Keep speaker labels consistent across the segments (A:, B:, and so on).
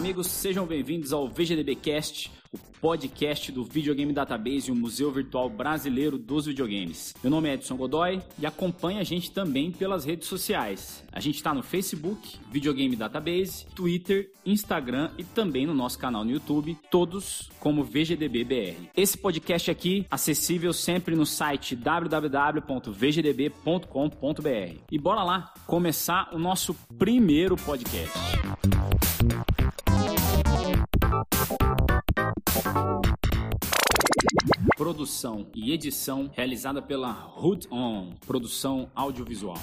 A: Amigos, sejam bem-vindos ao VGDB Cast, o podcast do Videogame Database, o Museu Virtual Brasileiro dos Videogames. Meu nome é Edson Godoy e acompanha a gente também pelas redes sociais. A gente está no Facebook, Videogame Database, Twitter, Instagram e também no nosso canal no YouTube, todos como VGDBBR. Esse podcast aqui acessível sempre no site www.vgdb.com.br. E bora lá começar o nosso primeiro podcast. Produção e edição realizada pela Hood On, produção audiovisual.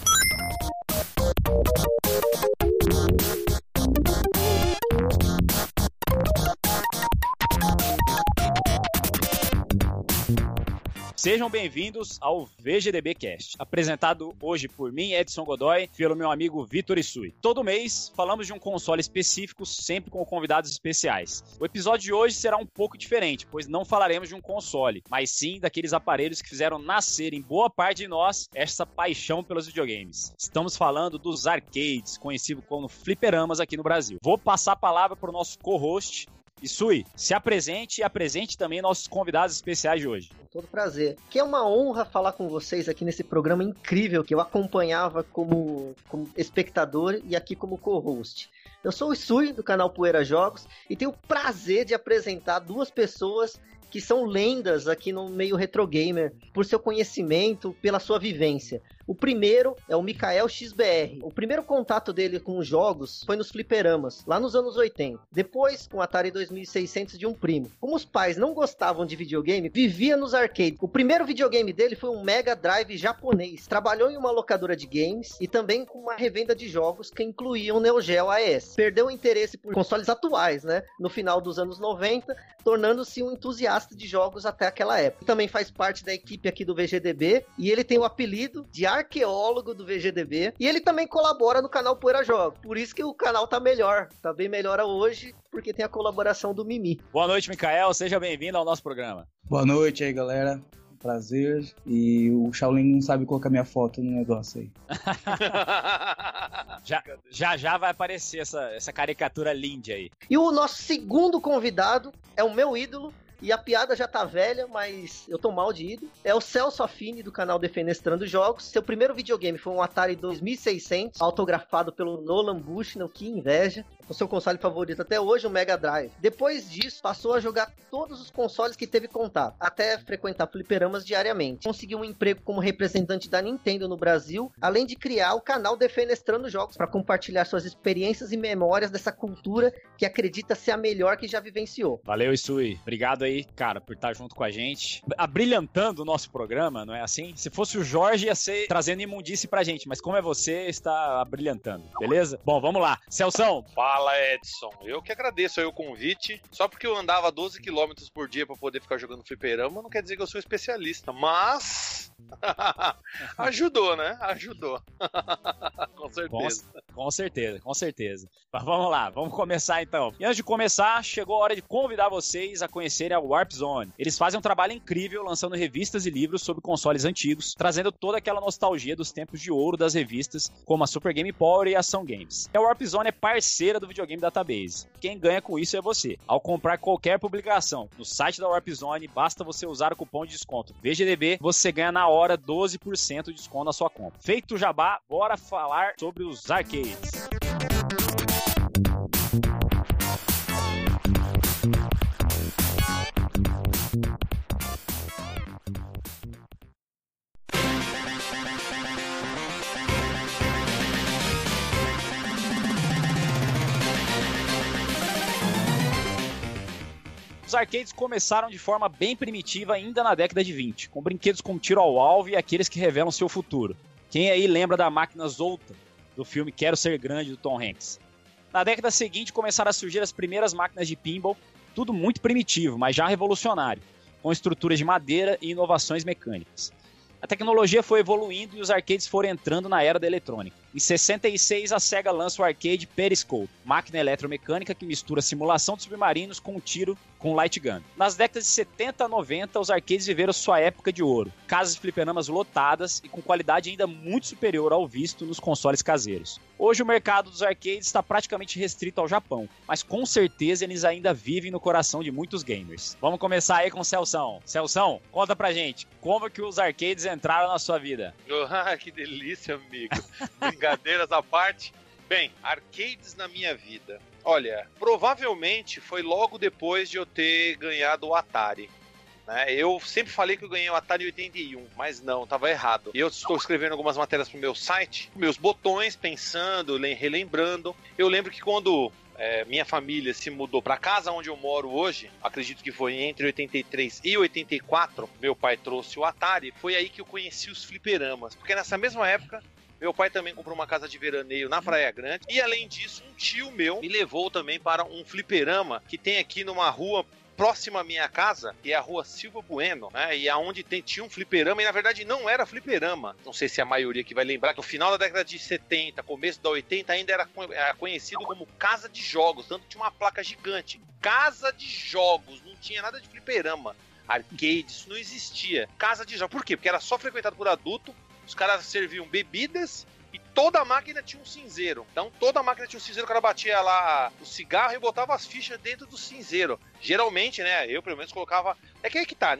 A: Sejam bem-vindos ao VGDB Cast, apresentado hoje por mim, Edson Godoy, pelo meu amigo Vitor Isui. Todo mês falamos de um console específico, sempre com convidados especiais. O episódio de hoje será um pouco diferente, pois não falaremos de um console, mas sim daqueles aparelhos que fizeram nascer em boa parte de nós essa paixão pelos videogames. Estamos falando dos arcades, conhecido como fliperamas aqui no Brasil. Vou passar a palavra para o nosso co-host, e Sui, se apresente e apresente também nossos convidados especiais de hoje.
B: Com todo prazer. Que é uma honra falar com vocês aqui nesse programa incrível que eu acompanhava como, como espectador e aqui como co-host. Eu sou o Sui, do canal Poeira Jogos, e tenho o prazer de apresentar duas pessoas que são lendas aqui no meio retro gamer, por seu conhecimento, pela sua vivência. O primeiro é o Mikael XBR. O primeiro contato dele com os jogos foi nos fliperamas, lá nos anos 80. Depois, com o Atari 2600 de um primo. Como os pais não gostavam de videogame, vivia nos arcades. O primeiro videogame dele foi um Mega Drive japonês. Trabalhou em uma locadora de games e também com uma revenda de jogos que incluíam Neo Geo AES. Perdeu o interesse por consoles atuais, né? No final dos anos 90, tornando-se um entusiasta de jogos até aquela época. Também faz parte da equipe aqui do VGDB e ele tem o apelido de arqueólogo do VGDB. E ele também colabora no canal Poeira Jogos. Por isso que o canal tá melhor. Tá bem melhor hoje, porque tem a colaboração do Mimi.
A: Boa noite, Mikael. Seja bem-vindo ao nosso programa.
C: Boa noite aí, galera. Prazer. E o Shaolin não sabe colocar minha foto no negócio aí.
A: já, já já vai aparecer essa, essa caricatura linda aí.
B: E o nosso segundo convidado é o meu ídolo, e a piada já tá velha, mas eu tô mal de ido. É o Celso Affini do canal Defenestrando Jogos. Seu primeiro videogame foi um Atari 2600, autografado pelo Nolan Bushnell, que inveja. O seu console favorito até hoje, o Mega Drive. Depois disso, passou a jogar todos os consoles que teve contato, até frequentar fliperamas diariamente. Conseguiu um emprego como representante da Nintendo no Brasil, além de criar o canal Defenestrando Jogos para compartilhar suas experiências e memórias dessa cultura que acredita ser a melhor que já vivenciou.
A: Valeu, Isui. Obrigado aí, cara, por estar junto com a gente. Abrilhantando o nosso programa, não é assim? Se fosse o Jorge, ia ser trazendo imundice pra gente, mas como é você, está abrilhantando, beleza? Bom, vamos lá. Celção.
D: Fala, Edson. Eu que agradeço aí o convite. Só porque eu andava 12 km por dia para poder ficar jogando fliperama, não quer dizer que eu sou especialista, mas ajudou, né? Ajudou. com certeza.
A: Com, com, certeza, com certeza. Mas vamos lá, vamos começar então. E antes de começar, chegou a hora de convidar vocês a conhecerem a Warp Zone. Eles fazem um trabalho incrível lançando revistas e livros sobre consoles antigos, trazendo toda aquela nostalgia dos tempos de ouro das revistas, como a Super Game Power e a Ação Games. A Warp Zone é parceira do Videogame Database. Quem ganha com isso é você. Ao comprar qualquer publicação no site da Warp Zone, basta você usar o cupom de desconto VGDB, você ganha na hora 12% de desconto na sua compra. Feito o jabá, bora falar sobre os arcades. Os arcades começaram de forma bem primitiva ainda na década de 20, com brinquedos como tiro ao alvo e aqueles que revelam seu futuro. Quem aí lembra da máquina Zolta, do filme Quero Ser Grande, do Tom Hanks? Na década seguinte começaram a surgir as primeiras máquinas de pinball, tudo muito primitivo, mas já revolucionário, com estruturas de madeira e inovações mecânicas. A tecnologia foi evoluindo e os arcades foram entrando na era da eletrônica. Em 66, a SEGA lança o arcade Periscope, máquina eletromecânica que mistura simulação de submarinos com um tiro com light gun. Nas décadas de 70 a 90, os arcades viveram sua época de ouro. Casas de fliperamas lotadas e com qualidade ainda muito superior ao visto nos consoles caseiros. Hoje o mercado dos arcades está praticamente restrito ao Japão, mas com certeza eles ainda vivem no coração de muitos gamers. Vamos começar aí com o Celção. Celção, conta pra gente, como que os arcades entraram na sua vida?
D: Ah, que delícia, amigo. Brincadeiras à parte. Bem, arcades na minha vida. Olha, provavelmente foi logo depois de eu ter ganhado o Atari. Né? Eu sempre falei que eu ganhei o Atari 81, mas não, estava errado. E eu estou escrevendo algumas matérias para o meu site, meus botões, pensando, relembrando. Eu lembro que quando é, minha família se mudou para casa onde eu moro hoje, acredito que foi entre 83 e 84, meu pai trouxe o Atari, foi aí que eu conheci os fliperamas. Porque nessa mesma época meu pai também comprou uma casa de veraneio na Praia Grande. E além disso, um tio meu me levou também para um fliperama que tem aqui numa rua próxima à minha casa, que é a rua Silva Bueno, né? E aonde tem, tinha um fliperama, e na verdade não era fliperama. Não sei se é a maioria que vai lembrar que no final da década de 70, começo da 80, ainda era, era conhecido como Casa de Jogos, tanto tinha uma placa gigante. Casa de Jogos, não tinha nada de fliperama. Arcade, isso não existia. Casa de jogos. Por quê? Porque era só frequentado por adulto os caras serviam bebidas e toda a máquina tinha um cinzeiro. Então toda a máquina tinha um cinzeiro, o cara batia lá o cigarro e botava as fichas dentro do cinzeiro. Geralmente, né, eu pelo menos colocava. É que aí que tá,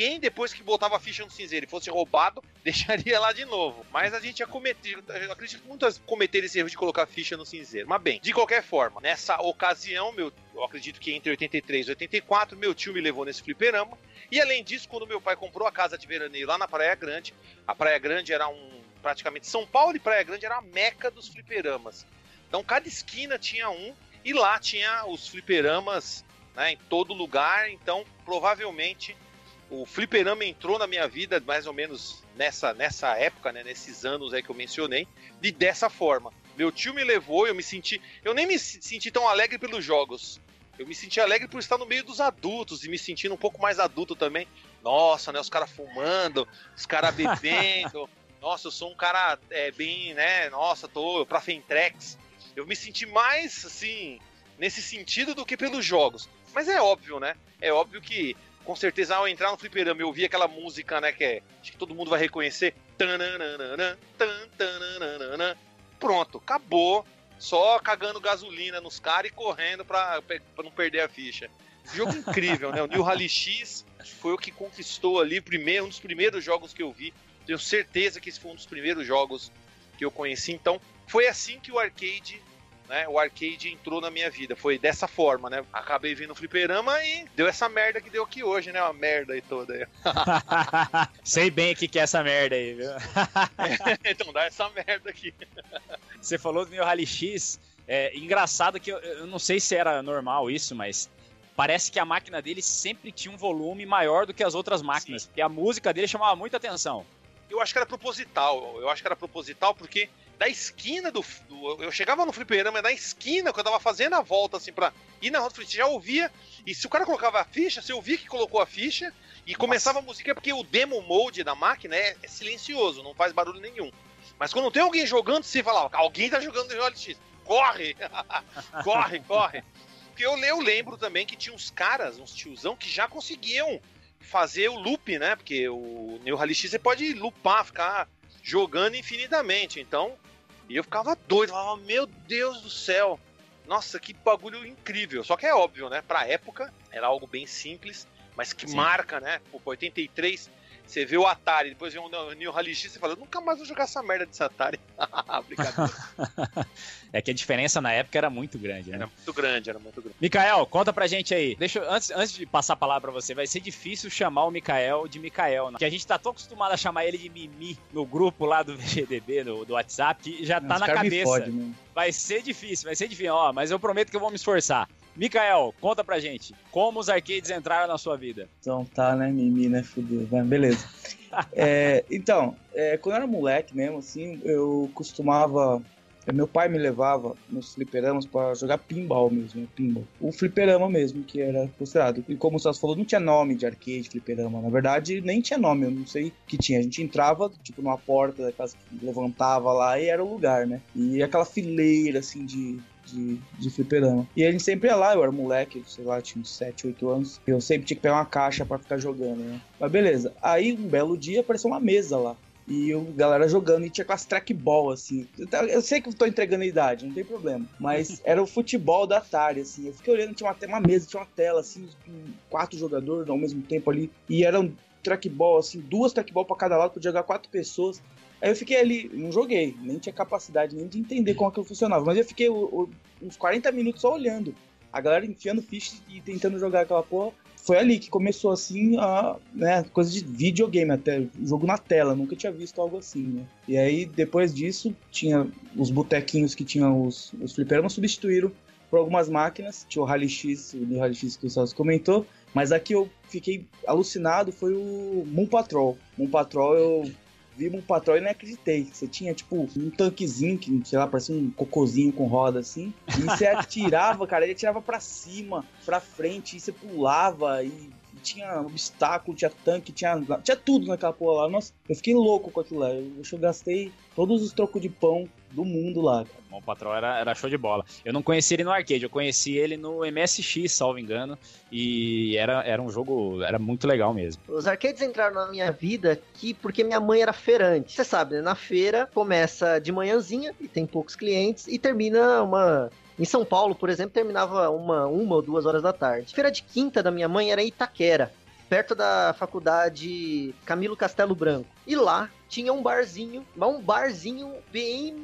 D: ninguém depois que botava a ficha no cinzeiro e fosse roubado, deixaria lá de novo. Mas a gente ia cometer, eu acredito que muitas cometeram esse erro de colocar a ficha no cinzeiro. Mas bem, de qualquer forma, nessa ocasião, meu, eu acredito que entre 83 e 84, meu tio me levou nesse fliperama. E além disso, quando meu pai comprou a casa de veraneio lá na Praia Grande, a Praia Grande era um. praticamente São Paulo e Praia Grande era a meca dos fliperamas. Então cada esquina tinha um e lá tinha os fliperamas né, em todo lugar. Então provavelmente o fliperama entrou na minha vida mais ou menos nessa, nessa época, né, nesses anos aí que eu mencionei, de dessa forma. Meu tio me levou, eu me senti. Eu nem me senti tão alegre pelos jogos eu me senti alegre por estar no meio dos adultos e me sentindo um pouco mais adulto também. Nossa, né? Os caras fumando, os caras bebendo. Nossa, eu sou um cara é, bem, né? Nossa, tô pra Fentrex. Eu me senti mais, assim, nesse sentido do que pelos jogos. Mas é óbvio, né? É óbvio que, com certeza, ao entrar no fliperama, eu ouvi aquela música, né? Que é, acho que todo mundo vai reconhecer. Pronto, acabou só cagando gasolina nos caras e correndo pra, pra não perder a ficha. Jogo incrível, né? O New Rally X foi o que conquistou ali primeiro, um dos primeiros jogos que eu vi. Tenho certeza que esse foi um dos primeiros jogos que eu conheci. Então, foi assim que o arcade né, o arcade entrou na minha vida. Foi dessa forma, né? Acabei vindo fliperama e deu essa merda que deu aqui hoje, né? Uma merda aí toda aí.
A: Sei bem o que, que é essa merda aí, viu?
D: é, então dá essa merda aqui.
A: Você falou do meu Rally X. É engraçado que eu, eu não sei se era normal isso, mas parece que a máquina dele sempre tinha um volume maior do que as outras máquinas. Sim. E a música dele chamava muita atenção.
D: Eu acho que era proposital. Eu acho que era proposital porque da esquina do, do, Eu chegava no fliperama da esquina, quando eu tava fazendo a volta assim pra ir na rota, você já ouvia. E se o cara colocava a ficha, você ouvia que colocou a ficha e Nossa. começava a música, porque o demo mode da máquina é, é, silencioso, não faz barulho nenhum. Mas quando tem alguém jogando, você fala, alguém tá jogando no X. Corre! corre, corre! Porque eu, eu lembro também que tinha uns caras, uns tiozão, que já conseguiam fazer o loop, né? Porque o New Rally X você pode loopar, ficar jogando infinitamente. Então, e eu ficava doido, falava, meu Deus do céu. Nossa, que bagulho incrível. Só que é óbvio, né? Pra época, era algo bem simples, mas que Sim. marca, né? Pô, 83, você vê o Atari, depois vê o New Rally X, você fala, nunca mais vou jogar essa merda desse Atari.
A: é que a diferença na época era muito grande, né?
D: Era muito grande, era muito grande.
A: Mikael, conta pra gente aí. Deixa antes, antes de passar a palavra pra você, vai ser difícil chamar o Mikael de Mikael, né? Que a gente tá tão acostumado a chamar ele de Mimi no grupo lá do VGDB, no, do WhatsApp, que já tá Os na cabeça. Fode, né? vai ser difícil, vai ser difícil, ó, mas eu prometo que eu vou me esforçar. Mikael, conta pra gente, como os arcades entraram na sua vida?
C: Então tá, né, Mimi, né, fudeu, beleza. é, então, é, quando eu era moleque mesmo, assim, eu costumava Meu pai me levava nos fliperamas para jogar pinball mesmo, pinball. O fliperama mesmo, que era considerado. E como o Celso falou, não tinha nome de arcade, fliperama. Na verdade, nem tinha nome, eu não sei o que tinha. A gente entrava, tipo, numa porta daquelas que levantava lá e era o lugar, né? E aquela fileira, assim, de, de, de fliperama. E a gente sempre ia lá, eu era moleque, sei lá, tinha uns 7, 8 anos. E eu sempre tinha que pegar uma caixa para ficar jogando, né? Mas beleza. Aí, um belo dia, apareceu uma mesa lá. E a galera jogando, e tinha aquelas trackball, assim. Eu sei que eu tô entregando a idade, não tem problema. Mas era o futebol da Atari, assim. Eu fiquei olhando, tinha uma, uma mesa, tinha uma tela, assim, com quatro jogadores ao mesmo tempo ali. E eram trackball, assim, duas trackball pra cada lado, podia jogar quatro pessoas. Aí eu fiquei ali, não joguei, nem tinha capacidade nem de entender como aquilo funcionava. Mas eu fiquei uns 40 minutos só olhando. A galera enfiando ficha e tentando jogar aquela porra foi ali que começou assim a né, coisa de videogame até jogo na tela nunca tinha visto algo assim né e aí depois disso tinha os botequinhos que tinham os os fliperamas substituíram por algumas máquinas tinha o Rally X o Rally X que o Celso comentou mas aqui eu fiquei alucinado foi o Moon Patrol Moon Patrol eu vi um patrão e não acreditei. Você tinha, tipo, um tanquezinho que, sei lá, parecia um cocôzinho com roda assim. E você atirava, cara, ele atirava pra cima, pra frente, e você pulava e tinha obstáculo, tinha tanque, tinha, tinha tudo naquela porra lá. Nossa, eu fiquei louco com aquilo lá. Eu, eu gastei todos os trocos de pão do mundo lá.
A: O Patrol era, era show de bola. Eu não conheci ele no arcade, eu conheci ele no MSX, salvo engano, e era, era um jogo, era muito legal mesmo.
B: Os arcades entraram na minha vida aqui porque minha mãe era feirante. Você sabe, né? Na feira começa de manhãzinha e tem poucos clientes e termina uma em São Paulo, por exemplo, terminava uma, uma ou duas horas da tarde. Feira de quinta da minha mãe era em Itaquera, perto da faculdade Camilo Castelo Branco. E lá tinha um barzinho, mas um barzinho bem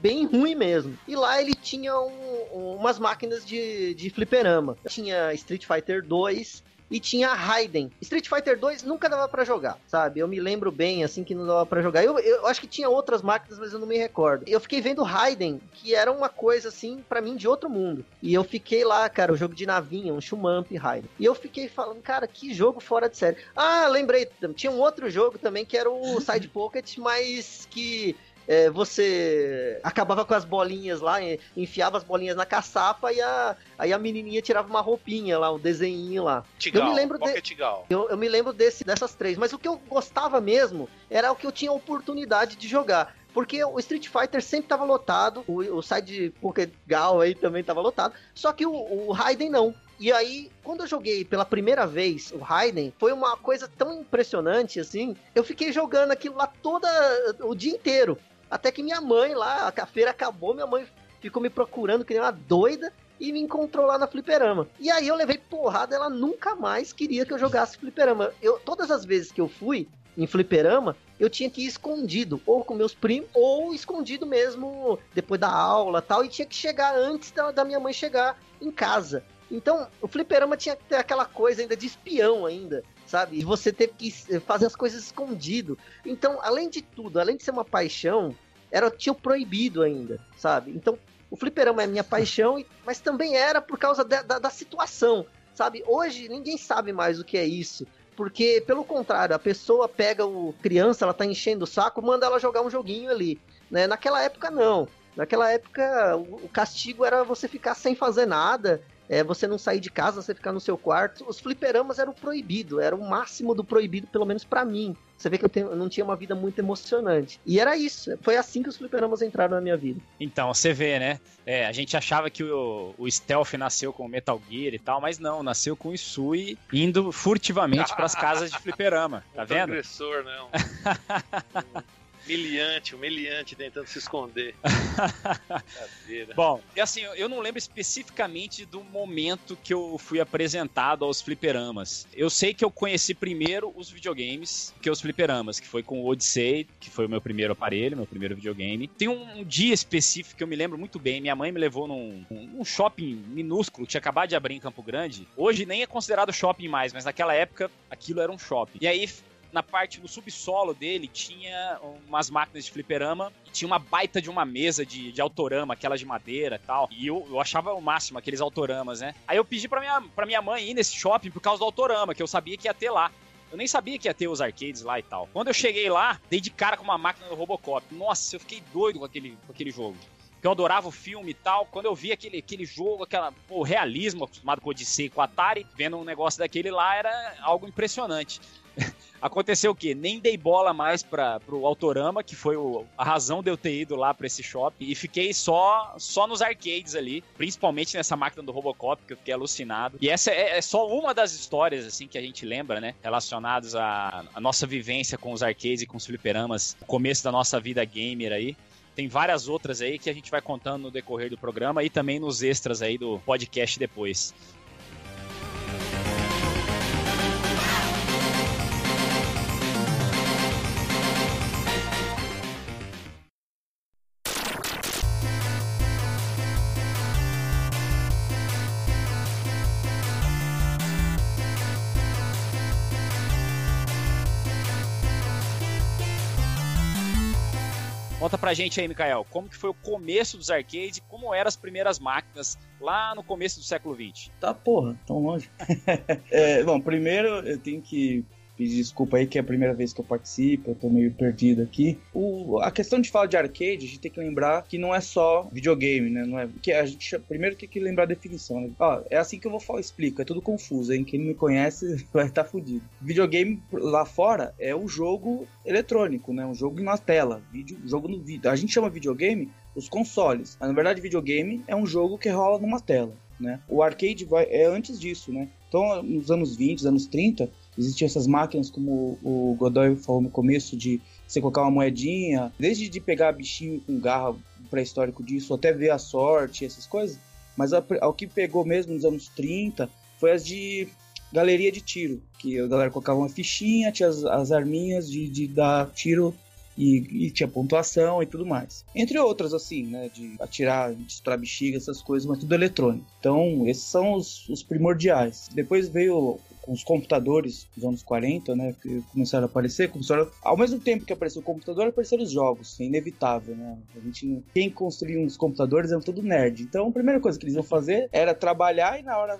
B: bem ruim mesmo. E lá ele tinha um, umas máquinas de, de fliperama. Tinha Street Fighter 2, e tinha Raiden. Street Fighter 2 nunca dava para jogar, sabe? Eu me lembro bem, assim, que não dava para jogar. Eu, eu acho que tinha outras máquinas, mas eu não me recordo. Eu fiquei vendo Raiden, que era uma coisa, assim, para mim, de outro mundo. E eu fiquei lá, cara, o jogo de navinha, um Shumamp Raiden. E eu fiquei falando, cara, que jogo fora de série. Ah, lembrei, tinha um outro jogo também, que era o Side Pocket, mas que é, você acabava com as bolinhas lá, enfiava as bolinhas na caçapa e a, aí a menininha tirava uma roupinha lá, um desenhinho lá.
D: Tigal,
B: eu me lembro
D: de,
B: eu, eu, me lembro desse, dessas três, mas o que eu gostava mesmo era o que eu tinha oportunidade de jogar. Porque o Street Fighter sempre tava lotado, o, o side Pocket Gal aí também tava lotado, só que o, o Raiden não. E aí, quando eu joguei pela primeira vez o Raiden, foi uma coisa tão impressionante assim. Eu fiquei jogando aquilo lá toda o dia inteiro. Até que minha mãe lá, a feira acabou, minha mãe ficou me procurando que nem uma doida e me encontrou lá na fliperama. E aí eu levei porrada, ela nunca mais queria que eu jogasse fliperama. Eu, todas as vezes que eu fui em fliperama, eu tinha que ir escondido, ou com meus primos, ou escondido mesmo depois da aula tal, e tinha que chegar antes da, da minha mãe chegar em casa. Então, o fliperama tinha que ter aquela coisa ainda de espião ainda sabe? E você teve que fazer as coisas escondido. Então, além de tudo, além de ser uma paixão, era tinha proibido ainda, sabe? Então, o fliperama é minha paixão, mas também era por causa da, da, da situação, sabe? Hoje ninguém sabe mais o que é isso. Porque, pelo contrário, a pessoa pega o criança, ela tá enchendo o saco, manda ela jogar um joguinho ali. Né? Naquela época, não. Naquela época, o castigo era você ficar sem fazer nada é, você não sair de casa, você ficar no seu quarto. Os fliperamas eram proibido, era o máximo do proibido, pelo menos para mim. Você vê que eu, tenho, eu, não tinha uma vida muito emocionante. E era isso. Foi assim que os fliperamas entraram na minha vida.
A: Então, você vê, né? É, a gente achava que o, o Stealth nasceu com o Metal Gear e tal, mas não, nasceu com o Isui indo furtivamente para as casas de fliperama. Tá vendo?
D: Agressor, Humilhante, humilhante tentando se esconder.
A: Bom, e assim, eu não lembro especificamente do momento que eu fui apresentado aos fliperamas. Eu sei que eu conheci primeiro os videogames que os fliperamas, que foi com o Odyssey, que foi o meu primeiro aparelho, meu primeiro videogame. Tem um, um dia específico que eu me lembro muito bem. Minha mãe me levou num um shopping minúsculo, que tinha acabado de abrir em Campo Grande. Hoje nem é considerado shopping mais, mas naquela época aquilo era um shopping. E aí na parte, no subsolo dele, tinha umas máquinas de fliperama e tinha uma baita de uma mesa de, de autorama, aquelas de madeira e tal. E eu, eu achava o máximo aqueles autoramas, né? Aí eu pedi pra minha, pra minha mãe ir nesse shopping por causa do autorama, que eu sabia que ia ter lá. Eu nem sabia que ia ter os arcades lá e tal. Quando eu cheguei lá, dei de cara com uma máquina do Robocop. Nossa, eu fiquei doido com aquele, com aquele jogo. que eu adorava o filme e tal. Quando eu vi aquele, aquele jogo, aquela, o realismo acostumado com o Odyssey, com o Atari, vendo um negócio daquele lá era algo impressionante. Aconteceu o quê? Nem dei bola mais para pro Autorama, que foi o, a razão de eu ter ido lá para esse shopping, e fiquei só só nos arcades ali, principalmente nessa máquina do Robocop, que eu fiquei alucinado. E essa é, é só uma das histórias, assim, que a gente lembra, né? Relacionadas à, à nossa vivência com os arcades e com os fliperamas, o começo da nossa vida gamer aí. Tem várias outras aí que a gente vai contando no decorrer do programa e também nos extras aí do podcast depois. Pra gente aí, Mikael, como que foi o começo dos arcades, como eram as primeiras máquinas lá no começo do século XX?
C: Tá, porra, tão longe. é, bom, primeiro eu tenho que pedir desculpa aí que é a primeira vez que eu participo, eu tô meio perdido aqui. O, a questão de falar de arcade, a gente tem que lembrar que não é só videogame, né? Não é, que a gente primeiro tem que lembrar a definição, né? Ó, é assim que eu vou falar, explico, é tudo confuso, hein? Quem não me conhece vai estar tá fudido. Videogame lá fora é o jogo eletrônico, né? Um jogo na tela, vídeo, jogo no vídeo. A gente chama videogame os consoles. Mas, na verdade, videogame é um jogo que rola numa tela, né? O arcade vai, é antes disso, né? Então, nos anos 20, anos 30, Existiam essas máquinas, como o Godoy falou no começo, de você colocar uma moedinha, desde de pegar bichinho com garra pré-histórico disso, até ver a sorte, essas coisas. Mas o que pegou mesmo nos anos 30 foi as de galeria de tiro, que a galera colocava uma fichinha, tinha as, as arminhas de, de dar tiro e, e, tinha pontuação e tudo mais. Entre outras, assim, né? De atirar, de estourar bexiga, essas coisas, mas tudo eletrônico. Então, esses são os, os primordiais. Depois veio com os computadores dos anos 40, né, que começaram a aparecer, começaram, ao mesmo tempo que apareceu o computador, apareceram os jogos, é inevitável, né? A gente, quem construía os computadores eram todo nerd. Então, a primeira coisa que eles iam fazer era trabalhar e na hora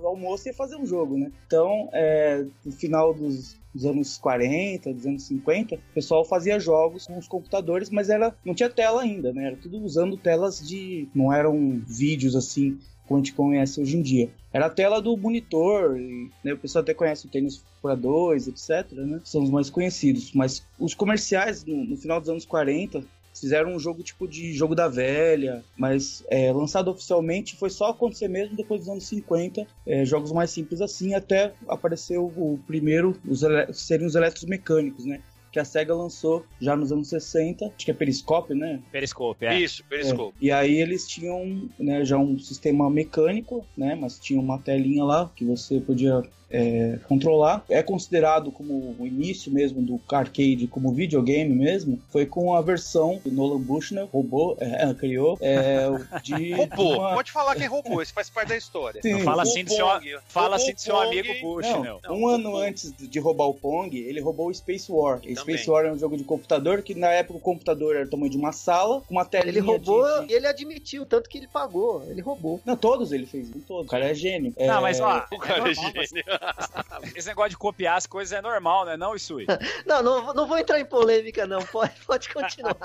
C: do almoço ia fazer um jogo, né? Então, é, no final dos, dos anos 40, dos anos 50, o pessoal fazia jogos com os computadores, mas era não tinha tela ainda, né? Era tudo usando telas de não eram vídeos assim como a gente conhece hoje em dia. Era a tela do monitor, e, né, o pessoal até conhece o tênis Fura 2, etc, né? São os mais conhecidos. Mas os comerciais, no, no final dos anos 40, fizeram um jogo tipo de jogo da velha, mas é, lançado oficialmente foi só acontecer mesmo depois dos anos 50, é, jogos mais simples assim, até apareceu o primeiro, os serem os eletromecânicos, né? que a SEGA lançou já nos anos 60, acho que é Periscope, né?
A: Periscope, é.
D: Isso, Periscope.
C: É. E aí eles tinham né, já um sistema mecânico, né? Mas tinha uma telinha lá que você podia é, controlar. É considerado como o início mesmo do arcade, como videogame mesmo, foi com a versão que Nolan Bushnell roubou, é, criou. É,
D: de, roubou, uma... pode falar quem roubou, isso faz parte da história.
A: Sim, fala assim do seu, fala assim do seu amigo Bushnell.
C: Não, um ano antes de roubar o Pong, ele roubou o Space War. E Space War é um jogo de computador que na época o computador era o tamanho de uma sala, com uma telinha
B: Ele roubou
C: de...
B: e ele admitiu, tanto que ele pagou. Ele roubou.
C: Não, todos ele fez, todos. O cara é gênio.
A: Não, é... mas ó,
D: o cara é, é gênio.
A: Esse negócio de copiar as coisas é normal, né? Não, Isui?
B: não, não, não vou entrar em polêmica, não. Pode, pode continuar.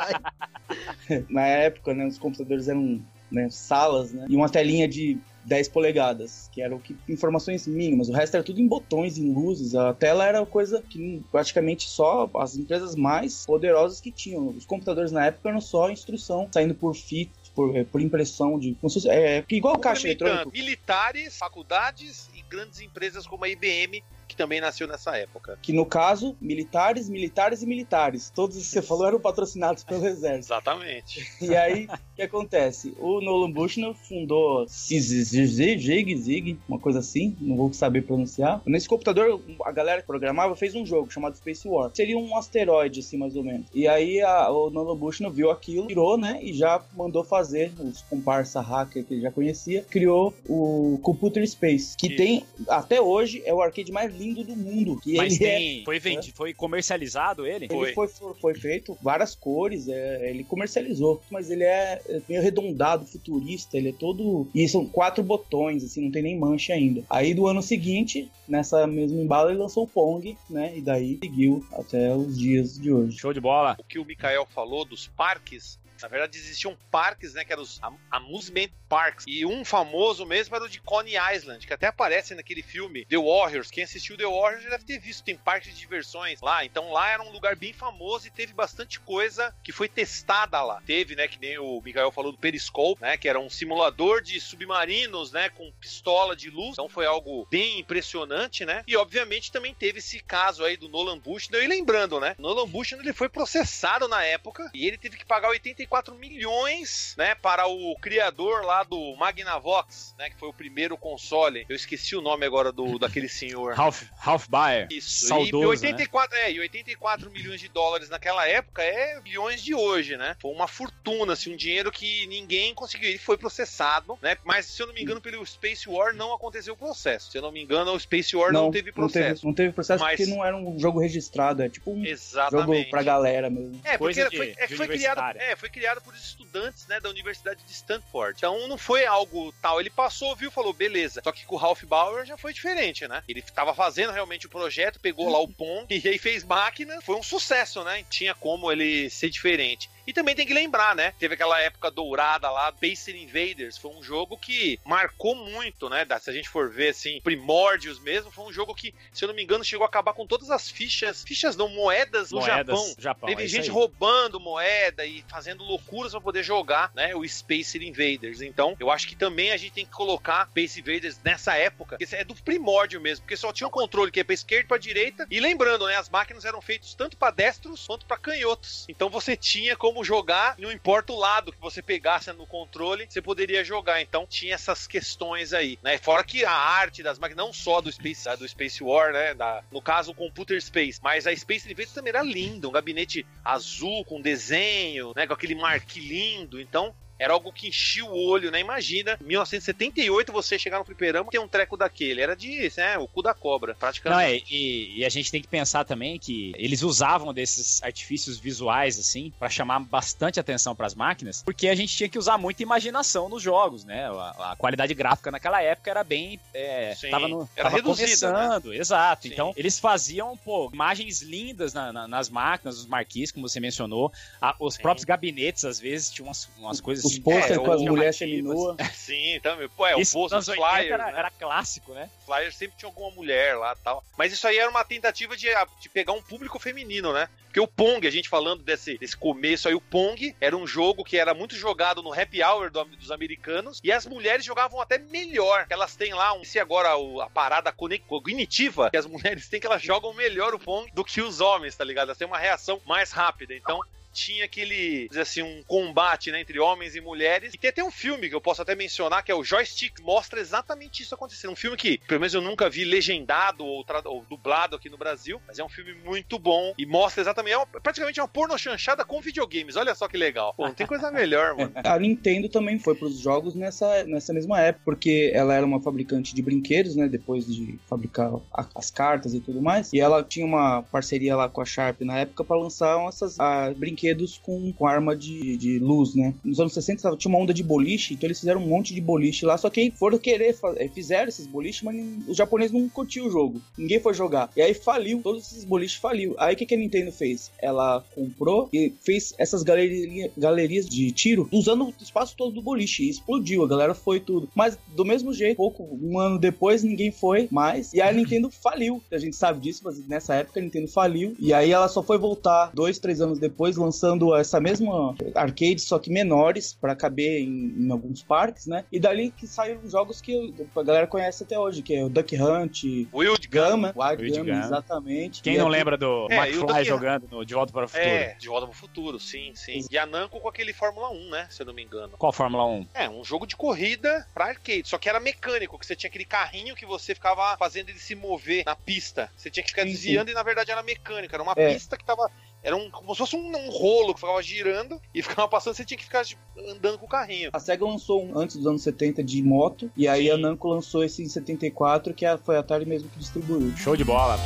C: Na época, né, os computadores eram né, salas, né? E uma telinha de 10 polegadas, que eram que, informações mínimas. O resto era tudo em botões, em luzes. A tela era coisa que praticamente só as empresas mais poderosas que tinham. Os computadores na época eram só instrução, saindo por fita por, é, por impressão de. É, igual o caixa eletrônico.
D: Militares, faculdades grandes empresas como a IBM que também nasceu nessa época.
C: Que no caso, militares, militares e militares. Todos os que você falou eram patrocinados pelo exército.
D: Exatamente.
C: E aí, o que acontece? O Nolan Bushnell fundou Zig, Zig, uma coisa assim, não vou saber pronunciar. Nesse computador, a galera que programava fez um jogo chamado Space War. Seria um asteroide, assim, mais ou menos. E aí, a, o Nolan Bushnell viu aquilo, tirou, né, e já mandou fazer, os comparsa hacker que ele já conhecia, criou o Computer Space, que tem, até hoje, é o arcade mais lindo do mundo. Que
A: Mas
C: ele
A: tem,
C: é,
A: foi vendido, é. foi comercializado ele?
C: Ele foi, foi, foi feito várias cores, é, ele comercializou, mas ele é, é meio arredondado, futurista, ele é todo. E são quatro botões, assim, não tem nem mancha ainda. Aí do ano seguinte, nessa mesma embala, ele lançou o Pong, né? E daí seguiu até os dias de hoje.
A: Show de bola.
D: O que o Mikael falou dos parques Na verdade, existiam parques, né? Que eram os Amusement Parks. E um famoso mesmo era o de Coney Island, que até aparece naquele filme The Warriors. Quem assistiu The Warriors já deve ter visto. Tem parques de diversões lá. Então lá era um lugar bem famoso e teve bastante coisa que foi testada lá. Teve, né? Que nem o Miguel falou do Periscope, né? Que era um simulador de submarinos, né? Com pistola de luz. Então foi algo bem impressionante, né? E obviamente também teve esse caso aí do Nolan Bushnell. E lembrando, né? Nolan Bushnell ele foi processado na época e ele teve que pagar 84 milhões, né? Para o criador lá do Magnavox, né? Que foi o primeiro console. Eu esqueci o nome agora do daquele senhor.
A: Ralph, Ralph Baer.
D: Isso.
A: Saudoso,
D: e 84, né? é, e 84 milhões de dólares naquela época é bilhões de hoje, né? Foi uma fortuna, assim, um dinheiro que ninguém conseguiu. Ele foi processado, né? Mas se eu não me engano, pelo Space War não aconteceu o processo. Se eu não me engano, o Space War não, não teve processo.
C: Não teve, não teve processo mas... porque não era um jogo registrado, é tipo um
D: Exatamente.
C: jogo pra galera mesmo.
D: É, porque de, foi, é, foi criado, é, foi criado por estudantes, né, da Universidade de Stanford. Então não foi algo tal. Ele passou, viu, falou, beleza. Só que com o Ralph Bauer já foi diferente, né? Ele tava fazendo realmente o projeto, pegou lá o Pong e aí fez máquina. Foi um sucesso, né? Tinha como ele ser diferente. E também tem que lembrar, né? Teve aquela época dourada lá, Space Invaders. Foi um jogo que marcou muito, né? Se a gente for ver, assim, primórdios mesmo, foi um jogo que, se eu não me engano, chegou a acabar com todas as fichas, fichas não, moedas no Japão.
A: Japão.
D: Teve
A: é
D: gente roubando moeda e fazendo loucuras para poder jogar, né? O Space Invaders. Então, eu acho que também a gente tem que colocar Space Invaders nessa época, que é do primórdio mesmo, porque só tinha um controle que é pra esquerda e pra direita. E lembrando, né? As máquinas eram feitas tanto para destros quanto para canhotos. Então você tinha como como jogar, não importa o lado que você pegasse no controle, você poderia jogar. Então tinha essas questões aí, né? Fora que a arte das máquinas, não só do Space, do Space War, né? Da, no caso, o Computer Space, mas a Space Invaders também era linda, um gabinete azul com desenho, né? Com aquele marque lindo. Então era algo que enchia o olho, né? Imagina, 1978 você chegar no fliperama e ter um treco daquele. Era de, né, o cu da cobra, praticamente. Não,
A: é, e, e, a gente tem que pensar também que eles usavam desses artifícios visuais, assim, para chamar bastante atenção para as máquinas, porque a gente tinha que usar muita imaginação nos jogos, né? A, a qualidade gráfica naquela época era bem. É, Sim, tava no,
D: era
A: tava
D: né?
A: começando, né? exato. Sim. Então, eles faziam, pô, imagens lindas na, na, nas máquinas, os marquis, como você mencionou. A, os Sim. próprios gabinetes, às vezes, tinham umas, umas coisas
C: os pôster é, com as mulheres seminuas.
D: Sim, também. Pô, é, o pôster, os flyers.
A: Era,
D: né?
A: era, clássico, né?
D: Flyers sempre tinha alguma mulher lá tal. Mas isso aí era uma tentativa de, ah, de pegar um público feminino, né? Porque o Pong, a gente falando desse, desse começo aí, o Pong era um jogo que era muito jogado no happy hour do, dos americanos e as mulheres jogavam até melhor. Elas têm lá, um, se agora o, a parada cognitiva que as mulheres têm, que elas jogam melhor o Pong do que os homens, tá ligado? Elas têm uma reação mais rápida. Então, tinha aquele, assim, um combate né, entre homens e mulheres. E tem até um filme que eu posso até mencionar, que é o Joystick, mostra exatamente isso acontecendo. Um filme que, pelo menos eu nunca vi legendado ou, ou dublado aqui no Brasil, mas é um filme muito bom e mostra exatamente, é uma, praticamente uma porno chanchada com videogames. Olha só que legal. Pô, não tem coisa melhor, mano.
C: A Nintendo também foi pros jogos nessa, nessa mesma época, porque ela era uma fabricante de brinquedos, né, depois de fabricar a, as cartas e tudo mais, e ela tinha uma parceria lá com a Sharp na época para lançar essas a, brinquedos brinquedos com, com arma de, de luz, né? Nos anos 60 tinha uma onda de boliche, então eles fizeram um monte de boliche lá, só que aí foram querer, eh, fizeram esses boliches, mas os japoneses não curtiam o jogo. Ninguém foi jogar. E aí faliu, todos esses boliches faliu. Aí o que, que a Nintendo fez? Ela comprou e fez essas galeria, galerias de tiro usando o espaço todo do boliche. E explodiu, a galera foi tudo. Mas do mesmo jeito, pouco, um ano depois, ninguém foi mais. E aí a Nintendo faliu. A gente sabe disso, mas nessa época a Nintendo faliu. E aí ela só foi voltar dois, três anos depois, lançando lançando essa mesma arcade, só que menores, para caber em, em, alguns parques, né? E dali que saíram jogos que a galera conhece até hoje, que é o Duck Hunt,
D: Wild
C: Gama, Wild, Wild Gama, exatamente.
A: Quem e não aqui... lembra do é, McFly jogando no De Volta para o Futuro?
D: É, De Volta para o Futuro, sim, sim. E a Namco com aquele Fórmula 1, né? Se eu não me engano.
A: Qual Fórmula 1?
D: É, um jogo de corrida para arcade, só que era mecânico, que você tinha aquele carrinho que você ficava fazendo ele se mover na pista. Você tinha que ficar sim, desviando sim. e na verdade era mecânica, era uma é. pista que tava era um, como se fosse um, um, rolo que ficava girando e ficava passando, você tinha que ficar tipo, andando com o carrinho.
C: A SEGA lançou um antes dos anos 70 de moto, e aí Sim. a Namco lançou esse em 74, que foi a Atari mesmo que distribuiu.
A: Show de bola!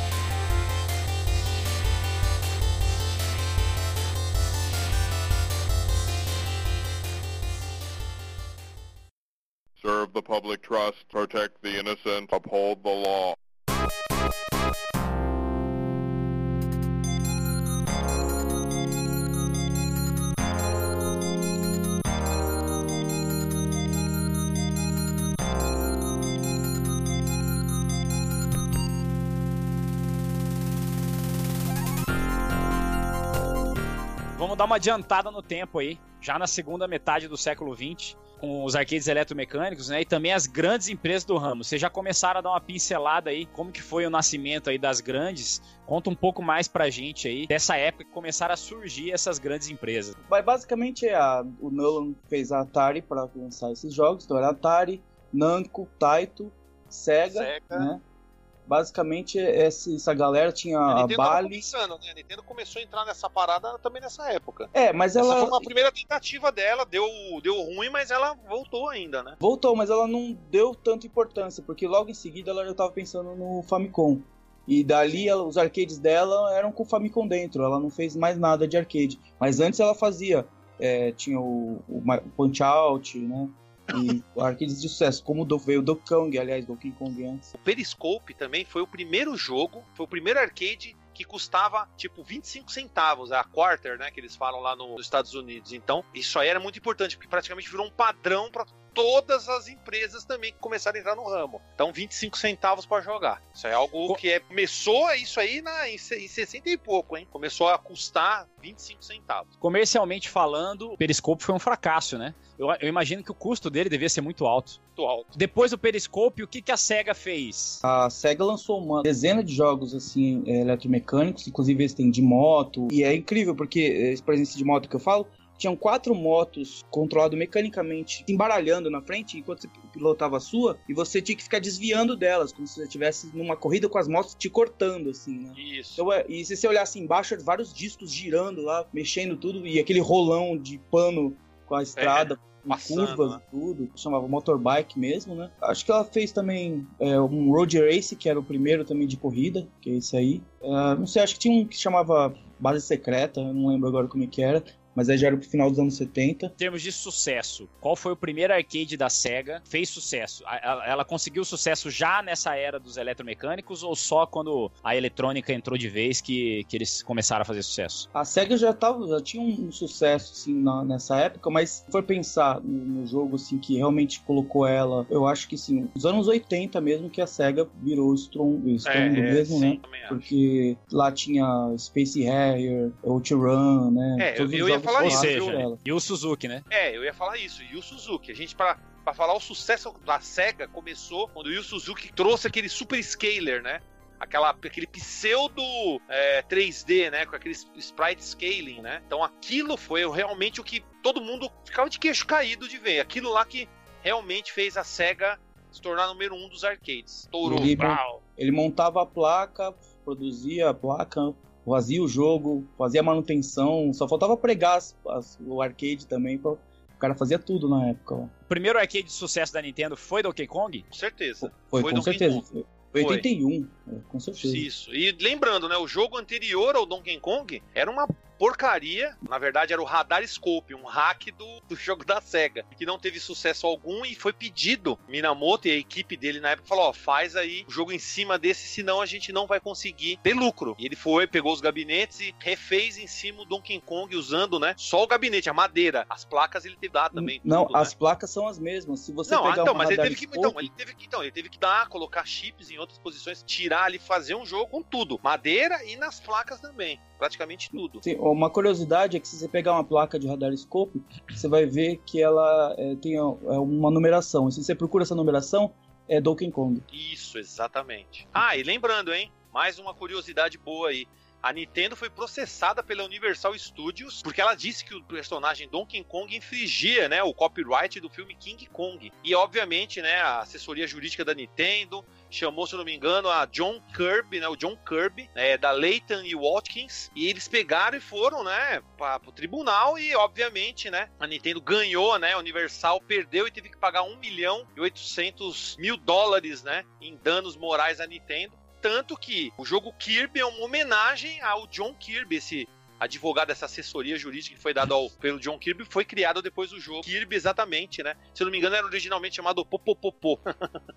A: Serve the public trust, protect the innocent, uphold the law. Dar uma adiantada no tempo aí, já na segunda metade do século XX, com os arcades eletromecânicos, né? E também as grandes empresas do ramo. Vocês já começaram a dar uma pincelada aí, como que foi o nascimento aí das grandes. Conta um pouco mais pra gente aí dessa época que começaram a surgir essas grandes empresas.
C: Basicamente é a, o Nolan fez a Atari para lançar esses jogos, então era Atari, Namco, Taito, Sega,
D: Sega.
C: né? Basicamente essa, essa galera tinha
D: A
C: a Bali.
D: começando, né? A Nintendo começou a entrar nessa parada também nessa época.
C: É, mas
D: Essa
C: ela
D: foi uma primeira tentativa dela, deu, deu ruim, mas ela voltou ainda, né?
C: voltou, mas ela não deu tanta importância, porque logo em seguida ela já tava pensando no Famicom. E dali ela- os arcades dela eram com o Famicom dentro, ela não fez mais nada de arcade. Mas antes ela fazia, é, tinha o, o Punch Out, né? E arcades de sucesso, como do, veio o Donkey Kong, aliás, Donkey Kong antes.
D: O Periscope também foi o primeiro jogo, foi o primeiro arcade que custava tipo 25 centavos, a quarter, né, que eles falam lá no- nos Estados Unidos. Então, isso aí era muito importante, porque praticamente virou um padrão para todas as empresas também que começaram a entrar no ramo. Então, 25 centavos para jogar. Isso é algo
A: Co-
D: que é, começou isso aí na, em, em 60 e pouco, hein? Começou a custar 25 centavos.
A: Comercialmente falando, o Periscope foi um fracasso, né? Eu, eu imagino que o custo dele devia ser muito alto.
D: Muito alto.
A: Depois do Periscope, o que, que a SEGA fez?
C: A SEGA lançou uma dezena de jogos assim é, eletromecânicos, inclusive esse tem de moto. E é incrível porque esse presença de moto que eu falo, tinham quatro motos controladas mecanicamente, se embaralhando na frente enquanto você pilotava a sua, e você tinha que ficar desviando delas, como se você estivesse numa corrida com as motos te cortando assim, né?
D: Isso.
C: Então, é, e se você olhasse embaixo, é vários discos girando lá, mexendo tudo, e aquele rolão de pano com a estrada, com
D: passando,
C: curvas
D: né?
C: tudo, chamava motorbike mesmo, né? Acho que ela fez também é, um Road Race, que era o primeiro também de corrida, que é esse aí. É, não sei, acho que tinha um que chamava Base Secreta, não lembro agora como é que era. Mas aí já era pro final dos anos 70.
A: Em termos de sucesso, qual foi o primeiro arcade da SEGA? Fez sucesso? Ela, ela conseguiu sucesso já nessa era dos eletromecânicos ou só quando a eletrônica entrou de vez que, que eles começaram a fazer sucesso?
C: A SEGA já, tava, já tinha um sucesso assim, na- nessa época, mas se for pensar no, no jogo assim, que realmente colocou ela, eu acho que sim, os anos 80 mesmo que a SEGA virou Strong, Strong mesmo,
D: É, sim,
C: né?
D: acho.
C: Porque lá tinha Space Harrier, Outrun, né?
D: É,
C: Todos
D: eu- eu ia falar
A: Ou
D: isso,
A: seja, e o Suzuki, né?
D: É, eu ia falar isso. E o Suzuki. A gente, pra, pra falar o sucesso da SEGA, começou quando o Yu Suzuki trouxe aquele super scaler, né? Aquela, aquele pseudo é, 3D, né? Com aquele sprite scaling, né? Então aquilo foi realmente o que todo mundo ficava de queixo caído de ver. Aquilo lá que realmente fez a SEGA se tornar número um dos arcades. Estourou.
C: Ele-
D: Brau.
C: Ele montava a placa, produzia a placa, fazia o jogo, fazia a manutenção, só faltava pregar as- as- o arcade também. Pra, o cara fazia tudo na época. ó.
A: O primeiro arcade de sucesso da Nintendo foi Donkey Kong?
D: Com certeza.
C: Foi,
D: Foi
C: com
D: Donkey
C: certeza.
D: Kong.
C: Foi. 81, é, com certeza.
D: Isso. E lembrando, né? O jogo anterior ao Donkey Kong era uma porcaria. Na verdade, era o Radar Scope, um hack do, do jogo da SEGA, que não teve sucesso algum e foi pedido. Minamoto e a equipe dele na época falou: ó, faz aí o jogo em cima desse, senão a gente não vai conseguir ter lucro. E ele foi, pegou os gabinetes e refez em cima o Donkey Kong usando, né? Só o gabinete, a madeira. As placas ele teve que dar também.
C: Não,
D: tudo, né?
C: as placas são as mesmas. Se você
D: Não, ah,
C: pegar
D: então, mas ele teve, que, então, ele teve que então, ele teve que dar, colocar chips em outras posições, tirar ali, fazer um jogo com tudo. Madeira e nas placas também. Praticamente tudo.
C: Sim, uma curiosidade é que se você pegar uma placa de radar scope, você vai ver que ela é, tem é uma numeração. E se você procura essa numeração, é Donkey Kong.
D: Isso, exatamente. Ah, e lembrando, hein? Mais uma curiosidade boa aí. A Nintendo foi processada pela Universal Studios porque ela disse que o personagem Donkey Kong infringia, né, o copyright do filme King Kong. E obviamente, né, a assessoria jurídica da Nintendo chamou, se eu não me engano, a John Kirby, né, o John Kirby, é, da Layton e Watkins, e eles pegaram e foram, né, para o tribunal e obviamente, né, a Nintendo ganhou, né, a Universal perdeu e teve que pagar 1 milhão e 800 mil dólares, né, em danos morais à Nintendo. Tanto que o jogo Kirby é uma homenagem ao John Kirby, esse advogado dessa assessoria jurídica que foi dado ao, pelo John Kirby, foi criado depois do jogo. Kirby, exatamente, né? Se eu não me engano, era originalmente chamado Popopopô.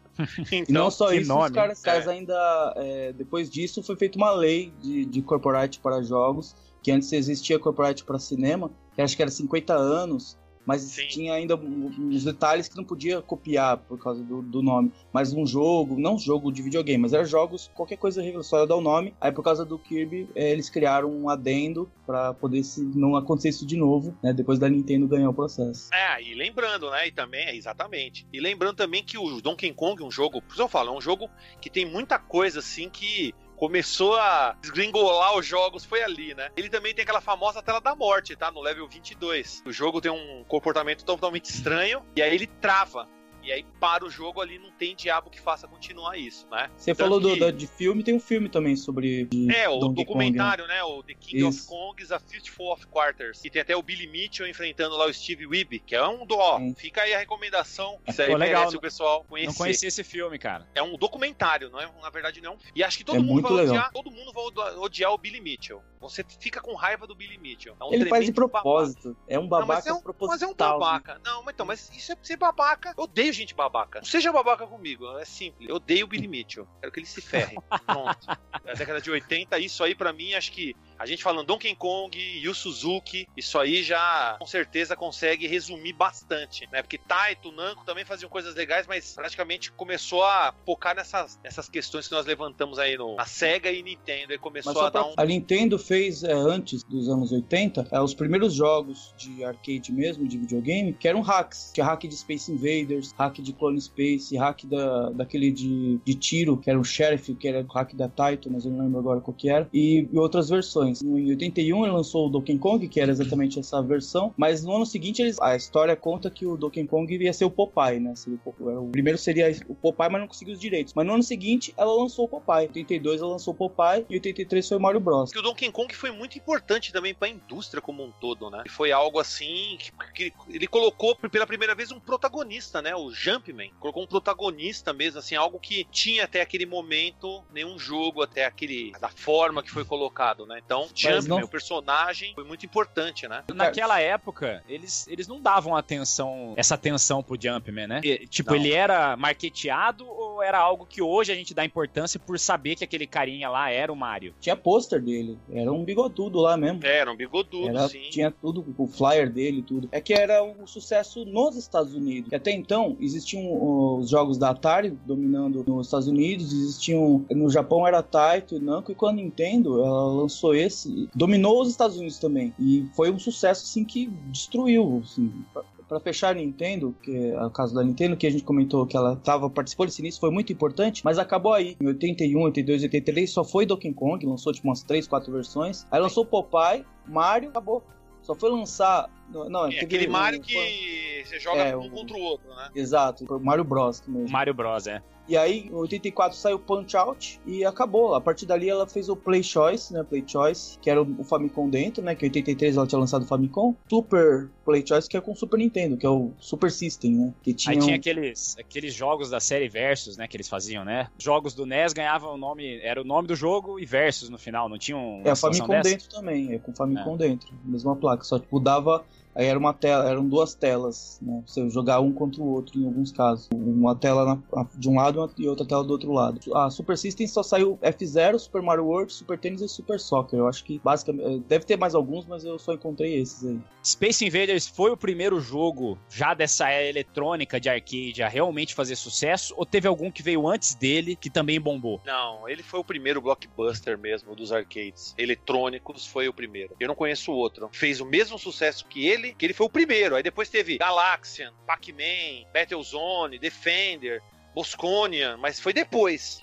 D: Então,
C: não só isso,
A: nome,
C: os caras, caras
D: é.
C: ainda. é, depois disso, foi feita uma lei de, de corporate para jogos, que antes existia corporate para cinema, que acho que era 50 anos, mas
D: Sim.
C: tinha ainda uns detalhes que não podia copiar por causa do, do nome. Mas um jogo, não jogo de videogame, mas era jogos, qualquer coisa só ia dar o nome. Aí por causa do Kirby, eh, eles criaram um adendo pra poder se não acontecer isso de novo, né? Depois da Nintendo ganhar o processo.
D: É, e lembrando, né? E também, é, exatamente. E lembrando também que o Donkey Kong, um jogo, por isso eu falo, é um jogo que tem muita coisa assim que começou a desgringolar os jogos foi ali, né? Ele também tem aquela famosa tela da morte, tá? No level 22. O jogo tem um comportamento totalmente estranho e aí ele trava. E aí para o jogo ali, não tem diabo que faça continuar isso, né?
C: Você
D: Tanto
C: falou do,
D: que-
C: da- de filme, tem um filme também sobre.
D: É, o
C: Donkey Kong, né?
D: documentário, né? O The King of
C: Isso.
D: Kongs, A Fistful of Quarters. E tem até o Billy Mitchell enfrentando lá o Steve Weeb, que é um do. Ó,
C: Sim.
D: fica aí a recomendação. Isso aí
A: Pô, legal,
D: merece
A: não-
D: o pessoal conhecer.
A: Não conhecia esse filme, cara.
D: É um documentário, não é? Na verdade, não é um filme. E acho que todo
C: É
D: mundo
C: muito
D: vai
C: legal.
D: odiar. Todo mundo vai odi- odiar o Billy Mitchell. Você fica com raiva do Billy Mitchell. É um
C: Ele faz de
D: tremendo babaca.
C: propósito. É um
D: Não,
C: babaca
D: mas é um,
C: proposital.
D: mas é um babaca. Não, mas então, mas isso é ser babaca. Eu odeio gente babaca. Seja babaca comigo, é simples. Eu odeio o Billy Mitchell. Quero que ele se ferre. Pronto. Na década de 80, isso aí pra mim, acho que a gente falando Donkey Kong e o Suzuki, isso aí já com certeza consegue resumir bastante, né? Porque Taito, Namco também faziam coisas legais, mas praticamente começou a focar nessas, nessas questões que nós levantamos aí no, na Sega e Nintendo. E começou a dar
C: pra-
D: um.
C: A Nintendo fez é, antes dos anos 80 é, os primeiros jogos de arcade mesmo, de videogame, que eram hacks. Tinha hack de Space Invaders, hack de Clone Space, hack da, daquele de, de tiro, que era o Sheriff, que era o hack da Taito, mas eu não lembro agora qual que era, e, e outras versões. Em 81 ele lançou o Donkey Kong, que era exatamente essa versão, mas no ano seguinte eles, a história conta que o Donkey Kong ia ser o Popeye, né? O, primeiro seria o Popeye, mas não conseguiu os direitos. Mas no ano seguinte ela lançou o Popeye. Em 82 ela lançou o Popeye e em 83 foi o Mario Bros.
D: que o Donkey Kong foi muito importante também para a indústria como um todo, né? E foi algo assim que ele colocou pela primeira vez um protagonista, né? O Jumpman colocou um protagonista mesmo, assim, algo que tinha até aquele momento nenhum jogo até aquele da forma que foi colocado, né? Então, Jumpman,
C: não-
D: o personagem, foi muito importante, né?
A: Naquela época, eles, eles não davam atenção, essa atenção pro Jumpman, né? E, tipo,
D: Não.
A: ele era marketeado ou era algo que hoje a gente dá importância por saber que aquele carinha lá era o Mario?
C: Tinha pôster dele, era um bigodudo lá mesmo.
D: Era um bigodudo,
C: Era,
D: sim.
C: tinha tudo, o flyer dele e tudo. É que era um sucesso nos Estados Unidos. E até então, existiam os jogos da Atari dominando nos Estados Unidos, existiam. No Japão era Taito e Namco, e com a Nintendo, ela lançou esse, dominou os Estados Unidos também. E foi um sucesso assim que destruiu. Assim, pra- Pra fechar a Nintendo, que é o caso da Nintendo, que a gente comentou que ela tava, participou desse início, foi muito importante, mas acabou aí. Em 81, 82, 83, só foi Donkey Kong, lançou tipo umas 3, 4 versões. Aí lançou Popeye, Mario, acabou. Só foi lançar. Não,
D: É aquele
C: um-
D: Mario
C: foi-
D: que você joga
C: É,
D: um contra o outro, né?
C: Exato, foi o Mario Bros. Mesmo.
A: Mario Bros, é.
C: E aí, em 84 saiu Punch Out e acabou. A partir dali ela fez o Play Choice, né? Play Choice, que era o Famicom dentro, né? Que em 83 ela tinha lançado o Famicom. Super Play Choice, que é com o Super Nintendo, que é o Super System, né? Que tinha,
A: Aí tinha aqueles, aqueles jogos da série Versus, né, que eles faziam, né? Jogos do NES ganhavam o nome, era o nome do jogo e Versus no final, não tinha um,
C: É,
A: situação
C: Famicom
A: dessa?
C: dentro também, é com o Famicom dentro, mesma placa, só tipo dava. Aí era uma tela, eram duas telas, né? Você jogar um contra o outro em alguns casos. Uma tela na- de um lado e outra tela do outro lado. A Super System só saiu F0, Super Mario World, Super Tennis e Super Soccer. Eu acho que basicamente. Deve ter mais alguns, mas eu só encontrei esses aí.
A: Space Invaders foi o primeiro jogo já dessa era eletrônica de arcade a realmente fazer sucesso? Ou teve algum que veio antes dele que também bombou?
D: Não, ele foi o primeiro blockbuster mesmo dos arcades. Eletrônicos foi o primeiro. Eu não conheço outro. Fez o mesmo sucesso que ele, que ele foi o primeiro. Aí depois teve Galaxian, Pac-Man, Battlezone, Defender, Bosconian, mas foi depois.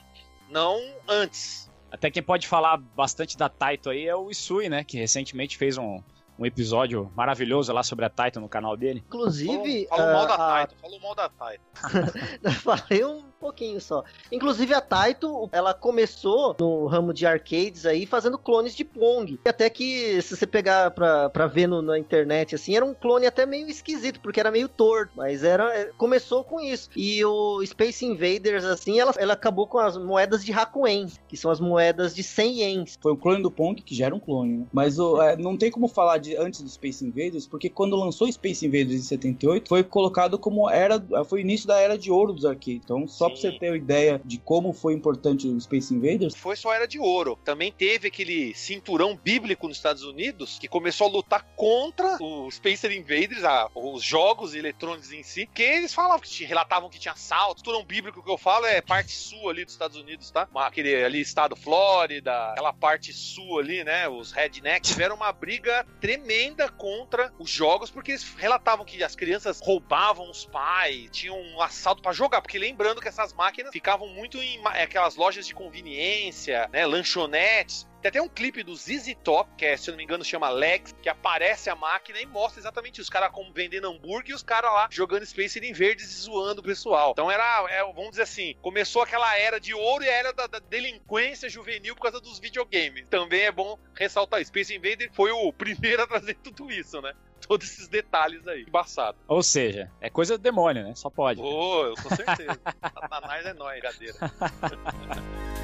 D: Não antes.
A: Até quem pode falar bastante da Taito aí é o Isui, né? Que recentemente fez um, um episódio maravilhoso lá sobre a Taito no canal dele.
B: Inclusive.
D: Falou, falou mal
B: ah,
D: da
B: a-
D: Taito, falou mal da Taito.
B: Falei um pouquinho só. Inclusive a Taito, ela começou no ramo de arcades aí fazendo clones de Pong. E Até que se você pegar pra, pra ver no- na internet assim, era um clone até meio esquisito, porque era meio torto, mas era é, começou com isso. E o Space Invaders assim, ela, ela acabou com as moedas de Hakuen, que são as moedas de 100 ienes.
C: Foi o clone do Pong, que já era um clone, né? Mas o- é, não tem como falar de antes do Space Invaders, porque quando lançou Space Invaders em 78, foi colocado como era. Foi o início da era de ouro dos arcades. Então, só. Pra você ter uma ideia de como foi importante o Space Invaders.
D: Foi só era de ouro. Também teve aquele cinturão bíblico nos Estados Unidos que começou a lutar contra o Space Invaders, a, os jogos eletrônicos em si, que eles falavam que relatavam que tinha assalto. Cinturão bíblico que eu falo é parte sul ali dos Estados Unidos, tá? Aquele ali estado Flórida, aquela parte sul ali, né? Os rednecks tiveram uma briga tremenda contra os jogos porque eles relatavam que as crianças roubavam os pais, tinham um assalto para jogar, porque lembrando que essas máquinas ficavam muito em aquelas lojas de conveniência, né, lanchonetes, tem até um clipe do ZZ Top, que é, se eu não me engano chama Lex, que aparece a máquina e mostra exatamente os caras como vendendo hambúrguer e os caras lá jogando Space em verdes e zoando o pessoal. Então era, é, vamos dizer assim, começou aquela era de ouro e a era da, da, delinquência juvenil por causa dos videogames. Também é bom ressaltar Space Invader foi o primeiro a trazer tudo isso, né? Todos esses detalhes aí. Embaçado.
A: Ou seja, é coisa do demônio, né? Só pode.
D: Ô, oh, eu com certeza. Satanás é nóis, cadeira.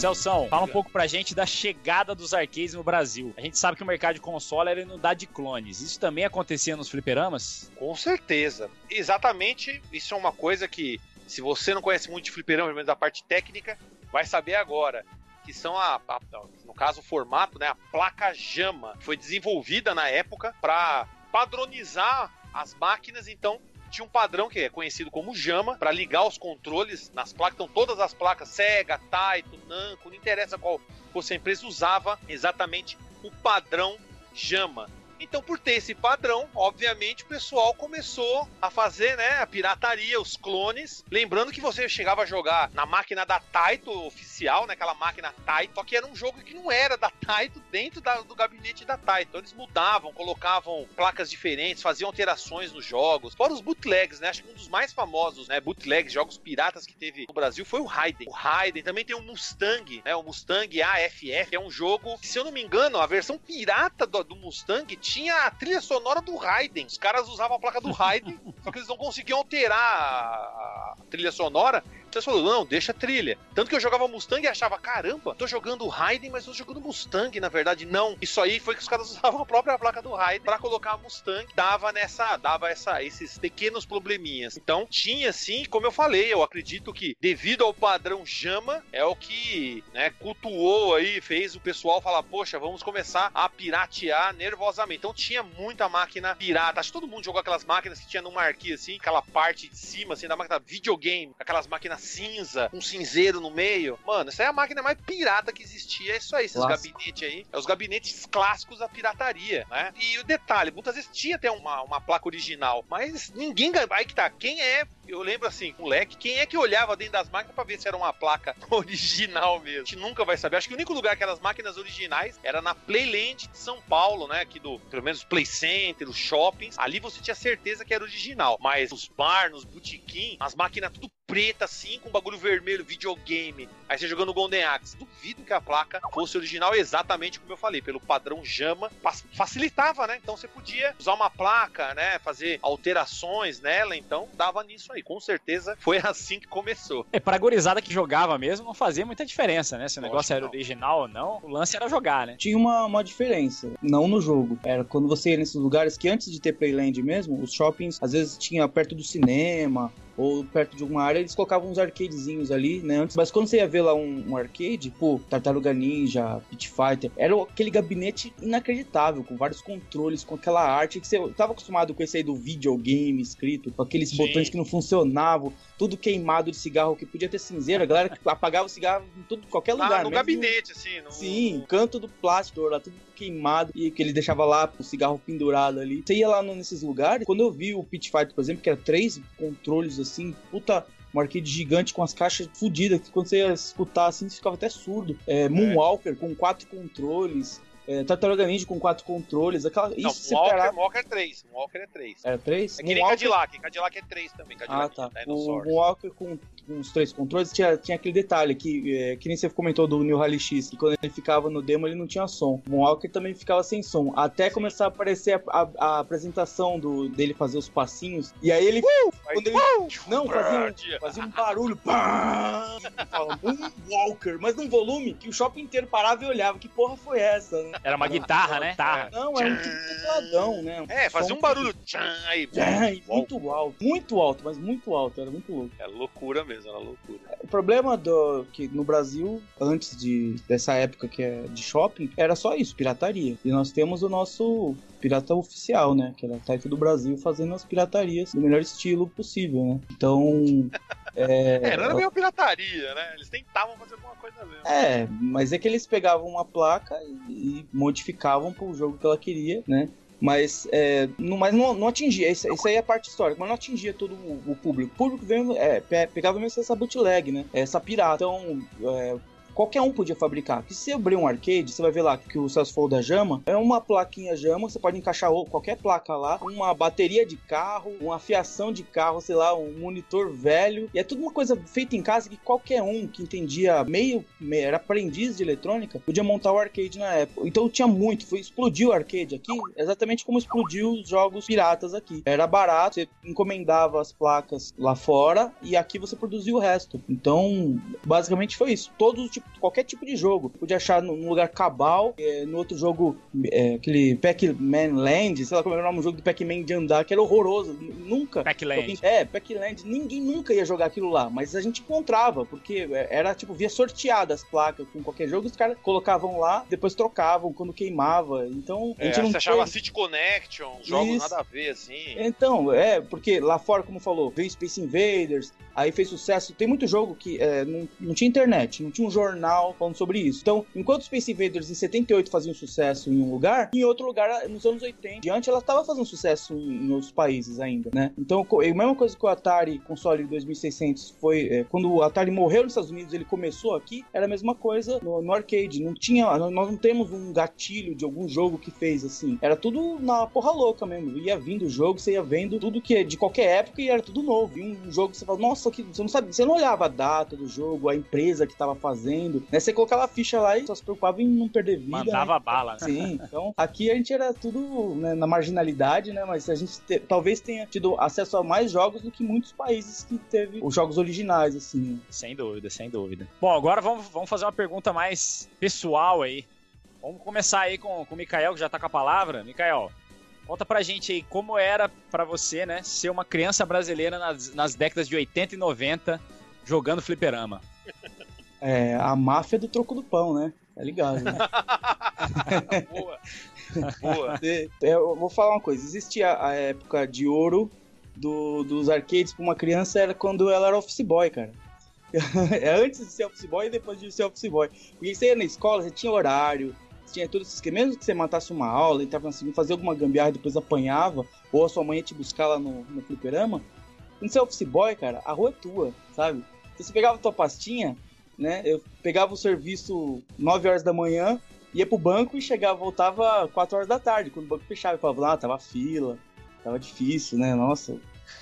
A: Celção, fala um pouco pra gente da chegada dos arcades no Brasil. A gente sabe que o mercado de console era inundado de clones. Isso também acontecia nos fliperamas?
D: Com certeza. Exatamente, isso é uma coisa que, se você não conhece muito de fliperama, pelo menos da parte técnica, vai saber agora. Que são a, a no caso o formato, né, a placa Jama, foi desenvolvida na época para padronizar as máquinas, então tinha um padrão que é conhecido como Jama para ligar os controles nas placas. Então todas as placas Sega, Taito, Namco, não interessa qual fosse a empresa usava exatamente o padrão Jama. Então, por ter esse padrão, obviamente o pessoal começou a fazer, né, a pirataria, os clones. Lembrando que você chegava a jogar na máquina da Taito oficial, né, aquela máquina Taito, só que era um jogo que não era da Taito dentro da, do gabinete da Taito. Então, eles mudavam, colocavam placas diferentes, faziam alterações nos jogos. Fora os bootlegs, né, acho que um dos mais famosos, né, bootlegs, jogos piratas que teve no Brasil foi o Raiden. O Raiden também tem o Mustang, né, o Mustang AFF, é um jogo, se eu não me engano, a versão pirata do, do Mustang tinha a trilha sonora do Raiden. Os caras usavam a placa do Raiden, só que eles não conseguiam alterar a, trilha sonora. Então falou, não, deixa a trilha. Tanto que eu jogava Mustang e achava, caramba, tô jogando Raiden, mas tô jogando Mustang, na verdade, não. Isso aí foi que os caras usavam a própria placa do Raiden para colocar a Mustang. Dava nessa, dava essa, esses pequenos probleminhas. Então, tinha sim, como eu falei, eu acredito que devido ao padrão Jama, é o que, né, cultuou aí, fez o pessoal falar, poxa, vamos começar a piratear nervosamente. Então tinha muita máquina pirata. Acho que todo mundo jogou aquelas máquinas que tinha no marquinhos assim, aquela parte de cima, assim, da máquina videogame, aquelas máquinas cinza, um cinzeiro no meio. Mano, essa é a máquina mais pirata que existia. É isso aí, esses gabinetes aí. É os gabinetes clássicos da pirataria, né? E o detalhe, muitas vezes tinha até uma, uma placa original, mas ninguém. Aí que tá, quem é eu lembro assim, moleque, quem é que olhava dentro das máquinas para ver se era uma placa original mesmo? A gente nunca vai saber. Acho que o único lugar que eram as máquinas originais era na Playland de São Paulo, né? Aqui do, pelo menos, Play Center, os shoppings. Ali você tinha certeza que era original. Mas os bar, nos botequim, as máquinas tudo preta assim, com bagulho vermelho, videogame. Aí você jogando Golden Axe. Duvido que a placa fosse original exatamente como eu falei, pelo padrão Jama. Facilitava, né? Então você podia usar uma placa, né? Fazer alterações nela, então dava nisso aí. Com certeza foi assim que começou.
A: É, pra gorizada que jogava mesmo, não fazia muita diferença, né? Se o negócio era não. original ou não, o lance era jogar, né?
C: Tinha uma, uma diferença, não no jogo. Era quando você ia nesses lugares que antes de ter Playland mesmo, os shoppings às vezes tinha perto do cinema ou perto de alguma área, eles colocavam uns arcadezinhos ali, né? Antes. Mas quando você ia ver lá um, um arcade, pô, Tartaruga Ninja, Pit Fighter, era aquele gabinete inacreditável, com vários controles, com aquela arte que você tava acostumado com esse aí do videogame escrito, com aqueles Sim. botões que não funcionavam, tudo queimado de cigarro, que podia ter cinzeiro, a galera que apagava o cigarro em todo, qualquer lugar.
D: no gabinete, assim. No...
C: Sim, canto do plástico lá, tudo queimado, e que ele deixava lá o cigarro pendurado ali. Você ia lá nesses lugares, quando eu vi o Pit Fighter, por exemplo, que era três controles assim, puta um arcade gigante com as caixas fodidas, que quando você ia escutar assim, você ficava até surdo. É, Moonwalker é. com quatro controles. É, Tartaruga Ninja com quatro controles, aquela.
D: Não, isso Walker. Walker é 3. Walker é 3.
C: É 3?
D: É que nem Cadillac. Cadillac é 3 também. Cadillac
C: ah, tá. O Walker com com os três controles, tinha, tinha aquele detalhe que, é, que nem você comentou do New Rally X, que quando ele ficava no demo ele não tinha som. O Moonwalker também ficava sem som. Até começar a aparecer a, a- a apresentação do, dele fazer os passinhos. E aí ele. quando ele não, fazia um, fazia um barulho. Pá! Fala, Moonwalker, mas num volume que o shopping inteiro parava e olhava. Que porra foi essa, né?
A: Era uma guitarra, né? Guitarra.
C: Não, era um tipo tecladão, né?
D: É, fazia um barulho. Tchan, aí.
C: É, e muito alto, muito alto, mas muito alto, era muito louco.
D: É loucura mesmo, era loucura.
C: O problema do que no Brasil, antes de dessa época que é de shopping, era só isso, pirataria. E nós temos o nosso pirata oficial, né? Que era a Taito do Brasil fazendo as piratarias do melhor estilo possível, né? Então. É,
D: É, não era meio pirataria, né? Eles tentavam fazer alguma coisa mesmo.
C: é, mas é que eles pegavam uma placa e, e modificavam pro jogo que ela queria, né? Mas, é, não, mas não, não atingia, isso, isso aí é a parte histórica, mas não atingia todo o, o público. O público veio, é, pe- pegava mesmo essa bootleg, né? Essa pirata. Então, é, qualquer um podia fabricar. Porque se você abrir um arcade, você vai ver lá que o falou da Jama, é uma plaquinha Jama, você pode encaixar qualquer placa lá, uma bateria de carro, uma fiação de carro, sei lá, um monitor velho, e é tudo uma coisa feita em casa que qualquer um que entendia meio, meio era aprendiz de eletrônica, podia montar o arcade na época. Então tinha muito, foi explodiu o arcade aqui, exatamente como explodiu os jogos piratas aqui. Era barato, você encomendava as placas lá fora e aqui você produzia o resto. Então, basicamente foi isso. Todo tipo, qualquer tipo de jogo. Podia achar num lugar Cabal, eh, no outro jogo, eh, aquele Pac-Man Land, sei lá como era o nome do jogo do Pac-Man de andar, que era horroroso. Nunca.
A: Packland.
C: É, Pac-Land. Ninguém nunca ia jogar aquilo lá, mas a gente encontrava, porque eh, era tipo, via sorteada as placas com qualquer jogo, os caras colocavam lá, depois trocavam quando queimava. Então, a
D: É,
C: gente não
D: você achava
C: foi-
D: City Connection, jogos
C: Isso.
D: nada a ver, assim.
C: então, é, porque lá fora, como falou, veio Space Invaders, aí fez sucesso. Tem muito jogo que é, não, não tinha internet, não tinha um jornal falando sobre isso. Então, enquanto Space Invaders em 78 faziam sucesso em um lugar, em outro lugar, nos anos 80, diante, ela estava fazendo sucesso em, outros países ainda, né? Então, a mesma coisa que o Atari console 2600 foi. é, quando o Atari morreu nos Estados Unidos, ele começou aqui, era a mesma coisa no, no arcade. Não tinha. Nós não temos um gatilho de algum jogo que fez assim. Era tudo na porra louca mesmo. Ia vindo o jogo, você ia vendo tudo que é de qualquer época e era tudo novo. E um jogo que você fala, nossa, que você não sabe, você não olhava a data do jogo, a empresa que tava fazendo, né? Você colocava a ficha lá e só se preocupava em não perder vida. né?
A: Mandava bala. né?
C: Sim, então aqui a gente era tudo né, na marginalidade, né? Mas a gente te- talvez tenha tido acesso a mais jogos do que muitos países que teve os jogos originais, assim.
A: Sem dúvida, sem dúvida. Bom, agora vamos, vamos fazer uma pergunta mais pessoal aí. Vamos começar aí com, com o Mikael, que já tá com a palavra. Mikael, conta pra gente aí como era pra você, né, ser uma criança brasileira nas, nas décadas de 80 e 90 jogando fliperama.
C: É a máfia do troco do pão, né? Tá ligado, né?
D: Boa. Boa.
C: É, Eu vou falar uma coisa: existia a época de ouro do- dos arcades pra uma criança, era quando ela era office boy, cara. É antes de ser office boy e depois de ser office boy. Porque você ia na escola, você tinha horário, você tinha tudo isso. Mesmo que você matasse uma aula e tava conseguindo fazer alguma gambiarra e depois apanhava, ou a sua mãe ia te buscar lá no, no fliperama, quando você é office boy, cara, a rua é tua, sabe? Então você pegava a tua pastinha, né? Eu pegava o serviço 9 horas da manhã, ia pro banco e chegava, voltava 4 horas da tarde, quando o banco fechava. Eu falava, ah, tava fila, tava difícil, né? Nossa,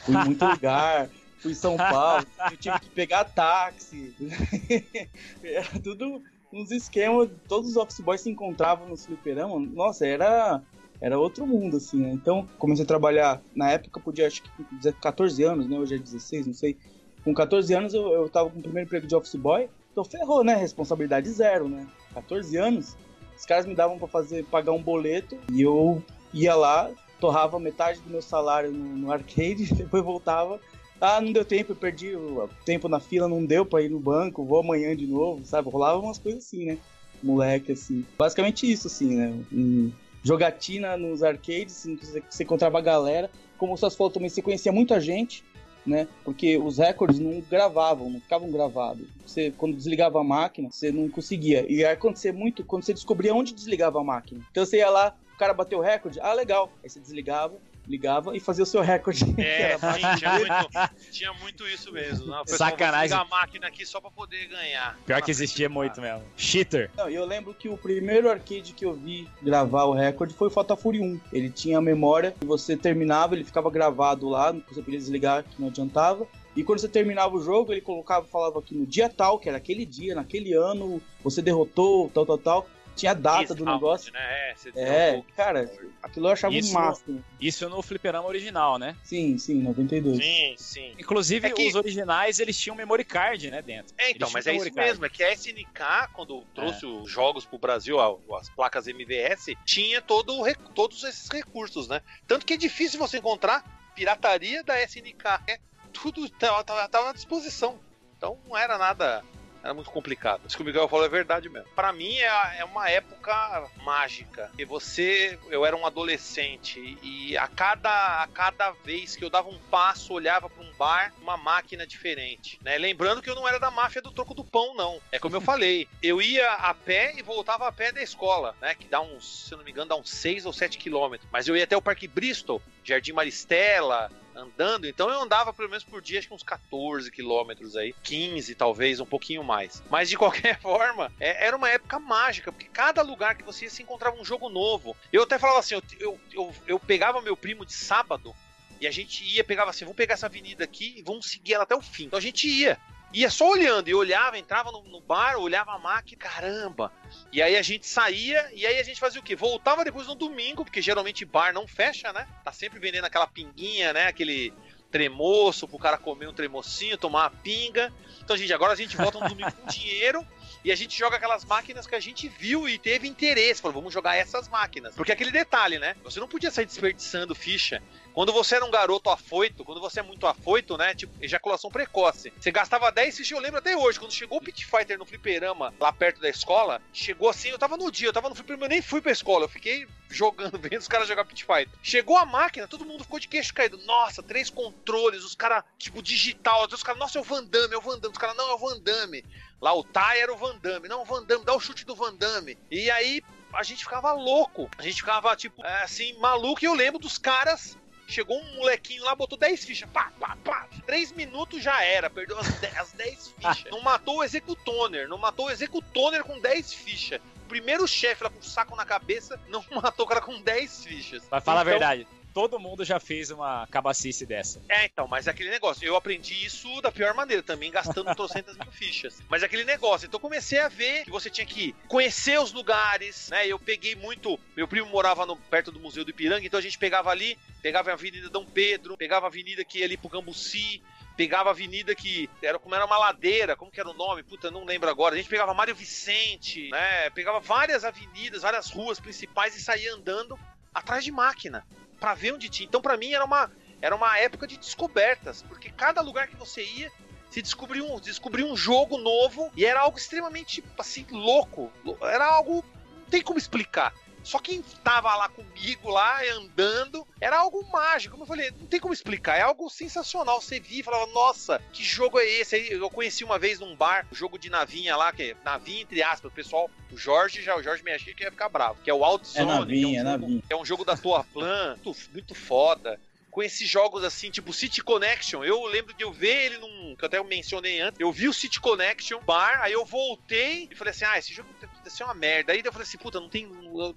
C: fui em muito lugar, fui em São Paulo, eu tive que pegar táxi. era tudo uns esquemas, todos os office boys se encontravam no fliperama. Nossa, era era outro mundo, assim, né? Então, comecei a trabalhar, na época podia, acho que com 14 anos, né? Hoje é 16, não sei. Com 14 anos eu, eu tava com o primeiro emprego de office boy, então ferrou, né? Responsabilidade zero, né? 14 anos, os caras me davam pra fazer, pagar um boleto e eu ia lá, torrava metade do meu salário no, no arcade, depois voltava. Ah, não deu tempo, eu perdi o tempo na fila, não deu pra ir no banco, vou amanhã de novo, sabe? Rolava umas coisas assim, né? Moleque, assim. Basicamente isso, assim, né? Um jogatina nos arcades, assim, você, você encontrava a galera. Como você falou também, você conhecia muita gente, né? Porque os recordes não gravavam, não ficavam gravados. Você, quando desligava a máquina, você não conseguia. E aí acontecia muito quando você descobria onde desligava a máquina. Então você ia lá, o cara bateu o recorde, ah, legal. Aí você desligava, ligava e fazia o seu recorde.
D: É, sim, tinha muito, tinha muito isso mesmo. Né? O pessoal,
A: Sacanagem.
D: A máquina aqui só pra poder ganhar.
A: Pior que existia muito mesmo. Cheater.
C: Não, e eu lembro que o primeiro arcade que eu vi gravar o recorde foi o Fatafuri 1. Ele tinha a memória, e você terminava, ele ficava gravado lá, você podia desligar, que não adiantava. E quando você terminava o jogo, ele colocava, falava que no dia tal, que era aquele dia, naquele ano, você derrotou, tal, tal, tal tinha a data do negócio.
D: Né? É,
C: é cara, aquilo eu achava isso, um máximo.
A: Isso no fliperama original, né?
C: Sim, sim, 92.
D: Sim, sim.
A: Inclusive, é que... os originais, eles tinham memory card, né, dentro.
D: É, então, mas é isso card. mesmo, é que a SNK, quando trouxe é. os jogos pro Brasil, as placas MVS, tinha todo, todos esses recursos, né? Tanto que é difícil você encontrar pirataria da SNK, né? Tudo tava, tava à disposição. Então não era nada era muito complicado. Isso que o Miguel falou é verdade mesmo. Para mim é, é uma época mágica. E você, eu era um adolescente e a cada, a cada vez que eu dava um passo, olhava para um bar, uma máquina diferente, né? Lembrando que eu não era da máfia do troco do pão, não. É como eu falei, eu ia a pé e voltava a pé da escola, né? Que dá uns, se não me engano, dá uns 6 ou 7 quilômetros. Mas eu ia até o Parque Bristol, Jardim Maristela, andando, então eu andava pelo menos por dia, acho que uns 14 quilômetros aí, 15 talvez, um pouquinho mais. Mas de qualquer forma, é, era uma época mágica, porque cada lugar que você ia se encontrava um jogo novo. Eu até falava assim, eu, eu, eu, eu pegava meu primo de sábado e a gente ia, pegava assim, vamos pegar essa avenida aqui e vamos seguir ela até o fim. Então a gente ia ia só olhando, e olhava, entrava no, no, bar, olhava a máquina, caramba. E aí a gente saía, e aí a gente fazia o quê? Voltava depois no domingo, porque geralmente bar não fecha, né? Tá sempre vendendo aquela pinguinha, né? Aquele tremoço pro cara comer um tremocinho, tomar uma pinga. Então, gente, agora a gente volta no domingo com dinheiro e a gente joga aquelas máquinas que a gente viu e teve interesse. Falou, vamos jogar essas máquinas. Porque aquele detalhe, né? Você não podia sair desperdiçando ficha. Quando você era um garoto afoito, quando você é muito afoito, né? Tipo, ejaculação precoce. Você gastava 10 fichas, eu lembro até hoje, quando chegou o Pit Fighter no fliperama, lá perto da escola, chegou assim, eu tava no dia, eu tava no fliperama, eu nem fui pra escola, eu fiquei jogando, vendo os caras jogar Pit Fighter. Chegou a máquina, todo mundo ficou de queixo caído. Nossa, três controles, os caras, tipo, digital. Os caras, nossa, é o Van Damme, é o Van Damme. Os caras, não, é o Van Damme. Lá o Tai era o Van Damme. Não, o Van Damme, dá o chute do Van Damme. E aí a gente ficava louco. A gente ficava, tipo, é, assim, maluco. E eu lembro dos caras Chegou um molequinho lá, botou 10 fichas. Pá, pá, pá. 3 minutos já era. Perdeu as 10, as 10 fichas. Não matou o Executoner. Não matou o Executoner com 10 fichas. O primeiro chefe lá com um saco na cabeça não matou o cara com 10 fichas.
A: Vai falar então, a verdade todo mundo já fez uma cabacice dessa.
D: É, então, mas é aquele negócio. Eu aprendi isso da pior maneira, também gastando trocentas mil fichas. Mas é aquele negócio. Então comecei a ver que você tinha que conhecer os lugares, né? Eu peguei muito. Meu primo morava no, perto do Museu do Ipiranga, então a gente pegava ali, pegava a Avenida Dom Pedro, pegava a avenida que ia ali pro Cambuci, pegava a avenida que era como era uma ladeira, como que era o nome? Puta, não lembro agora. A gente pegava Mário Vicente, né? Pegava várias avenidas, várias ruas principais e saía andando atrás de máquina para ver onde tinha. Então, para mim, era uma, era uma época de descobertas, porque cada lugar que você ia, se descobriu um, descobriu um jogo novo e era algo extremamente, assim, louco. Era algo. Não tem como explicar. Só quem tava lá comigo, lá, andando, era algo mágico. Como eu falei, não tem como explicar. É algo sensacional. Você via e falava, nossa, que jogo é esse? Aí eu conheci uma vez num bar, o um jogo de navinha lá, que é navinha entre aspas. O pessoal, o Jorge, já o Jorge me achei que ia ficar bravo. Que é o Outzone.
C: É navinha,
D: é,
C: um é jogo,
D: é um jogo da tua plan, muito, muito foda com esses jogos assim, tipo City Connection. Eu lembro de eu ver ele num. que eu até mencionei antes. Eu vi o City Connection bar, aí eu voltei e falei assim: ah, esse jogo deve ser uma merda. Aí eu falei assim: puta, não tem.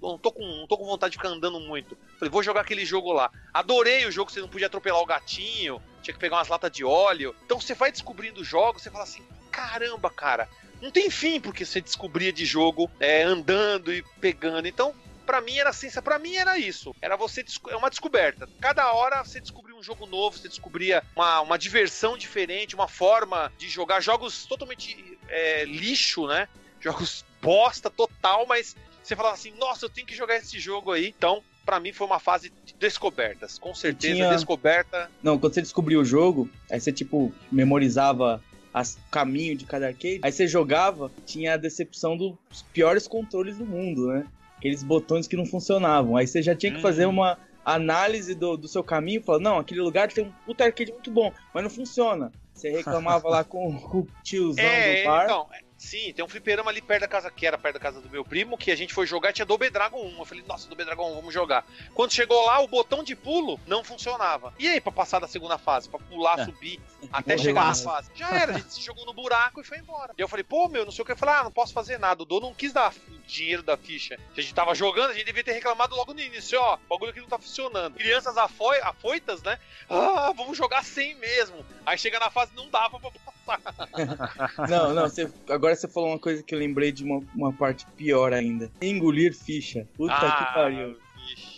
D: Não tô com, não tô com vontade de ficar andando muito. Falei, vou jogar aquele jogo lá. Adorei o jogo, você não podia atropelar o gatinho, tinha que pegar umas latas de óleo. Então você vai descobrindo jogos, você fala assim: caramba, cara. Não tem fim porque você descobria de jogo é, andando e pegando. Então, para mim era ciência, para mim era isso. Era você é uma descoberta. Cada hora você descobria um jogo novo, você descobria uma, uma diversão diferente, uma forma de jogar jogos totalmente é, lixo, né? Jogos bosta total, mas você falava assim: "Nossa, eu tenho que jogar esse jogo aí". Então, para mim foi uma fase de descobertas, com certeza tinha... descoberta.
C: Não, quando você descobriu o jogo, aí você tipo memorizava as caminho de cada arcade. Aí você jogava, tinha a decepção dos piores controles do mundo, né? Aqueles botões que não funcionavam. Aí você já tinha que fazer uhum. uma análise do, do seu caminho e falar, não, aquele lugar tem um puta arcade muito bom, mas não funciona. Você reclamava lá com, com o tiozão é, do bar. Então,
D: Sim, tem um fliperama ali perto da casa, que era perto da casa do meu primo, que a gente foi jogar e tinha Double Dragon 1. Eu falei, nossa, Double Dragon 1, vamos jogar. Quando chegou lá, o botão de pulo não funcionava. E aí, pra passar da segunda fase? Pra pular,
A: É.
D: subir, até
C: Morreu,
D: chegar
C: né?
D: na fase? Já era, a gente se jogou no buraco e foi embora. E eu falei, pô, meu, não sei o que. Eu falei, ah, não posso fazer nada. O dono não quis dar dinheiro da ficha. Se a gente tava jogando, a gente devia ter reclamado logo no início, ó, o bagulho aqui não tá funcionando. Crianças afoi afoitas, né? Ah, vamos jogar sem mesmo. Aí chega na fase, não dava pra passar.
C: Não, não, você- agora você falou uma coisa que eu lembrei de uma, uma parte pior ainda. Engolir ficha. Puta que pariu.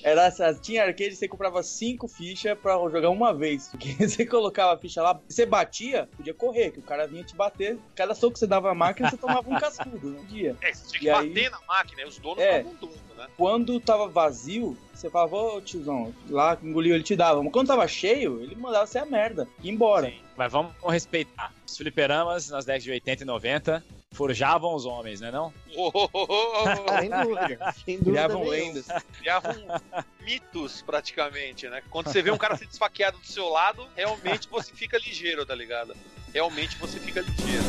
C: Era, essa- tinha arcade, você comprava cinco fichas pra jogar uma vez. Porque você colocava a ficha lá, você batia, podia correr, que o cara vinha te bater. Cada soco que você dava a máquina, você tomava um cascudo no dia.
D: É, você tinha que
C: E aí-
D: bater na máquina, e os donos
C: É.
D: estavam doidos, né?
C: Quando tava vazio, você falava, ô tiozão, lá engoliu, ele te dava. Mas quando tava cheio, ele mandava você a merda, ir embora.
A: Sim, Mas vamos respeitar. Os fliperamas, nas décadas de 80 e 90, forjavam os homens, né não?
D: Oh, oh, oh, oh,
B: Sem dúvida. Sem dúvida
C: Criavam lendas.
D: Criavam mitos, praticamente, né? Quando você vê um cara se desfaqueado do seu lado, realmente você fica ligeiro, tá ligado? Realmente você fica ligeiro.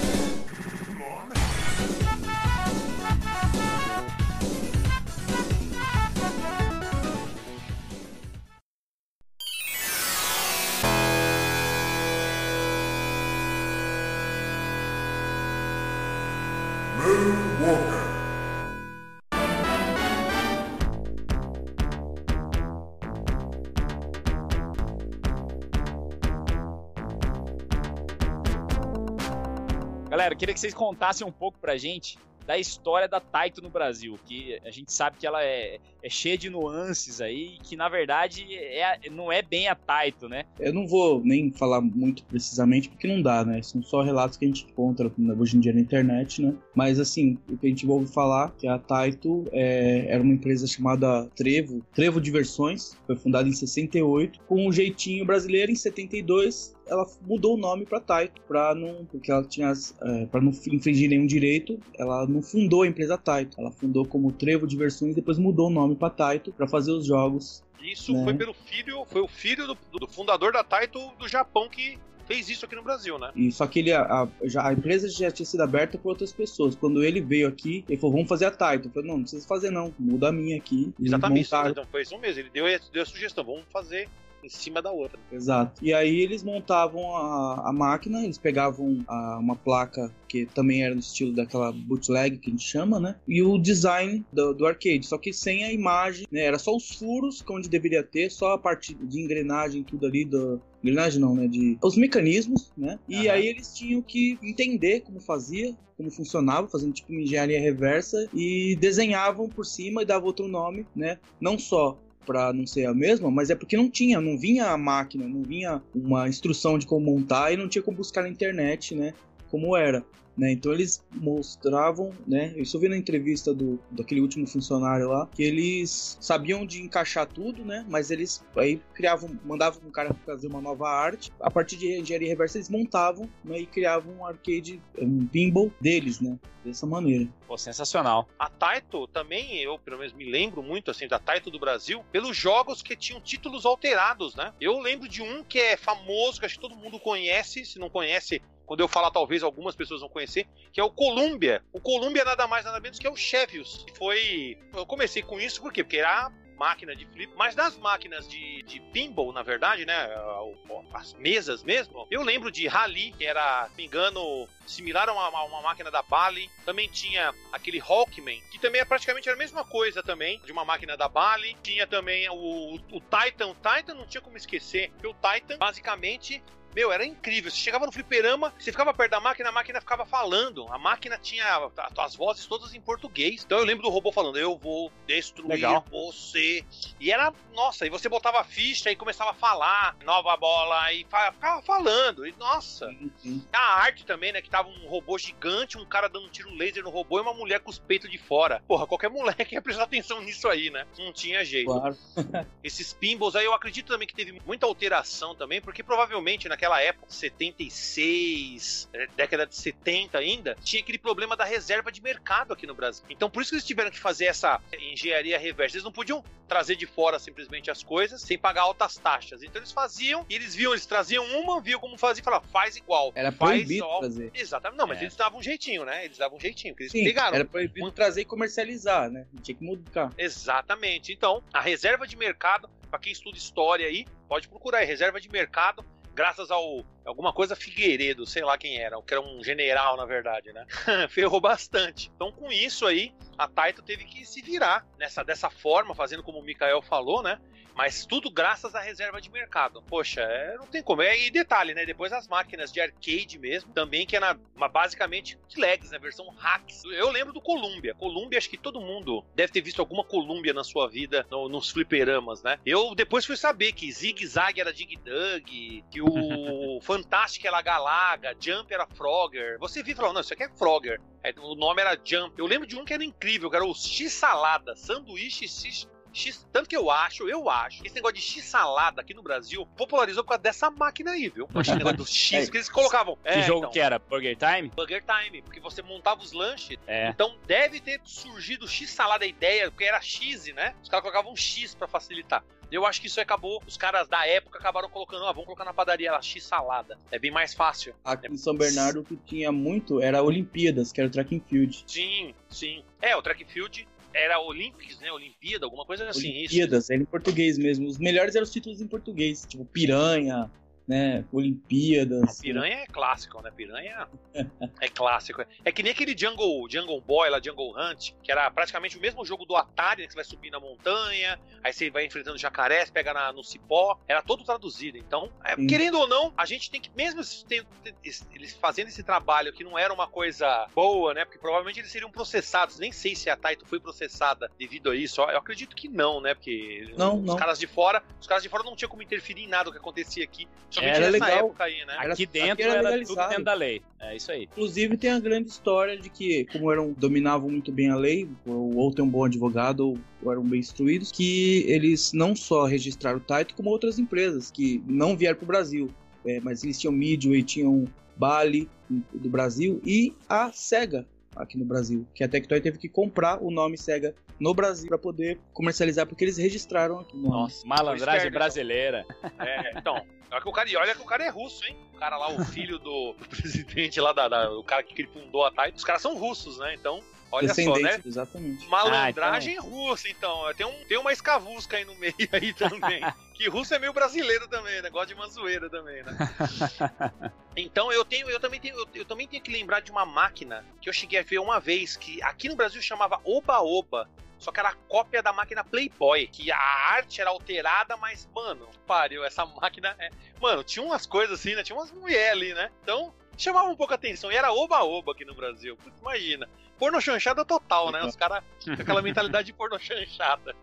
A: Galera, queria que vocês contassem um pouco pra gente da história da Taito no Brasil, que a gente sabe que ela é, é cheia de nuances aí, que na verdade é, não é bem a Taito, né?
C: Eu não vou nem falar muito precisamente, porque não dá, né? São só relatos que a gente encontra hoje em dia na internet, né? Mas assim, o que a gente ouve falar que a Taito é, era uma empresa chamada Trevo, Trevo Diversões, foi fundada em 68, com um jeitinho brasileiro em 72. Ela mudou o nome para Taito, para não, porque ela tinha, é, para não infringir nenhum direito, ela não fundou a empresa Taito. Ela fundou como Trevo Diversões e depois mudou o nome para Taito para fazer os jogos
D: Isso
C: Né?
D: foi pelo filho, foi o filho do, do fundador da Taito do Japão que fez isso aqui no Brasil, né?
C: E só que ele, a, a- a empresa já tinha sido aberta por outras pessoas. Quando ele veio aqui, ele falou: vamos fazer a Taito. Eu falei: não, não precisa fazer, não. Muda a minha aqui.
D: Exatamente,
C: montaram-
D: então foi isso mesmo. Ele deu, deu a sugestão, vamos fazer em cima da outra.
C: Exato. E aí eles montavam a, a máquina, eles pegavam a- uma placa que também era no estilo daquela bootleg que a gente chama, né? E o design do, do arcade, só que sem a imagem, né? Era só os furos que onde deveria ter, só a parte de engrenagem, tudo ali do. Engrenagem não, né? De. Os mecanismos, né? E
A: Aham.
C: aí eles tinham que entender como fazia. Como funcionava, fazendo tipo uma engenharia reversa e desenhavam por cima e davam outro nome, né? Não só para não ser a mesma, mas é porque não tinha, não vinha a máquina, não vinha uma instrução de como montar e não tinha como buscar na internet, né, como era. Né? Então eles mostravam, né? Eu vi na entrevista do daquele último funcionário lá, que eles sabiam de encaixar tudo, né? Mas eles aí criavam, mandavam um cara fazer uma nova arte. A partir de engenharia reversa eles montavam, né? E criavam um arcade, um pinball deles, né? Dessa maneira.
A: Pô, sensacional.
D: A Taito também, eu pelo menos me lembro muito assim da Taito do Brasil, pelos jogos que tinham títulos alterados, né? Eu lembro de um que é famoso, que acho que todo mundo conhece, se não conhece, quando eu falar talvez algumas pessoas vão conhecer, que é o Columbia. O Columbia é nada mais nada menos que é o Chevios. Foi, eu comecei com isso por quê? Porque era máquina de flip, mas das máquinas de, de pinball, na verdade, né, as mesas mesmo, eu lembro de Rally, que era, se me engano, similar a uma, uma máquina da Bally, também tinha aquele Hawkman, que também é praticamente a mesma coisa também, de uma máquina da Bally, tinha também o, o Titan, o Titan não tinha como esquecer, porque o Titan, basicamente, meu, era incrível. Você chegava no fliperama, você ficava perto da máquina, a máquina ficava falando. A máquina tinha as vozes todas em português. Então eu lembro do robô falando: Eu vou destruir
A: Legal.
D: você. E era, nossa, e você botava a ficha e começava a falar, nova bola, e ficava falando. E nossa, a arte também, né? Que tava um robô gigante, um cara dando um tiro laser no robô e uma mulher com os peitos de fora. Porra, qualquer moleque ia prestar atenção nisso aí, né? Não tinha jeito
C: Claro.
D: esses pinballs aí eu acredito também que teve muita alteração também, porque provavelmente naquela naquela época, 76, eh, década de 70 ainda, tinha aquele problema da reserva de mercado aqui no Brasil. Então por isso que eles tiveram que fazer essa engenharia reversa. Eles não podiam trazer de fora simplesmente as coisas sem pagar altas taxas. Então eles faziam e eles viam, eles traziam uma, viam como fazia e falavam, faz igual.
C: Era
D: faz
C: proibido
D: igual.
C: trazer.
D: Exatamente. Não, mas
A: É.
D: eles davam um jeitinho, né? Eles davam um jeitinho, porque eles
C: Sim,
D: pegaram.
C: era proibido trazer e comercializar, né? Tinha que mudar.
D: Exatamente. Então, a reserva de mercado, para quem estuda história aí, pode procurar aí, reserva de mercado, graças ao alguma coisa Figueiredo, sei lá quem era, que era um general, na verdade, né? Ferrou bastante. Então, com isso aí, a Taito teve que se virar nessa dessa forma, fazendo como o Mikael falou, né? Mas tudo graças à reserva de mercado. Poxa, é, não tem como. É, e detalhe, né? Depois as máquinas de arcade mesmo, também que é na, uma, basicamente legs, né? Versão hacks. Eu lembro do Columbia. Columbia, acho que todo mundo deve ter visto alguma Columbia na sua vida no- nos fliperamas, né? Eu depois fui saber que Zig Zag era Dig Dug, que o Fantastic era Galaga, Jump era Frogger. Você viu e falou, não, isso aqui é Frogger. Aí, o nome era Jump. Eu lembro de um que era incrível, que era o X-Salada, sanduíche X X, tanto que eu acho, eu acho, esse negócio de X-salada aqui no Brasil popularizou por causa dessa máquina aí, viu? Esse negócio do X,
C: É.
D: que eles colocavam.
A: Que
D: É,
A: jogo
D: então,
A: que era? Burger Time?
D: Burger Time, porque você montava os lanches.
A: É.
D: Então deve ter surgido X-salada a ideia, porque era X, né? Os caras colocavam um X pra facilitar. Eu acho que isso acabou, os caras da época acabaram colocando, ah, vamos colocar na padaria lá, X-salada. É bem mais fácil.
C: Aqui em São Bernardo o que tinha muito era Olimpíadas, que era o track and field.
D: Sim, sim. É, o track and field era Olympics, né? Olimpíada, alguma coisa assim. isso.
C: Olimpíadas, era em português mesmo. Os melhores eram os títulos em português, tipo Piranha, né? Olimpíadas.
D: Piranha é clássico, né? Piranha é clássico. É que nem aquele Jungle, Jungle Boy lá, Jungle Hunt, que era praticamente o mesmo jogo do Atari, né? Que você vai subir na montanha, aí você vai enfrentando jacarés, pega na- no cipó. Era todo traduzido. Então, é, querendo ou não, a gente tem que, mesmo tem- eles fazendo esse trabalho que não era uma coisa boa, né? Porque provavelmente eles seriam processados. Nem sei se a Taito foi processada devido a isso. Eu acredito que não, né? Porque
C: Não,
D: os
C: não.
D: caras de fora, os caras de fora não tinham como interferir em nada do que acontecia aqui. Somente
C: Era
D: nessa
C: legal.
D: época aí, né?
A: Aqui dentro
C: aqui era
A: era, tudo dentro da lei. É isso aí.
C: Inclusive tem a grande história de que, como eram dominavam muito bem a lei, ou, ou tem um bom advogado, ou, ou eram bem instruídos, que eles não só registraram o Taito, como outras empresas que não vieram para o Brasil. É, mas eles tinham Midway, tinham Bali do Brasil e a Sega aqui no Brasil, que a Tectoy teve que comprar o nome Sega no Brasil para poder comercializar, porque eles registraram aqui. o nome.
A: Nossa, malandragem
D: esperto,
A: brasileira.
D: É, então. Olha que, o cara, e olha que o cara é russo, hein? O cara lá, o filho do, do presidente lá, da, da- o cara que fundou a Taito, os caras são russos, né? Então, olha só, né?
C: exatamente.
D: Malandragem russa, então. Tem, um, tem uma escavusca aí no meio aí também. que russo é meio brasileiro também, né? Gosta de uma zoeira também, né? Então eu tenho, eu também tenho, eu, eu também tenho que lembrar de uma máquina que eu cheguei a ver uma vez, que aqui no Brasil chamava Oba Oba. Só que era a cópia da máquina Playboy, que a arte era alterada, mas, mano, pariu, essa máquina é. Mano, tinha umas coisas assim, né? Tinha umas mulheres ali, né? Então, chamava um pouco a atenção. E era oba-oba aqui no Brasil. Putz, imagina. Porno chanchada total, né? Os caras com aquela mentalidade de porno chanchada.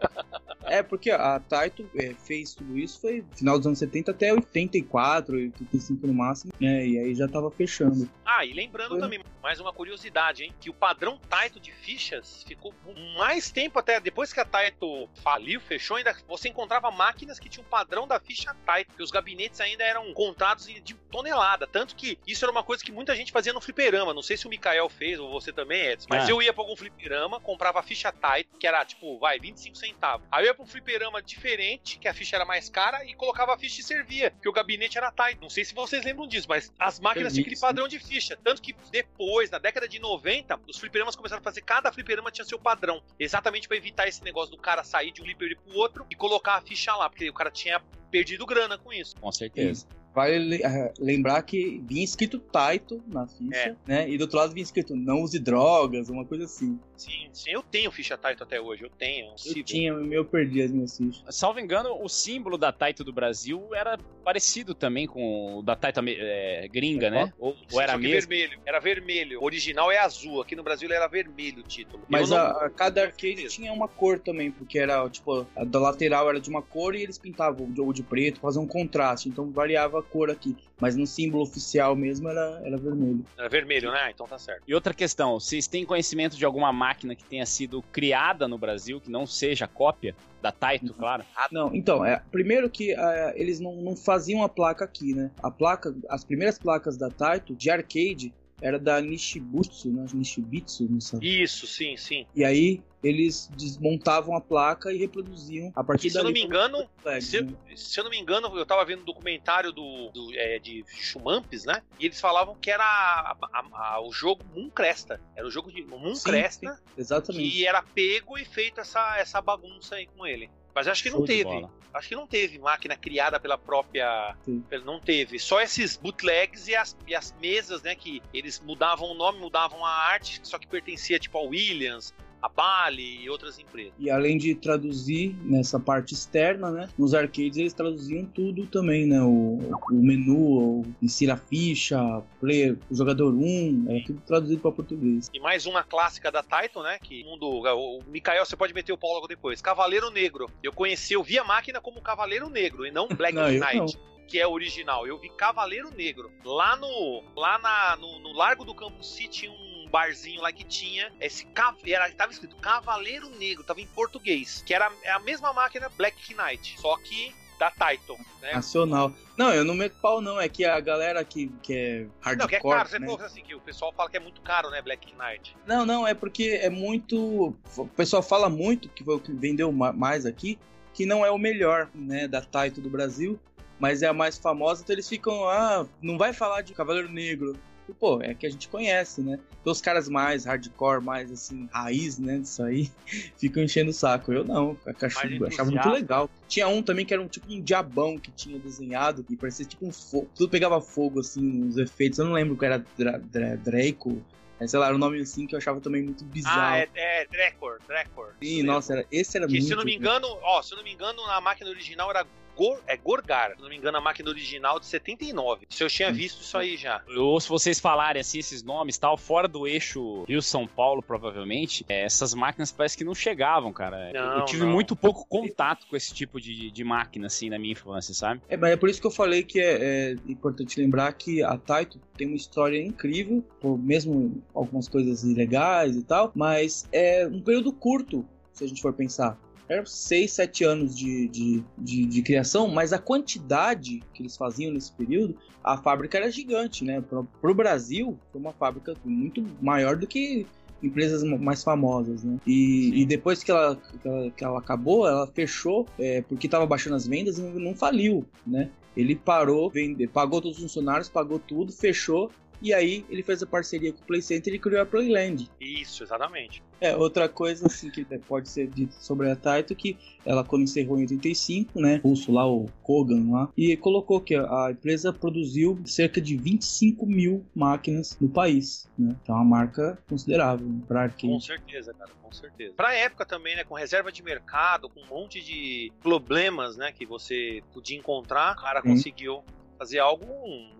C: É, porque a Taito é, fez tudo isso foi final dos anos 70 até 84, 85 no máximo, né? E aí já tava fechando.
D: Ah, e lembrando
C: Foi.
D: também, mais uma curiosidade, hein? Que o padrão Taito de fichas ficou mais tempo até depois que a Taito faliu, fechou, ainda você encontrava máquinas que tinham o padrão da ficha Taito, que os gabinetes ainda eram contratos de tonelada. Tanto que isso era uma coisa que muita gente fazia no fliperama. Não sei se o Mikael fez ou você também, Edson. Mas
A: Ah.
D: eu ia pra algum fliperama, comprava a ficha Taito, que era tipo, vai, 25 centavos. Aí eu ia pra um fliperama diferente, que a ficha era mais cara, e colocava a ficha e servia, que o gabinete era Taito. Não sei se vocês lembram disso, mas as máquinas tinham aquele padrão de ficha. Tanto que depois, na década de 90, os fliperamas começaram a fazer, cada fliperama tinha seu padrão. Exatamente pra evitar esse negócio do cara sair de um flipper pro outro e colocar a ficha lá, porque o cara tinha perdido grana com isso.
A: Com certeza.
C: Vale le- eh, lembrar que vinha escrito Taito na ficha,
D: É.
C: né? E do outro lado vinha escrito não use drogas, uma coisa assim.
D: Sim, sim, eu tenho ficha Taito até hoje, eu tenho. um
C: Eu tinha, eu perdi as minhas fichas.
A: Salvo engano, o símbolo da Taito do Brasil era parecido também com o da Taito é, gringa, né? Ou, ou era mesmo?
D: vermelho. Era vermelho. O original é azul. Aqui no Brasil era vermelho o título.
C: Mas
D: não-
C: a, a cada
D: não
C: arcade tinha uma cor também, porque era, tipo, a da lateral era de uma cor e eles pintavam de, ou de preto, fazer um contraste. Então variava a cor aqui. Mas no símbolo oficial mesmo era, era vermelho.
D: Era vermelho, né? Então tá certo.
A: E outra questão, vocês têm conhecimento de alguma máquina que tenha sido criada no Brasil, que não seja cópia da Taito, claro?
C: Ah, não. Então, é, primeiro que é, eles não, não faziam a placa aqui, né? A placa, as primeiras placas da Taito de arcade era da Nishibutsu, né? Nishibitsu, não sei.
D: Isso, sim, sim.
C: E aí eles desmontavam a placa e reproduziu a partir
D: se eu não me engano,
C: flags,
D: se,
C: né?
D: se eu não me engano, eu tava vendo um documentário do, do, é, de Chumampes, né? E eles falavam que era a- a- a- o jogo Moon Cresta. Era o jogo de Moon
C: Sim,
D: Cresta
C: Exatamente.
D: que era pego e feito essa, essa bagunça aí com ele. Mas acho que
A: Show
D: não teve. Acho que não teve máquina criada pela própria.
C: Sim.
D: Não teve. Só esses bootlegs e as, e as mesas, né? Que eles mudavam o nome, mudavam a arte, só que pertencia tipo a Williams, a Bali e outras empresas.
C: E além de traduzir nessa parte externa, né? Nos arcades eles traduziam tudo também, né? O, o menu, o insira a ficha, player, o jogador 1, é tudo traduzido para português.
D: E mais uma clássica da Titan, né? Que mundo. O Mikael, você pode meter o pau logo depois. Cavaleiro Negro. Eu conheci, eu vi a máquina como Cavaleiro Negro e não Black
C: Não,
D: Knight. Que é original. Eu vi Cavaleiro Negro. Lá no. Lá na, no, no Largo do Campo City, um barzinho lá que tinha esse era tava escrito Cavaleiro Negro, tava em português, que era a mesma máquina Black Knight, só que da Titan, né?
C: Nacional. Não, eu não meto pau, não. É que a galera que, que é hardcore.
D: Não, que é caro, você
C: né?
D: falou assim, que o pessoal fala que é muito caro, né, Black Knight.
C: Não, não, é porque é muito. O pessoal fala muito, que foi o que vendeu ma- mais aqui, que não é o melhor, né, da Taito do Brasil, mas é a mais famosa, então eles ficam, ah, não vai falar de Cavaleiro Negro. Pô, é que a gente conhece, né? Então os caras mais hardcore, mais assim, raiz, né, disso aí, ficam enchendo o saco. Eu não,
D: Mais
C: eu achava muito legal. Tinha um também que era um tipo um diabão que tinha desenhado, e parecia tipo um fogo, tudo pegava fogo, assim, os efeitos. Eu não lembro que era Dra Dra Draco, é, sei lá, era um nome assim que eu achava também muito bizarro.
D: Ah, é, é Drecor, Drecor.
C: Sim,
D: Isso
C: nossa, era, esse era
D: Que
C: muito.
D: se eu não me engano, ó, se eu não me engano, a máquina original era Gor, é Gorgar. Se não me engano, a máquina original de 79. Se eu tinha visto isso aí já.
A: Eu ouço vocês falarem assim esses nomes tal, fora do eixo Rio-São Paulo, provavelmente, é, essas máquinas parece que não chegavam, cara.
D: Não,
A: eu tive
D: não.
A: muito pouco contato com esse tipo de, de máquina, assim, na minha infância, sabe?
C: É, mas é por isso que eu falei que é, é importante lembrar que a Taito tem uma história incrível, por mesmo algumas coisas ilegais e tal, mas é um período curto, se a gente for pensar. Eram 6, 7 anos de, de, de, de criação, mas a quantidade que eles faziam nesse período, a fábrica era gigante, né? Pro, pro Brasil, foi uma fábrica muito maior do que empresas mais famosas, né? E, e depois que ela, que ela, que ela acabou, ela fechou é, porque estava baixando as vendas e não faliu, né? Ele parou, vende, pagou todos os funcionários, pagou tudo, fechou. E aí ele fez a parceria com o Play Center e criou a Playland.
D: Isso, exatamente.
C: É, outra coisa assim que pode ser dito sobre a Taito que ela quando encerrou em 85, né, pulso lá o Kogan lá, e colocou que a empresa produziu cerca de 25 mil máquinas no país, né? Então é uma marca considerável para
D: Com
C: arcade.
D: certeza, cara, com certeza. Pra época também, né, com reserva de mercado, com um monte de problemas, né, que você podia encontrar, o cara
C: Sim.
D: conseguiu fazer algo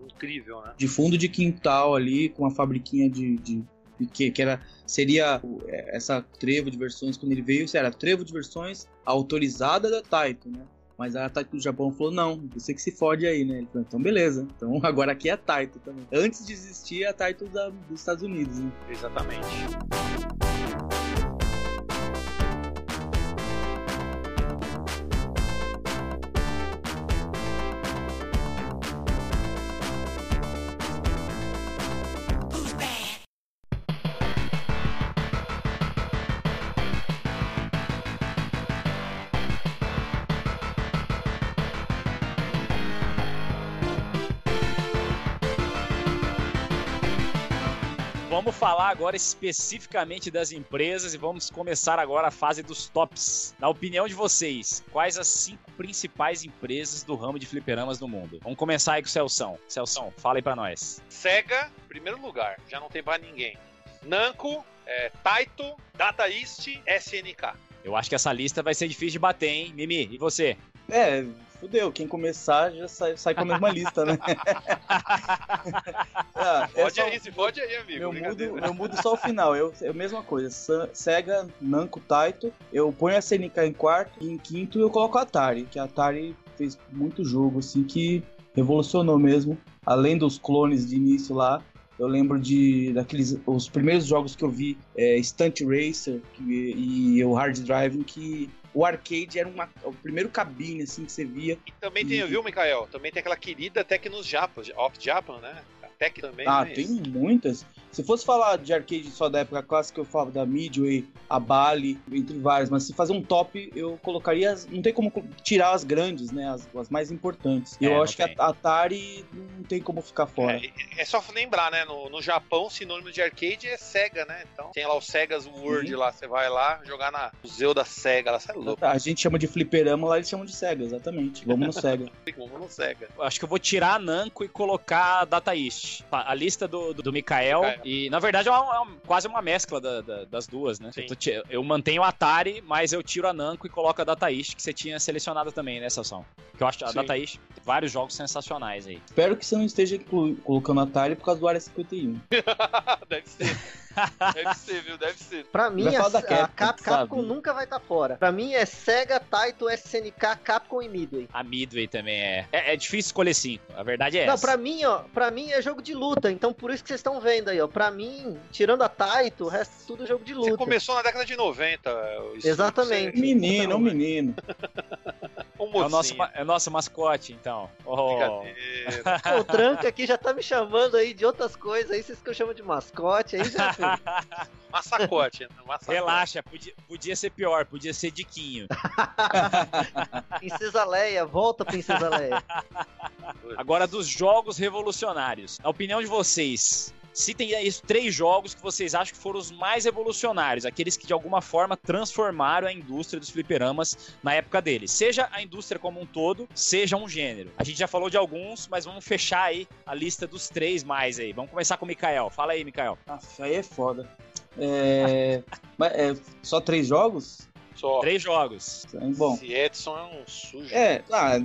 D: incrível, né?
C: De fundo de quintal ali, com uma fabriquinha de, de que, que era seria é, essa trevo de versões quando ele veio, era trevo de versões autorizada da Taito, né? Mas a Taito do Japão falou: não, você que se fode aí, né? Ele falou: então beleza. Então agora aqui é a Taito também. Antes de existir a Taito da- dos Estados Unidos, né?
D: Exatamente.
A: Vamos falar agora especificamente das empresas e vamos começar agora a fase dos tops. Na opinião de vocês, quais as cinco principais empresas do ramo de fliperamas no mundo? Vamos começar aí com o Celção. Celção, fala aí pra nós.
D: Sega, primeiro lugar, já não tem pra ninguém. Namco, é, Taito, Data East, SNK.
A: Eu acho que essa lista vai ser difícil de bater, hein? Mimi, e você?
C: É, fudeu. Quem começar já sai, sai com a mesma lista, né? Ah, é
D: Pode
C: só-
D: aí, se pode aí, amigo.
C: Eu mudo, eu mudo só o final. Eu, é a mesma coisa. Sa- Sega, Namco, Taito. Eu ponho a SNK em quarto. E em quinto eu coloco a Atari. Que a Atari fez muito jogo, assim, que revolucionou mesmo. Além dos clones de início lá, eu lembro de daqueles os primeiros jogos que eu vi, é, Stunt Racer que, e o Hard Driving, que o arcade era uma, o primeiro cabine assim que você via.
D: E também tem,
C: E-
D: viu, Mikael? Também tem aquela querida Tecnos Japan, Off Japan, né? A Tec também.
C: Ah,
D: né?
C: tem muitas. Se fosse falar de arcade só da época clássica, eu falava da Midway, a Bali, entre várias. Mas se fazer um top, eu colocaria. as- Não tem como co- tirar as grandes, né? As, as mais importantes. E
A: É,
C: eu acho que
A: tem.
C: a Atari não tem como ficar fora.
D: É, é só lembrar, né? No, no Japão, sinônimo de arcade é Sega, né? Então tem lá o Sega's World
C: Sim.
D: lá. Você vai lá jogar na Museu da Sega. Lá, você é louco.
C: A gente chama de fliperama, lá eles chamam de Sega, exatamente. Vamos no Sega.
D: Como no Sega.
A: Eu Acho que eu vou tirar a Namco e colocar a Data East. A a lista do, do, do Mikael.
D: Mikael.
A: E, na verdade, é, uma- é uma- quase uma mescla da- da- das duas, né? Eu, tô eu mantenho o Atari, mas eu tiro a Namco e coloco a Data East, que você tinha selecionado também, né, Salsão? Que eu acho a
D: Sim.
A: Data East tem vários jogos sensacionais aí.
C: Espero que você não esteja colocando Atari por causa do Área 51.
D: Deve ser. Deve ser, viu? Deve ser.
B: Pra mim, a,
C: Capcom?
B: Capcom nunca vai estar fora. Pra mim é Sega, Taito, SNK, Capcom e Midway.
A: A Midway também é. É, é difícil escolher cinco. A verdade é
B: Não,
A: essa.
B: pra mim, ó, pra mim é jogo de luta, então por isso que vocês estão vendo aí, ó. Pra mim, tirando a Taito, o resto é tudo jogo de
D: Você
B: luta.
D: começou na década de 90. isso-
B: Exatamente.
C: Menino, é um menino.
D: Um
A: É o, nosso,
D: mocinho.
A: é o nosso mascote, então. Oh.
B: Pô, o Tranca aqui já tá me chamando aí de outras coisas aí, vocês que eu chamo de mascote aí já.
D: Massacote, né? Massacote.
A: Relaxa, podia, podia ser pior, podia ser Diquinho.
B: Princesa Leia, volta Princesa Leia.
A: Agora, dos jogos revolucionários. Na opinião de vocês, citem aí três jogos que vocês acham que foram os mais revolucionários, aqueles que de alguma forma transformaram a indústria dos fliperamas na época deles. Seja a indústria como um todo, seja um gênero. A gente já falou de alguns, mas vamos fechar aí a lista dos três mais aí. Vamos começar com o Mikael. Fala aí, Mikael.
C: Nossa, aí é foda. É... Mas é só três jogos?
D: Só.
A: Três jogos.
C: Bom,
D: Esse Edson é um sujo.
C: É, ah,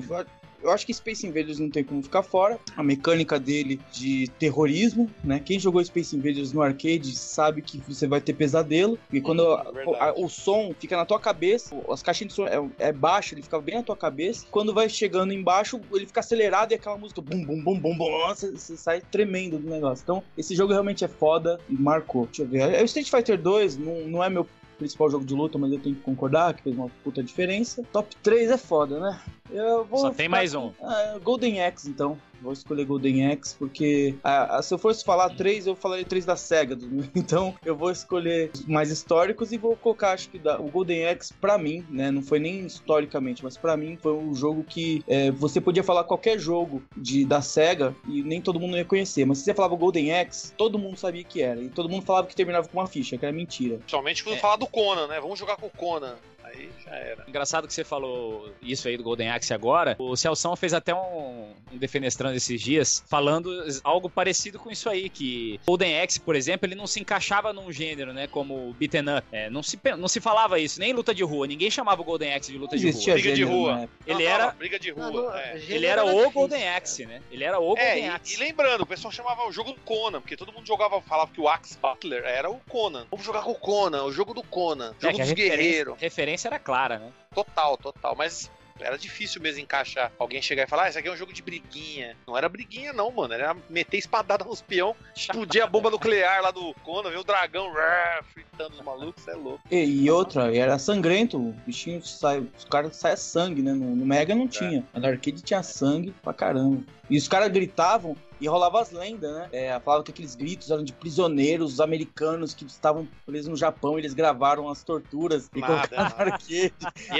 C: eu acho que Space Invaders não tem como ficar fora. A mecânica dele de terrorismo, né? Quem jogou Space Invaders no arcade sabe que você vai ter pesadelo. E quando
D: Hum,
C: a-
D: verdade.
C: a- o som fica na tua cabeça, as caixinhas de som é, é baixo, ele fica bem na tua cabeça. Quando vai chegando embaixo, ele fica acelerado e aquela música bum bum bum bum bum, você, você sai tremendo do negócio. Então, esse jogo realmente é foda e marcou. Deixa eu ver. É, O Street Fighter 2 não, não é meu principal jogo de luta, mas eu tenho que concordar que fez uma puta diferença. Top 3 é foda, né? Eu vou
A: Só tem mais um.
C: ah, Golden Axe, então. Vou escolher Golden Axe, porque ah, ah, se eu fosse falar três, eu falaria três da SEGA. do- Então eu vou escolher os mais históricos e vou colocar, acho que da- o Golden Axe, pra mim, né? Não foi nem historicamente, mas pra mim foi um jogo que é, você podia falar qualquer jogo de, da SEGA e nem todo mundo ia conhecer. Mas se você falava Golden Axe, todo mundo sabia que era. E todo mundo falava que terminava com uma ficha, que era mentira.
D: Principalmente quando
A: É.
D: falar do Conan, né? Vamos jogar com o Conan. Aí já era.
A: Engraçado que você falou isso aí do Golden Axe agora. O Celção fez até um, um defenestrando esses dias, falando algo parecido com isso aí, que Golden Axe, por exemplo, ele não se encaixava num gênero, né, como beaten up. É, não, se, não se falava isso, nem em luta de rua. Ninguém chamava o Golden Axe de luta
C: Não
A: de rua.
D: Briga de rua.
A: Ele
D: Não,
A: era-
D: não, briga de rua. É.
A: Ele era o
B: difícil,
A: Golden. Axe, né? Ele era o
D: É,
A: Golden
D: e,
A: Axe.
D: e lembrando, o pessoal chamava o jogo do Conan, porque todo mundo jogava, falava que o Axe Butler era o Conan. Vamos jogar com o Conan, o jogo do Conan,
A: É,
D: jogo dos guerreiros.
A: referência era clara, né?
D: Total, total. Mas era difícil mesmo encaixar. Alguém chegar e falar, ah, isso aqui é um jogo de briguinha. Não era briguinha, não, mano. Era meter espadada nos peão, explodir a bomba nuclear lá do Conan, ver o dragão rá, fritando os malucos, é louco.
C: E, e outra, era sangrento, o bichinho sai, os caras saia sangue, né? No, no Mega não tinha. Mas no arcade tinha sangue pra caramba. E os caras gritavam e rolava as lendas, né? É, falava que aqueles gritos eram de prisioneiros americanos que estavam presos no Japão, eles gravaram as torturas e
D: Nada,
C: colocaram.
D: E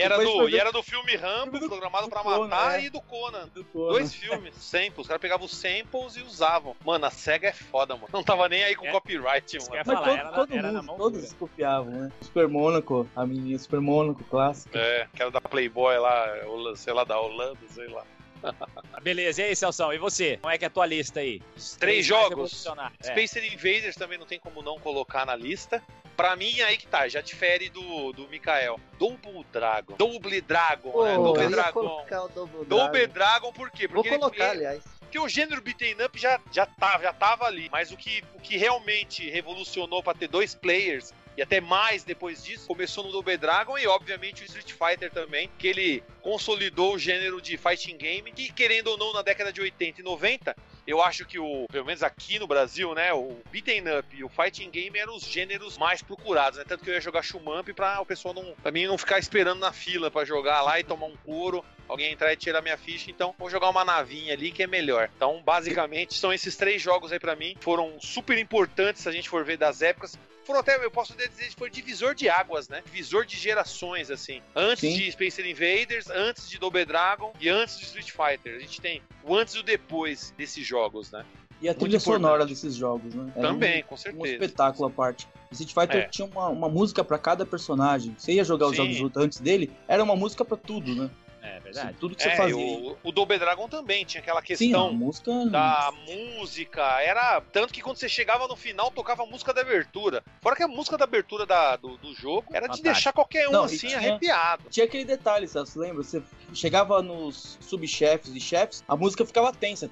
D: era,
C: Depois
D: do,
C: foi
D: e era do filme Rambo, programado pra
C: Conan,
D: matar,
C: é.
D: e do Conan.
C: Pô,
D: Dois filmes, samples. Os caras pegavam os samples e usavam. Mano, a SEGA é foda, mano. Não tava nem aí com
A: É.
D: copyright, mano.
C: Mas
A: falar,
C: todo,
A: era na-
C: todo
A: era na
C: mundo, todos
A: dura.
C: copiavam, né? Super Mônaco, a menina Super Mônaco clássica.
D: É, que era da Playboy lá, sei lá, da Holanda, sei lá.
A: Beleza, e aí, Celção? E você? Como é que é a tua lista aí? Os
D: Três
A: mais
D: jogos?
A: É.
D: Space Invaders também não tem como não colocar na lista. Pra mim, aí que tá, já difere do, do Mikael. Double Dragon. Double Dragon,
B: Pô,
D: né?
B: eu
D: Double
B: ia
D: Dragon.
B: colocar o Double
D: Double
B: Dragon.
D: Dragon por quê?
B: Vou
D: Porque ele-
B: colocar,
D: ele-
B: aliás.
D: Porque o gênero beaten up já, já, tava, já tava ali. Mas o que, o que realmente revolucionou pra ter dois players e até mais depois disso, começou no Double Dragon e, obviamente, o Street Fighter também, que ele consolidou o gênero de fighting game, que, querendo ou não, na década de 80 e 90, eu acho que o, pelo menos aqui no Brasil, né, o beaten up e o fighting game eram os gêneros mais procurados, né? Tanto que eu ia jogar Shumamp pra o pessoal não, pra mim não ficar esperando na fila para jogar lá e tomar um couro, alguém entrar e tirar minha ficha, então vou jogar uma navinha ali que é melhor. Então, basicamente, são esses três jogos aí para mim, foram super importantes se a gente for ver das épocas, foram até, eu posso dizer que foi divisor de águas, né? Divisor de gerações, assim. Antes Sim. de Space Invaders, antes de Double Dragon e antes de Street Fighter. A gente tem o antes e o depois desses jogos, né?
C: E a trilha sonora desses jogos, né?
D: Era Também, um, com certeza.
C: Um espetáculo à parte. O Street Fighter é. tinha uma, uma música para cada personagem. Você ia jogar os Sim. jogos antes dele, era uma música para tudo, né?
A: É verdade.
D: tudo que você é, fazia. O, o Double Dragon também tinha aquela questão Sim, música... da música. Era. Tanto que quando você chegava no final, tocava a música da abertura. Fora que a música da abertura da, do, do jogo era de deixar qualquer um Não, assim tinha, arrepiado.
C: Tinha aquele detalhe, sabe? Você lembra? Você chegava nos subchefes e chefes, a música ficava tensa.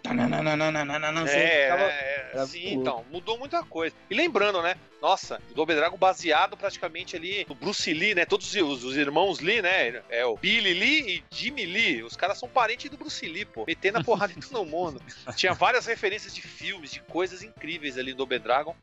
D: É, ficava... é sim, então, mudou muita coisa. E lembrando, né? Nossa, o Double Dragon baseado praticamente ali no Bruce Lee, né? Todos os, os irmãos Lee, né? É o Billy Lee e Jimmy Lee. Os caras são parentes do Bruce Lee, pô. Metendo a porrada em todo mundo. Tinha várias referências de filmes, de coisas incríveis ali no Double Dragon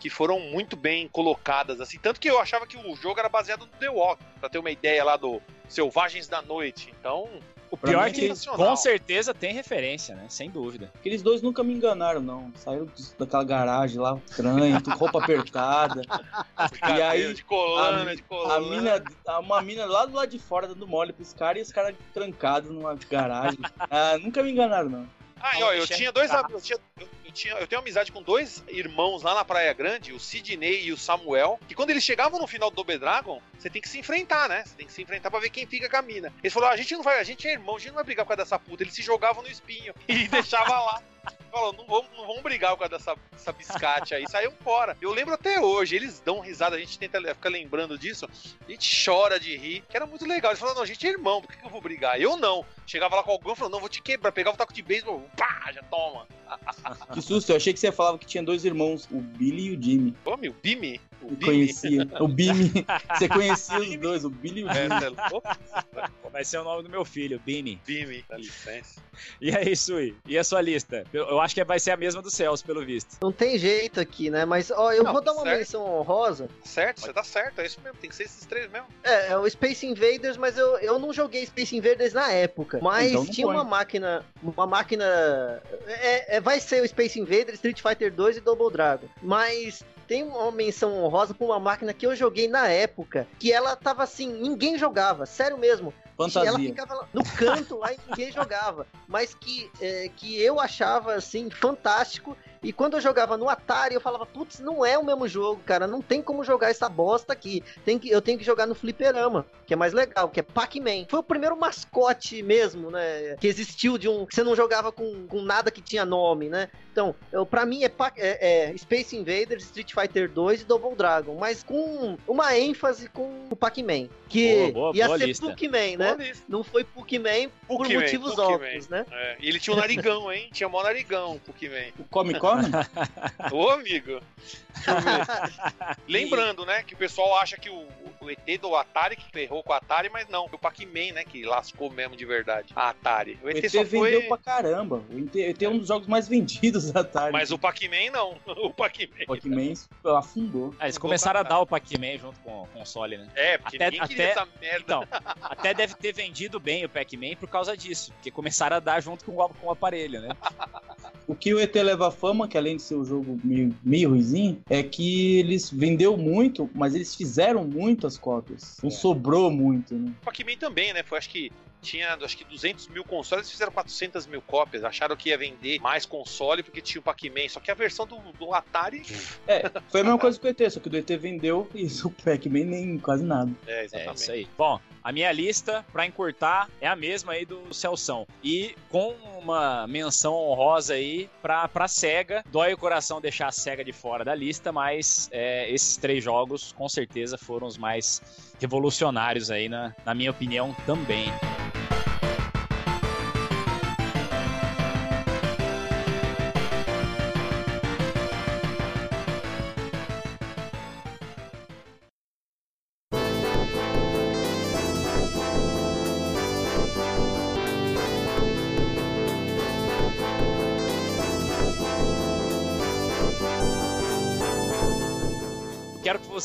D: que foram muito bem colocadas, assim. Tanto que eu achava que o jogo era baseado no The Walk, pra ter uma ideia lá do Selvagens da Noite. Então,
A: o pior é que com certeza tem referência, né? Sem dúvida.
C: Aqueles dois nunca me enganaram, não. Saíram daquela garagem lá, estranho, roupa apertada.
D: e aí, de colana, a, de colana.
C: A mina, uma mina lá do lado de fora dando mole pros caras e os caras trancados numa garagem. Ah, nunca me enganaram, não.
D: Ah, ó, eu tinha dois eu tinha, eu, tinha, eu tenho amizade com dois irmãos lá na Praia Grande, o Sidney e o Samuel, que quando eles chegavam no final do Double Dragon, você tem que se enfrentar, né? Você tem que se enfrentar pra ver quem fica com a mina. Eles falaram, ah, a gente não vai, a gente é irmão, a gente não vai brigar por causa dessa puta. Eles se jogavam no espinho e deixavam lá falou, não vamos, não vamos brigar por causa dessa, dessa biscate aí. Saiu fora. Eu lembro até hoje, eles dão risada, a gente tenta ficar lembrando disso, a gente chora de rir, que era muito legal. Eles falaram, não, a gente é irmão, por que, que eu vou brigar? Eu não. Chegava lá com alguém e falou, não, vou te quebrar, pegava o taco de beisebol, pá, já toma.
C: Que susto, eu achei que você falava que tinha dois irmãos, o Billy e o Jimmy.
D: Ô, meu, Bimi?
C: O Bimi. Conhecia. O Bimi. Você conhecia os dois, o Billy e o.
A: É, Vai ser o nome do meu filho, Bimi.
D: Bimi, dá licença.
A: E aí, Sui? E a sua lista? Eu acho que vai ser a mesma do Celso, pelo visto.
B: Não tem jeito aqui, né? Mas, ó, eu não, vou dar uma certo. menção honrosa.
D: Certo, você tá certo, é isso mesmo, tem que ser esses três mesmo.
B: É, é o Space Invaders, mas eu, eu não joguei Space Invaders na época. Mas então tinha põe. uma máquina. Uma máquina. É, é, vai ser o Space Invaders, Street Fighter 2 e Double Dragon. Mas tem uma menção honrosa pra uma máquina que eu joguei na época, que ela tava assim, ninguém jogava, sério mesmo.
C: Fantasia.
B: Ela ficava no canto lá e ninguém jogava. Mas que, é, que eu achava, assim, fantástico. E quando eu jogava no Atari, eu falava, putz, não é o mesmo jogo, cara. Não tem como jogar essa bosta aqui. Tem que, eu tenho que jogar no fliperama, que é mais legal, que é Pac-Man. Foi o primeiro mascote mesmo, né? Que existiu de um. Que você não jogava com, com nada que tinha nome, né? Então, eu, pra mim é, é, é, Space Invaders, Street Fighter 2 e Double Dragon, mas com uma ênfase com o Pac-Man. Que boa, boa, ia boa ser Pac-Man, né? Não foi Pac-Man por motivos óbvios, né?
D: É. E ele tinha um narigão, hein? Tinha um narigão, Pac-Man.
C: O Come Come?
D: Ô, amigo. Lembrando, né, que o pessoal acha que o, o ET do Atari que ferrou com o Atari, mas não, foi o Pac-Man, né, que lascou mesmo de verdade a Atari.
C: O ET, o ET só vendeu foi... pra caramba. O ET, ET é um dos jogos mais vendidos da Atari.
D: Mas o Pac-Man não. O Pac-Man.
C: O Pac-Man afundou.
A: Ah, eles começaram a dar o Pac-Man junto com o console, né?
D: É, porque até, até, essa merda.
A: Então, até deve ter vendido bem o Pac-Man por causa disso, porque começaram a dar junto com o, com o aparelho, né?
C: o que o ET leva a fama, que além de ser um jogo meio, meio ruizinho, é que eles vendeu muito, mas eles fizeram muitas cópias. Não é. sobrou muito, né?
D: Pac-Man também, né? Foi acho que tinha acho que 200 mil consoles, fizeram 400 mil cópias. Acharam que ia vender mais console porque tinha o Pac-Man. Só que a versão do, do, Atari.
C: É, foi a mesma coisa que o ET, só que o do ET vendeu e o Pac-Man nem quase nada.
A: É, exatamente. É isso aí. Bom, a minha lista, para encurtar, é a mesma aí do Celção. E com uma menção honrosa aí pra, pra SEGA. Dói o coração deixar a SEGA de fora da lista, mas é, esses três jogos com certeza foram os mais revolucionários aí, na, na minha opinião, também.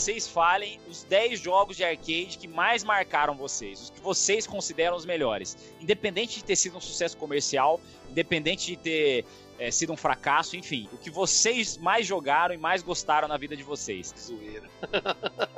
A: Vocês falem os 10 jogos de arcade que mais marcaram vocês, os que vocês consideram os melhores. Independente de ter sido um sucesso comercial, independente de ter é, sido um fracasso, enfim, o que vocês mais jogaram e mais gostaram na vida de vocês.
D: Zoeira.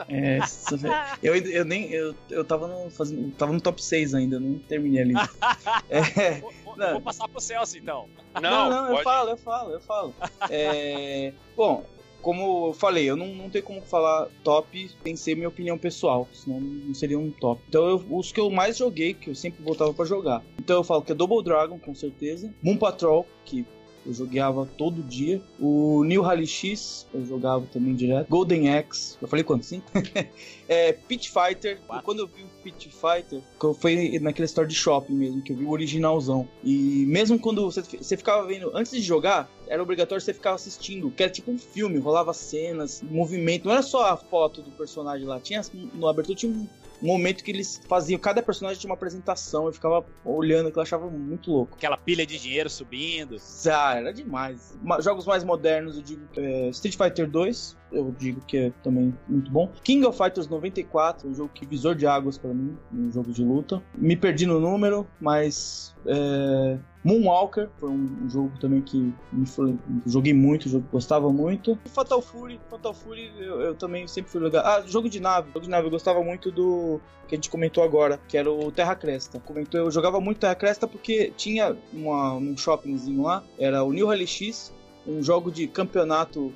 C: É, velho. eu, eu nem. Eu, eu tava no, fazendo, tava no top 6 ainda, não terminei ali. É,
A: Vou, vou-
C: Não.
A: vou passar pro Celso então.
D: Não,
C: não, eu
D: pode-
C: falo, eu falo, eu falo. É, bom, como eu falei, eu não, não tenho como falar top sem ser minha opinião pessoal, senão não seria um top. Então, eu- os que eu mais joguei, que eu sempre voltava pra jogar. Então, eu falo que é Double Dragon, com certeza. Moon Patrol, que eu jogava todo dia. O New Rally X, eu jogava também direto. Golden Axe, eu falei quanto? Cinco? é, Pit Fighter. E quando eu vi o Pit Fighter, foi naquele store de shopping mesmo, que eu vi o originalzão. E mesmo quando você, você ficava vendo, antes de jogar, era obrigatório você ficar assistindo, que era tipo um filme, rolava cenas, movimento. Não era só a foto do personagem lá, tinha no abertura tinha um momento que eles faziam, cada personagem tinha uma apresentação, eu ficava olhando, que eu achava muito louco.
A: Aquela pilha de dinheiro subindo.
C: Ah, era demais. Ma- Jogos mais modernos, eu digo é, Street Fighter 2, eu digo que é também muito bom. King of Fighters 94, um jogo que visor de águas pra mim, um jogo de luta. Me perdi no número, mas é, Moonwalker foi um, jogo também que foi- joguei muito, jogo, gostava muito. Fatal Fury, Fatal Fury eu, eu também sempre fui jogar. Ah, jogo de nave, jogo de nave, eu gostava muito do que a gente comentou agora, que era o Terra Cresta. Comentou, eu jogava muito Terra Cresta porque tinha uma, um shoppingzinho lá, era o New Rally X, um jogo de campeonato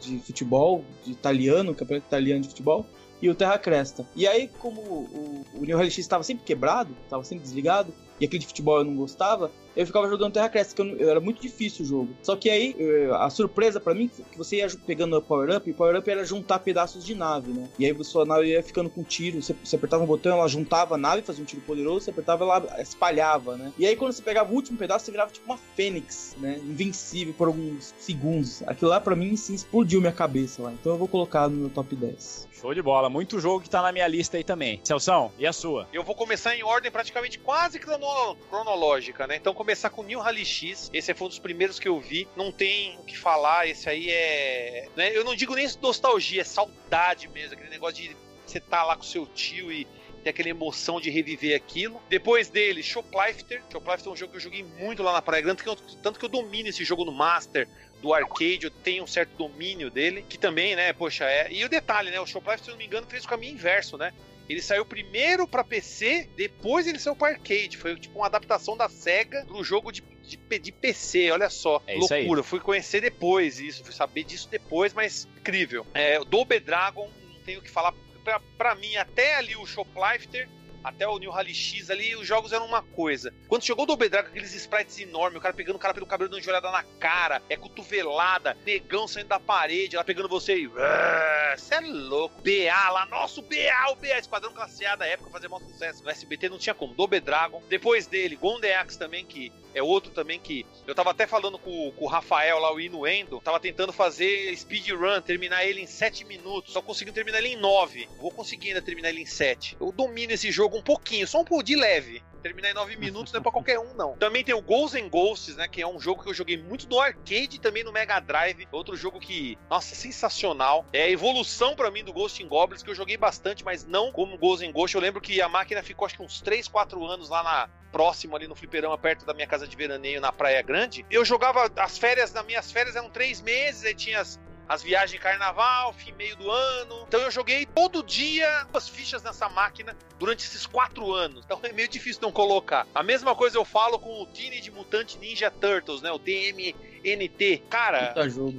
C: de futebol, de italiano, campeonato italiano de futebol, e o Terra Cresta. E aí, como o, o New Rally X estava sempre quebrado, estava sempre desligado, e aquele de futebol eu não gostava, eu ficava jogando Terra Cresta, que eu era muito difícil o jogo. Só que aí, eh, a surpresa pra mim, que você ia pegando o Power Up, e o Power Up era juntar pedaços de nave, né? E aí sua nave ia ficando com tiro, você, você apertava um botão, ela juntava a nave, fazia um tiro poderoso, você apertava, ela espalhava, né? E aí quando você pegava o último pedaço, você virava tipo uma fênix, né? Invencível por alguns segundos. Aquilo lá pra mim, sim, explodiu minha cabeça lá. Então eu vou colocar no meu top 10.
A: Show de bola. Muito jogo que tá na minha lista aí também. Celção, e a sua?
D: Eu vou começar em ordem praticamente quase crono- cronológica, né? Então começar com New Rally X. Esse foi um dos primeiros que eu vi. Não tem o que falar. Esse aí é. né? Eu não digo nem nostalgia, é saudade mesmo. Aquele negócio de você tá lá com seu tio e ter aquela emoção de reviver aquilo. Depois dele, Shoplifter. Shoplifter é um jogo que eu joguei muito lá na Praia Grande, tanto que eu, tanto que eu domino esse jogo no Master. Do arcade, eu tenho um certo domínio dele, que também, né, poxa, é. E o detalhe, né? O Shoplifter, se não me engano, fez o caminho inverso, né? Ele saiu primeiro pra PC, depois ele saiu pra arcade. Foi tipo uma adaptação da SEGA pro jogo de, de, de PC, olha só.
A: É.
D: Loucura. Fui conhecer depois isso, fui saber disso depois, mas incrível. É, o Double Dragon, não tenho o que falar. Pra, pra mim, até ali o Shoplifter, até o New Rally X ali, os jogos eram uma coisa. Quando chegou o Double Dragon, aqueles sprites enormes, o cara pegando o cara pelo cabelo dando joelhada na cara, é cotovelada, negão saindo da parede, ela pegando você e. Você é louco. BA lá, nosso BA, o BA, Esquadrão Classe A da época, fazia maior sucesso. No SBT não tinha como. Double Dragon. Depois dele, Golden Axe também, que é outro também que. Eu tava até falando com, com o Rafael lá, o Inuendo, tava tentando fazer speedrun, terminar ele em 7 minutos. Só consegui terminar ele em 9. Vou conseguir ainda terminar ele em 7. Eu domino esse jogo um pouquinho, só um pouco de leve. Terminar em 9 minutos não é pra qualquer um, não. Também tem o Ghosts and Ghosts, né? Que é um jogo que eu joguei muito no arcade e também no Mega Drive. Outro jogo que, nossa, sensacional. É a evolução pra mim do Ghost and Goblins, que eu joguei bastante, mas não como Ghosts and Ghosts. Eu lembro que a máquina ficou acho que uns 3, 4 anos lá na, próximo ali no fliperama, perto da minha casa de veraneio na Praia Grande. Eu jogava as férias, nas minhas férias eram três meses, aí tinha as, as viagens de carnaval, fim meio do ano. Então eu joguei todo dia as fichas nessa máquina durante esses quatro anos. Então é meio difícil não colocar. A mesma coisa eu falo com o Teenage Mutant Ninja Turtles, né? O TMNT. Cara,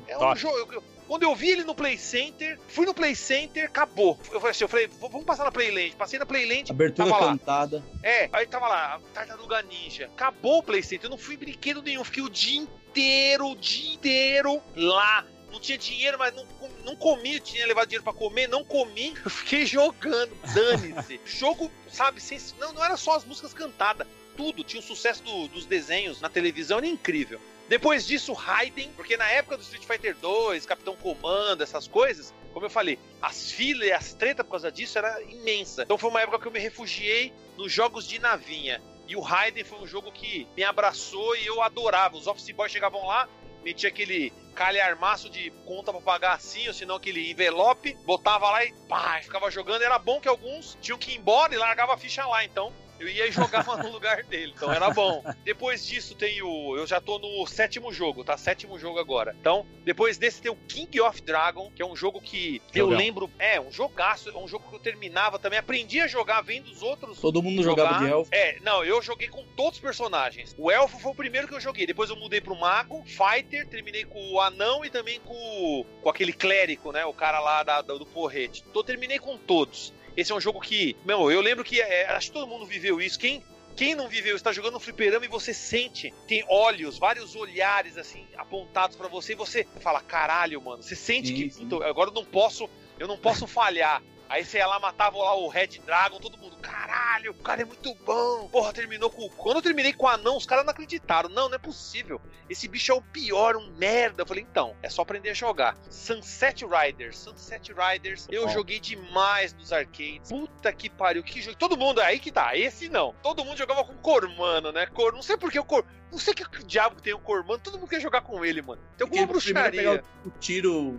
D: é um jogo. Quando eu vi ele no Play Center, fui no Play Center, acabou. Eu falei assim, eu falei, "V- vamos passar na Playland. Passei na Playland,
C: Abertura
D: tava lá.
C: cantada.
D: é, aí tava lá, Tartaruga Ninja. Acabou o PlayStation, eu não fui brinquedo nenhum. Fiquei o dia inteiro, o dia inteiro lá. Não tinha dinheiro, mas não, não comi. Tinha levado dinheiro pra comer, não comi. Eu fiquei jogando, dane-se. Jogo, sabe, sem, não, não era só as músicas cantadas. Tudo, tinha o sucesso do- dos desenhos na televisão, era incrível. Depois disso, Raiden, porque na época do Street Fighter 2, Capitão Comando, essas coisas, como eu falei, as filas e as tretas por causa disso era imensa. Então foi uma época que eu me refugiei nos jogos de navinha. E o Raiden foi um jogo que me abraçou e eu adorava. Os Office Boys chegavam lá, metia aquele calharmaço de conta pra pagar assim, ou senão aquele envelope, botava lá e pá, ficava jogando. Era bom que alguns tinham que ir embora e largava a ficha lá, então eu ia e jogava no lugar dele, então era bom. Depois disso tem o. Eu já tô no sétimo jogo, tá? Sétimo jogo agora. Então, depois desse tem o King of Dragon, que é um jogo que eu
A: Jogão.
D: lembro. É, um jogaço, é um jogo que eu terminava também. Aprendi a jogar vendo os outros.
C: Todo mundo
D: jogar.
C: jogava de elfo.
D: É, não, eu joguei com todos os personagens. O elfo foi o primeiro que eu joguei. Depois eu mudei pro mago, fighter, terminei com o anão e também com, com aquele clérigo, né? O cara lá da- do porrete. Então eu terminei com todos. Esse é um jogo que, meu, eu lembro que é, acho que todo mundo viveu isso. Quem quem não viveu, está jogando no fliperama e você sente, tem olhos, vários olhares assim apontados pra você e você fala, caralho, mano, você sente
C: Sim,
D: que
C: sim.
D: puta, agora eu não posso, eu não posso falhar. Aí você ia lá, matava lá o Red Dragon, todo mundo, caralho, o cara é muito bom. Porra, terminou com. Quando eu terminei com o anão, os caras não acreditaram. Não, não é possível. Esse bicho é o pior, um merda. Eu falei, então, é só aprender a jogar. Sunset Riders, Sunset Riders, eu
C: Bom.
D: joguei demais nos arcades. Puta que pariu, que jogo. Todo mundo, aí que tá, esse não. Todo mundo jogava com Cormano, né? Cor... Não sei porque o Cor. Não sei que diabo que tem o Cormano, todo mundo quer jogar com ele, mano. Tem alguma bruxaria.
C: o tiro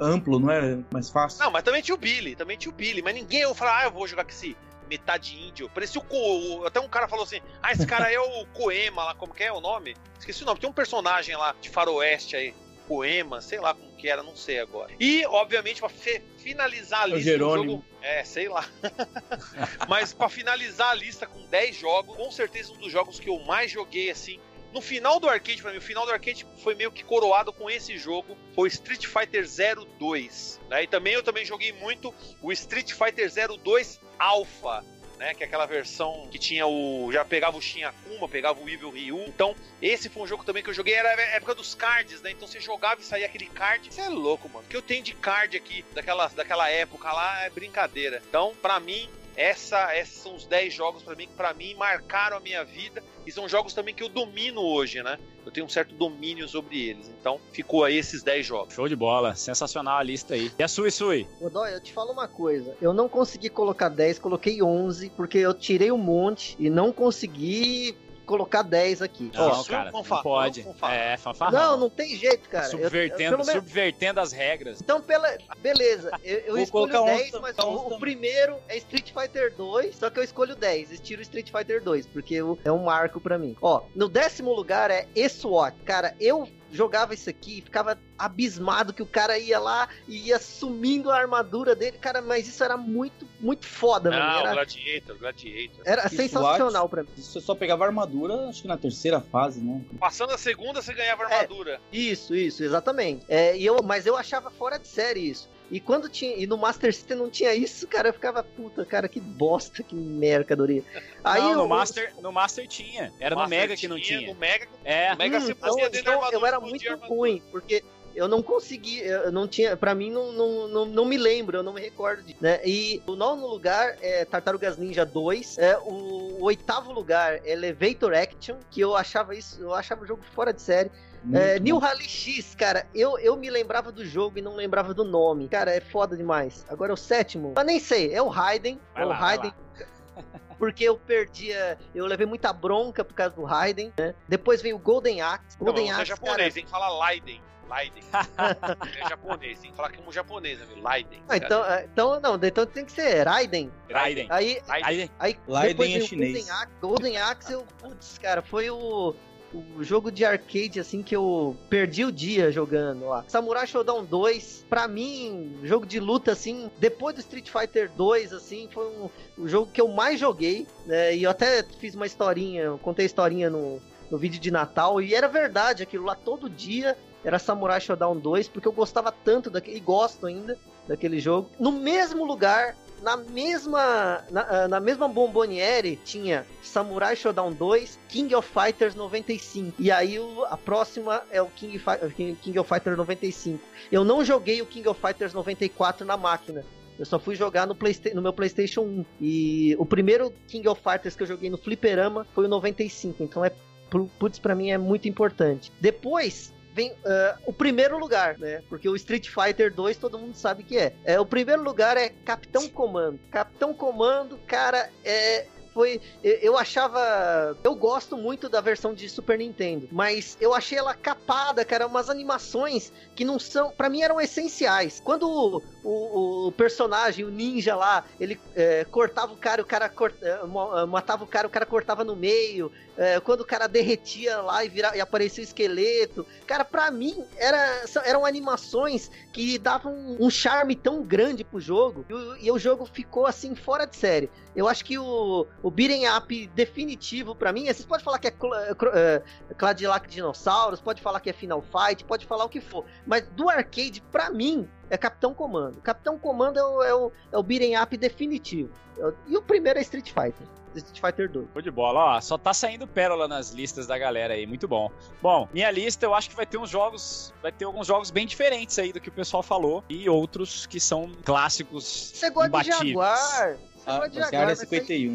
C: amplo, não é mais fácil?
D: Não, mas também tinha o Billy, também tinha o Billy, mas ninguém eu falar, ah, eu vou jogar com esse metade índio. Parecia o, Co... Até um cara falou assim: ah, esse cara é o Coema lá, como que é o nome? Esqueci o nome, tem um personagem lá de faroeste aí. Coema, sei lá como que era, não sei agora. E, obviamente, pra finalizar a
C: É o
D: lista do
C: Jerônimo.
D: jogo. É, sei lá. Mas pra finalizar a lista com 10 jogos, com certeza um dos jogos que eu mais joguei assim. No final do arcade, pra mim, o final do arcade foi meio que coroado com esse jogo. Foi Street Fighter 02. Né? E também eu também joguei muito o Street Fighter 02 Alpha. Né, que é aquela versão que tinha o. Já pegava o Shin Akuma, pegava o Evil Ryu. Então, esse foi um jogo também que eu joguei. Era a época dos cards, né? Então você jogava e saía aquele card. Você é louco, mano. O que eu tenho de card aqui daquela, daquela época lá é brincadeira. Então, pra mim, essa, esses são os 10 jogos pra mim que pra mim marcaram a minha vida e são jogos também que eu domino hoje, né? Eu tenho um certo domínio sobre eles. Então, ficou aí esses 10 jogos.
A: Show de bola. Sensacional a lista aí. E a Sui Sui?
B: Godoy, eu te falo uma coisa. Eu não consegui colocar 10, coloquei 11, porque eu tirei um monte e não consegui colocar 10 aqui.
A: Não,
B: Ó,
A: cara, não pode.
D: fanfarrão.
A: É, fanfarrão.
B: não, não tem jeito, cara. Eu- eu-
A: subvertendo, subvertendo as regras.
B: Então, pela... beleza, eu, eu
C: Vou
B: escolho
C: colocar
B: 10,
C: 11
B: mas
C: também.
B: o, o primeiro é Street Fighter 2, só que eu escolho 10, eu tiro Street Fighter 2, porque o- é um marco pra mim. Ó, no décimo lugar é E-SWAT. Cara, eu jogava isso aqui e ficava abismado que o cara ia lá e ia sumindo a armadura dele. Cara, mas isso era muito, muito foda, mano. Era,
D: Gladiator, Gladiator.
B: era
C: Isso,
B: sensacional pra mim.
C: Você só pegava armadura, acho que na terceira fase, né?
D: Passando a segunda, você ganhava
B: É.
D: armadura.
B: Isso, isso, exatamente. É, e eu, mas eu achava fora de série isso. E quando tinha. E no Master System não tinha isso, cara, eu ficava, puta, cara, que bosta, que mercadoria. Aí
A: não,
B: eu,
A: no Master, no Master tinha. Era no Mega que não tinha.
D: No Mega,
A: É.
D: no Mega
B: Hum,
D: você
B: então, então eu era muito ruim, porque eu não consegui, eu não tinha, pra mim não, não, não, não me lembro, eu não me recordo disso, né? E o nono lugar é Tartarugas Ninja 2, é, o, o oitavo lugar é Elevator Action, que eu achava isso, eu achava o jogo fora de série. É, New. Rally X, cara, eu, eu me lembrava do jogo e não lembrava do nome. Cara, é foda demais. Agora é o sétimo. Mas nem sei, é o Raiden.
A: Vai
B: é o
A: lá,
B: Raiden. Porque eu perdia. Eu levei muita bronca por causa do Raiden, né? Depois veio o Golden Axe.
D: Não,
B: Golden
D: você é
B: Axe,
D: japonês,
B: cara.
D: tem que falar Leiden. Leiden. é japonês, tem que falar como japonês, amigo. Leiden.
B: Ah, então, é, então, não, então tem que ser Raiden.
A: Raiden.
B: Aí,
A: Aí,
B: aí
C: Raiden
B: depois
C: é chinês.
B: Golden Axe. Golden Axe, eu, putz, cara, foi o, o jogo de arcade, assim, que eu perdi o dia jogando lá. Samurai Shodown 2, pra mim, jogo de luta, assim, depois do Street Fighter 2, assim, foi um, o jogo que eu mais joguei, né, e eu até fiz uma historinha, contei a historinha no, no vídeo de Natal, e era verdade aquilo lá, todo dia era Samurai Shodown 2, porque eu gostava tanto daquele, e gosto ainda daquele jogo. No mesmo lugar, na mesma na, ah, na mesma Bomboniere tinha Samurai Shodown 2, King of Fighters 95. E aí a próxima é o King, King of Fighters 95. Eu não joguei o King of Fighters 94 na máquina. Eu só fui jogar no, no meu PlayStation 1. E o primeiro King of Fighters que eu joguei no Fliperama foi o 95. Então é pu- putz, pra mim é muito importante. Depois vem ah, o primeiro lugar, né? Porque o Street Fighter 2 todo mundo sabe que é. é. O primeiro lugar é Capitão Comando. Capitão Comando, cara, é foi. Eu achava. Eu gosto muito da versão de Super Nintendo, mas eu achei ela capada, cara. Umas animações que não são. para mim eram essenciais. Quando o, o, personagem, o ninja lá, ele é, cortava o cara, o cara cort, é, matava o cara, o cara cortava no meio. É, quando o cara derretia lá e, vira, e aparecia o esqueleto. Cara, pra mim, era, eram animações que davam um charme tão grande pro jogo. E, e o jogo ficou assim, fora de série. Eu acho que o, o beat'em up definitivo para mim, vocês podem falar que é uh, Cadillac Dinossauros, pode falar que é Final Fight, pode falar o que for. Mas do arcade, para mim, é Capitão Comando. Capitão Comando é o, é o, é o beat'em up definitivo. E o primeiro é Street Fighter. Street Fighter 2.
A: Foi de bola, ó. Só tá saindo pérola nas listas da galera aí, muito bom. Bom, minha lista eu acho que vai ter uns jogos, vai ter alguns jogos bem diferentes aí do que o pessoal falou e outros que são clássicos.
B: Você gosta de Jaguar?
C: Ah, você é área 51,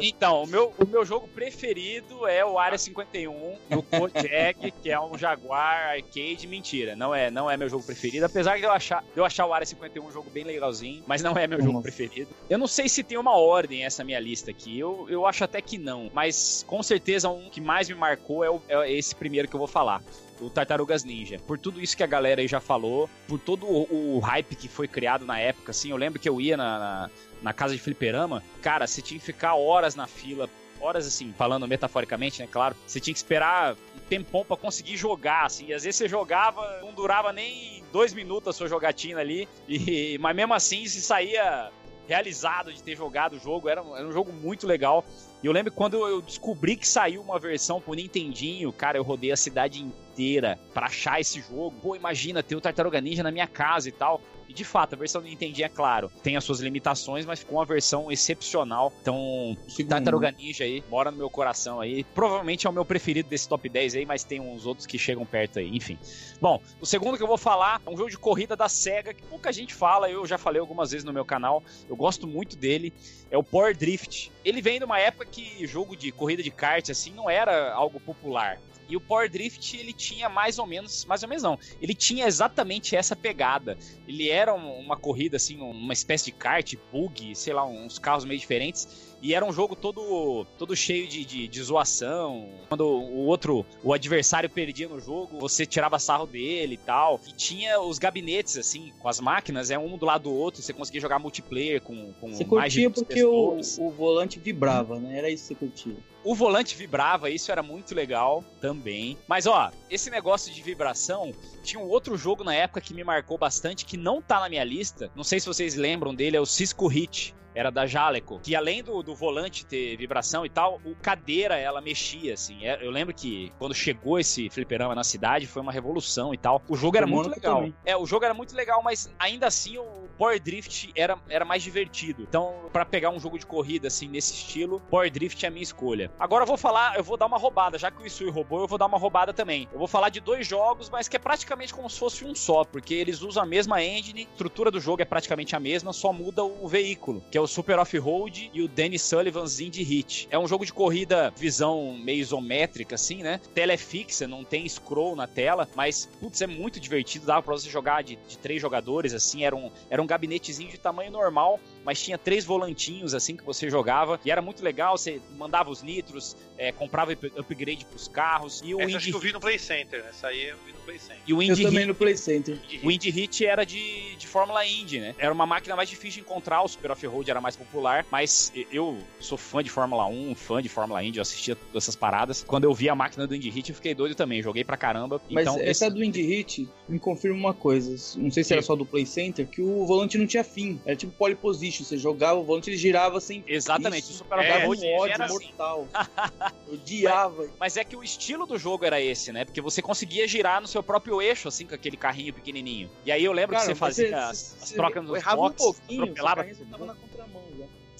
A: Então, o meu, o meu jogo preferido é o Área 51 do Kojak, que é um Jaguar arcade. Mentira, não é, não é meu jogo preferido. Apesar de eu achar, de eu achar o Área 51 um jogo bem legalzinho, mas não é meu jogo preferido. Eu não sei se tem uma ordem essa minha lista aqui. Eu, eu acho até que não. Mas com certeza um que mais me marcou é, o, é esse primeiro que eu vou falar o Tartarugas Ninja. Por tudo isso que a galera aí já falou, por todo o, o hype que foi criado na época, assim, eu lembro que eu ia na, na, na casa de fliperama, cara, você tinha que ficar horas na fila horas, assim, falando metaforicamente, né? Claro, você tinha que esperar um tempão pra conseguir jogar, assim. E às vezes você jogava, não durava nem dois minutos a sua jogatina ali. E, mas mesmo assim, se saía realizado de ter jogado o jogo. Era, era um jogo muito legal. E eu lembro quando eu descobri que saiu uma versão pro Nintendinho, cara, eu rodei a cidade inteira para achar esse jogo. Pô, imagina ter o Tartaruga Ninja na minha casa e tal. E de fato, a versão do Nintendinho, é claro, tem as suas limitações, mas ficou uma versão excepcional. Então, Sim. Tartaruga Ninja aí, mora no meu coração aí. Provavelmente é o meu preferido desse top 10 aí, mas tem uns outros que chegam perto aí, enfim. Bom, o segundo que eu vou falar é um jogo de corrida da SEGA, que pouca gente fala, eu já falei algumas vezes no meu canal, eu gosto muito dele, é o Power Drift. Ele vem de uma época que jogo de corrida de kart, assim, não era algo popular. E o Power Drift, ele tinha mais ou menos, mais ou menos não, ele tinha exatamente essa pegada. Ele era uma corrida, assim, uma espécie de kart, bug, sei lá, uns carros meio diferentes. E era um jogo todo, todo cheio de, de, de, zoação. Quando o outro, o adversário perdia no jogo, você tirava sarro dele e tal. E tinha os gabinetes, assim, com as máquinas, é um do lado do outro. Você conseguia jogar multiplayer com, com
C: você mais de porque o, o volante vibrava, né? Era isso que você curtia.
A: O volante vibrava, isso era muito legal também. Mas ó, esse negócio de vibração, tinha um outro jogo na época que me marcou bastante, que não tá na minha lista. Não sei se vocês lembram dele, é o Cisco Hit era da Jaleco, que além do, do volante ter vibração e tal, o cadeira ela mexia, assim. É, eu lembro que quando chegou esse fliperama na cidade, foi uma revolução e tal. O jogo era muito legal. Também. É, o jogo era muito legal, mas ainda assim o Power Drift era, era mais divertido. Então, para pegar um jogo de corrida assim nesse estilo, Power Drift é a minha escolha. Agora eu vou falar, eu vou dar uma roubada, já que o Isui roubou, eu vou dar uma roubada também. Eu vou falar de dois jogos, mas que é praticamente como se fosse um só, porque eles usam a mesma engine, a estrutura do jogo é praticamente a mesma, só muda o veículo, que é o Super Off-Road e o Danny Sullivan's Indie Hit. É um jogo de corrida visão meio isométrica, assim, né? Tela é fixa, não tem scroll na tela, mas, putz, é muito divertido. Dava pra você jogar de, de três jogadores, assim. Era um, era um gabinetezinho de tamanho normal, mas tinha três volantinhos, assim, que você jogava. E era muito legal, você mandava os nitros, é, comprava upgrade pros carros. E o
D: Essa Indie acho que eu vi no Play Center, né? Essa aí eu vi no Play Center.
C: E o Indie eu também Hit, no Play Center.
A: O Indie Hit era de, de Fórmula Indy, né? Era uma máquina mais difícil de encontrar, o Super Off-Road era mais popular, mas eu sou fã de Fórmula 1, fã de Fórmula Indy, eu assistia essas paradas. Quando eu vi a máquina do Indie Hit, eu fiquei doido também, joguei pra caramba.
C: Mas
A: então,
C: essa esse... do Indie Hit me confirma uma coisa, não sei se Sim. era só do Play Center, que o volante não tinha fim, era tipo pole position, você jogava o volante, ele girava sem...
A: Exatamente, Isso,
C: o Super é, Off-Road um ódio mortal. Assim. eu odiava.
A: Mas, mas é que o estilo do jogo era esse, né? Porque você conseguia girar no seu próprio eixo, assim, com aquele carrinho pequenininho. E aí eu lembro Cara, que você fazia você, as, as trocas nos boxes, um pouquinho, atropelava. Você tava na.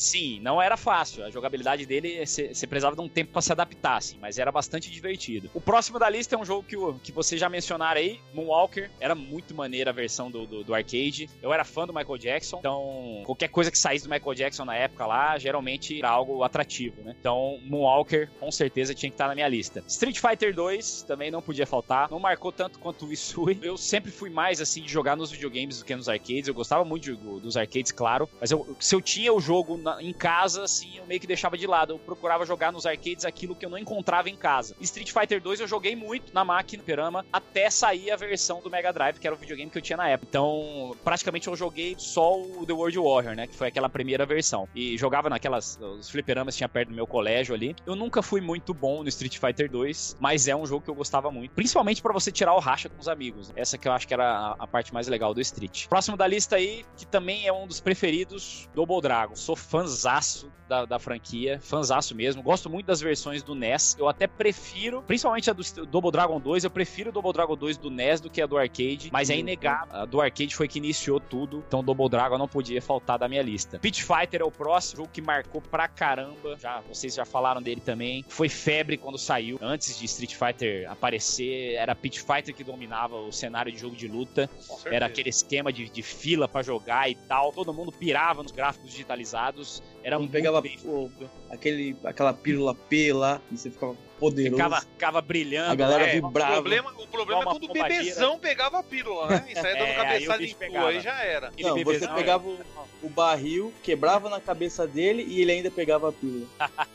A: Sim, não era fácil. A jogabilidade dele, você precisava de um tempo para se adaptar, assim, mas era bastante divertido. O próximo da lista é um jogo que, que vocês já mencionaram aí, Moonwalker. Era muito maneira a versão do, do, do, arcade. Eu era fã do Michael Jackson, então qualquer coisa que saísse do Michael Jackson na época lá, geralmente era algo atrativo, né? Então, Moonwalker, com certeza, tinha que estar na minha lista. Street Fighter 2 também não podia faltar. Não marcou tanto quanto o Isui. Eu sempre fui mais, assim, de jogar nos videogames do que nos arcades. Eu gostava muito de, dos arcades, claro, mas eu, se eu tinha o jogo na, em casa, assim, eu meio que deixava de lado. Eu procurava jogar nos arcades aquilo que eu não encontrava em casa. Street Fighter 2 eu joguei muito na máquina Perama até sair a versão do Mega Drive, que era o videogame que eu tinha na época. Então, praticamente eu joguei só o The World Warrior, né? Que foi aquela primeira versão. E jogava naquelas. Os fliperamas tinha perto do meu colégio ali. Eu nunca fui muito bom no Street Fighter 2, mas é um jogo que eu gostava muito. Principalmente pra você tirar o racha com os amigos. Essa que eu acho que era a, a parte mais legal do Street. Próximo da lista aí, que também é um dos preferidos, Double Dragon. Sou fanzaço da, da franquia, fanzaço mesmo. Gosto muito das versões do NES. Eu até prefiro, principalmente a do Double Dragon 2, eu prefiro o Double Dragon 2 do NES do que a do arcade, mas é inegável. A do arcade foi que iniciou tudo, então Double Dragon não podia faltar da minha lista. Pit Fighter é o próximo jogo que marcou pra caramba. Já, vocês já falaram dele também. Foi febre quando saiu. Antes de Street Fighter aparecer, era Pit Fighter que dominava o cenário de jogo de luta. Era aquele esquema de, de fila pra jogar e tal. Todo mundo pirava nos gráficos digitalizados. Jesus
C: Era
A: muito
C: pegava o- aquele, aquela pílula P lá, e você ficava poderoso.
A: Ficava, ficava brilhando.
C: A galera?
D: O
C: vibrava.
D: problema, o problema é quando o bebezão pegava a pílula, né? Isso aí
A: É,
D: dando
A: aí
D: cabeçada
A: o bicho
D: em
A: pegava.
D: aí já era.
C: Não, você
A: bebezão,
C: pegava o, o barril, quebrava na cabeça dele e ele ainda pegava a pílula.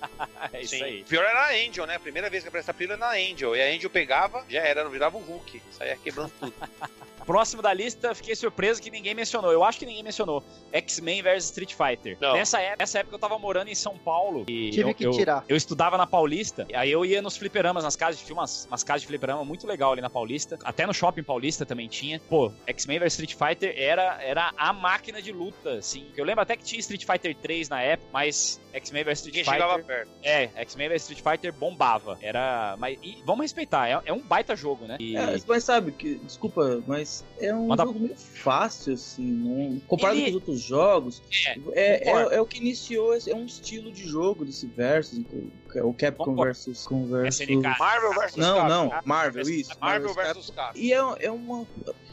A: É isso
D: Sim.
A: aí.
D: O pior era a Angel, né? A primeira vez que apareceu a pílula era na Angel. E a Angel pegava, já era, não virava um Hulk. Saía quebrando tudo.
A: Próximo da lista, fiquei surpreso que ninguém mencionou. Eu acho que ninguém mencionou. X-Men vs Street Fighter.
D: Não.
A: Nessa época, nessa época eu tava morando em São Paulo. E
B: Tive
A: eu,
B: que
A: eu-
B: tirar.
A: Eu estudava na Paulista. e Aí eu ia nos fliperamas, nas casas. Tinha umas, umas casas de fliperama muito legal ali na Paulista. Até no shopping Paulista também tinha. Pô, X-Men vs Street Fighter era, era a máquina de luta, assim. Eu lembro até que tinha Street Fighter 3 na época, mas X-Men vs Street Fighter.
D: chegava perto.
A: É, X-Men vs Street Fighter bombava. Era. Mas, e vamos respeitar, é, é um baita jogo, né? E-
C: É, mas sabe, que, desculpa, mas é um
A: Manda-
C: jogo meio fácil, assim, não, comparado
A: Ele-
C: com os outros jogos. É,
A: concordo.
C: é, é o que é um estilo de jogo desse versus, o Capcom versus, com versus...
A: SNK.
D: Marvel vs.
C: Não,
D: Capcom.
C: não, Marvel,
A: versus-
C: isso.
D: Marvel vs. Capcom.
C: E é, é uma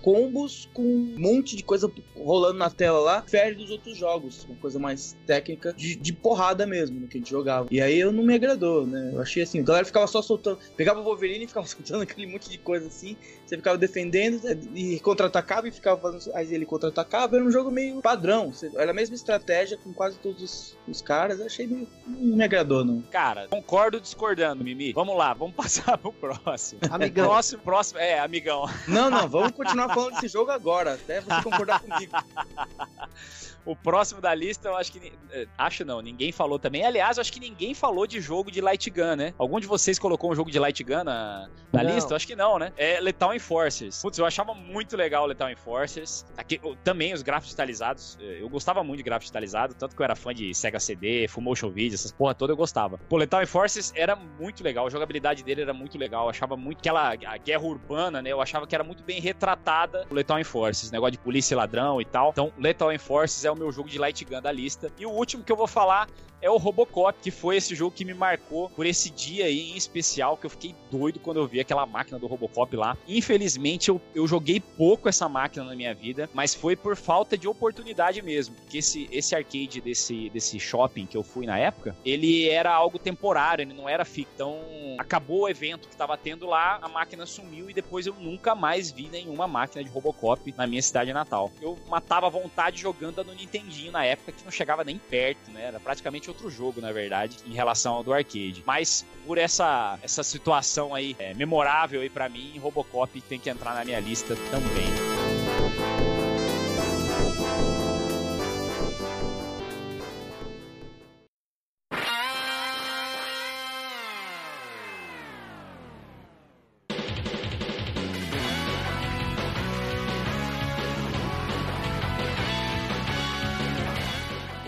C: combos com um monte de coisa rolando na tela lá, fere dos outros jogos, uma coisa mais técnica de, de porrada mesmo no que a gente jogava. E aí eu não me agradou, né? Eu achei assim, a galera ficava só soltando, pegava o Wolverine e ficava soltando aquele monte de coisa assim, você ficava defendendo e contra-atacava e ficava fazendo, aí ele contra-atacava, era um jogo meio padrão, era a mesma estratégia com quase todos os, os caras, eu achei meio, não me agradou não.
A: Cara, concordo discordando, Mimi. Vamos lá, vamos passar pro próximo.
B: Amigão.
A: Próximo, próximo. É, amigão.
C: Não, não, vamos continuar falando desse jogo agora, até você concordar comigo.
A: O próximo da lista, eu acho que. eh, Acho não, ninguém falou também. Aliás, eu acho que ninguém falou de jogo de light gun, né? Algum de vocês colocou um jogo de light gun na, na lista? Eu acho que não, né? É Lethal Enforcers. Putz, eu achava muito legal o Lethal Enforcers. Aqui, também os gráficos digitalizados. eh, Eu gostava muito de gráfico digitalizado, tanto que eu era fã de Sega CD, Full Motion Video, essas porra toda eu gostava. Pô, Lethal Enforcers era muito legal, a jogabilidade dele era muito legal. Eu achava muito aquela a guerra urbana, né? Eu achava que era muito bem retratada o Lethal Enforcers, negócio de polícia e ladrão e tal. Então, Lethal Enforcers é o meu jogo de light gun da lista. E o último que eu vou falar é o Robocop, que foi esse jogo que me marcou por esse dia aí em especial, que eu fiquei doido quando eu vi aquela máquina do Robocop lá. Infelizmente, eu, eu joguei pouco essa máquina na minha vida, mas foi por falta de oportunidade mesmo, porque esse, esse arcade desse, desse shopping que eu fui na época, ele era algo temporário, ele não era fixo. Então, acabou o evento que tava tendo lá, a máquina sumiu e depois eu nunca mais vi nenhuma máquina de Robocop na minha cidade natal. Eu matava vontade jogando no Nintendinho na época, que não chegava nem perto, né? Era praticamente outro jogo, na verdade, em relação ao do arcade. Mas por essa, essa situação aí é, memorável aí para mim, Robocop tem que entrar na minha lista também.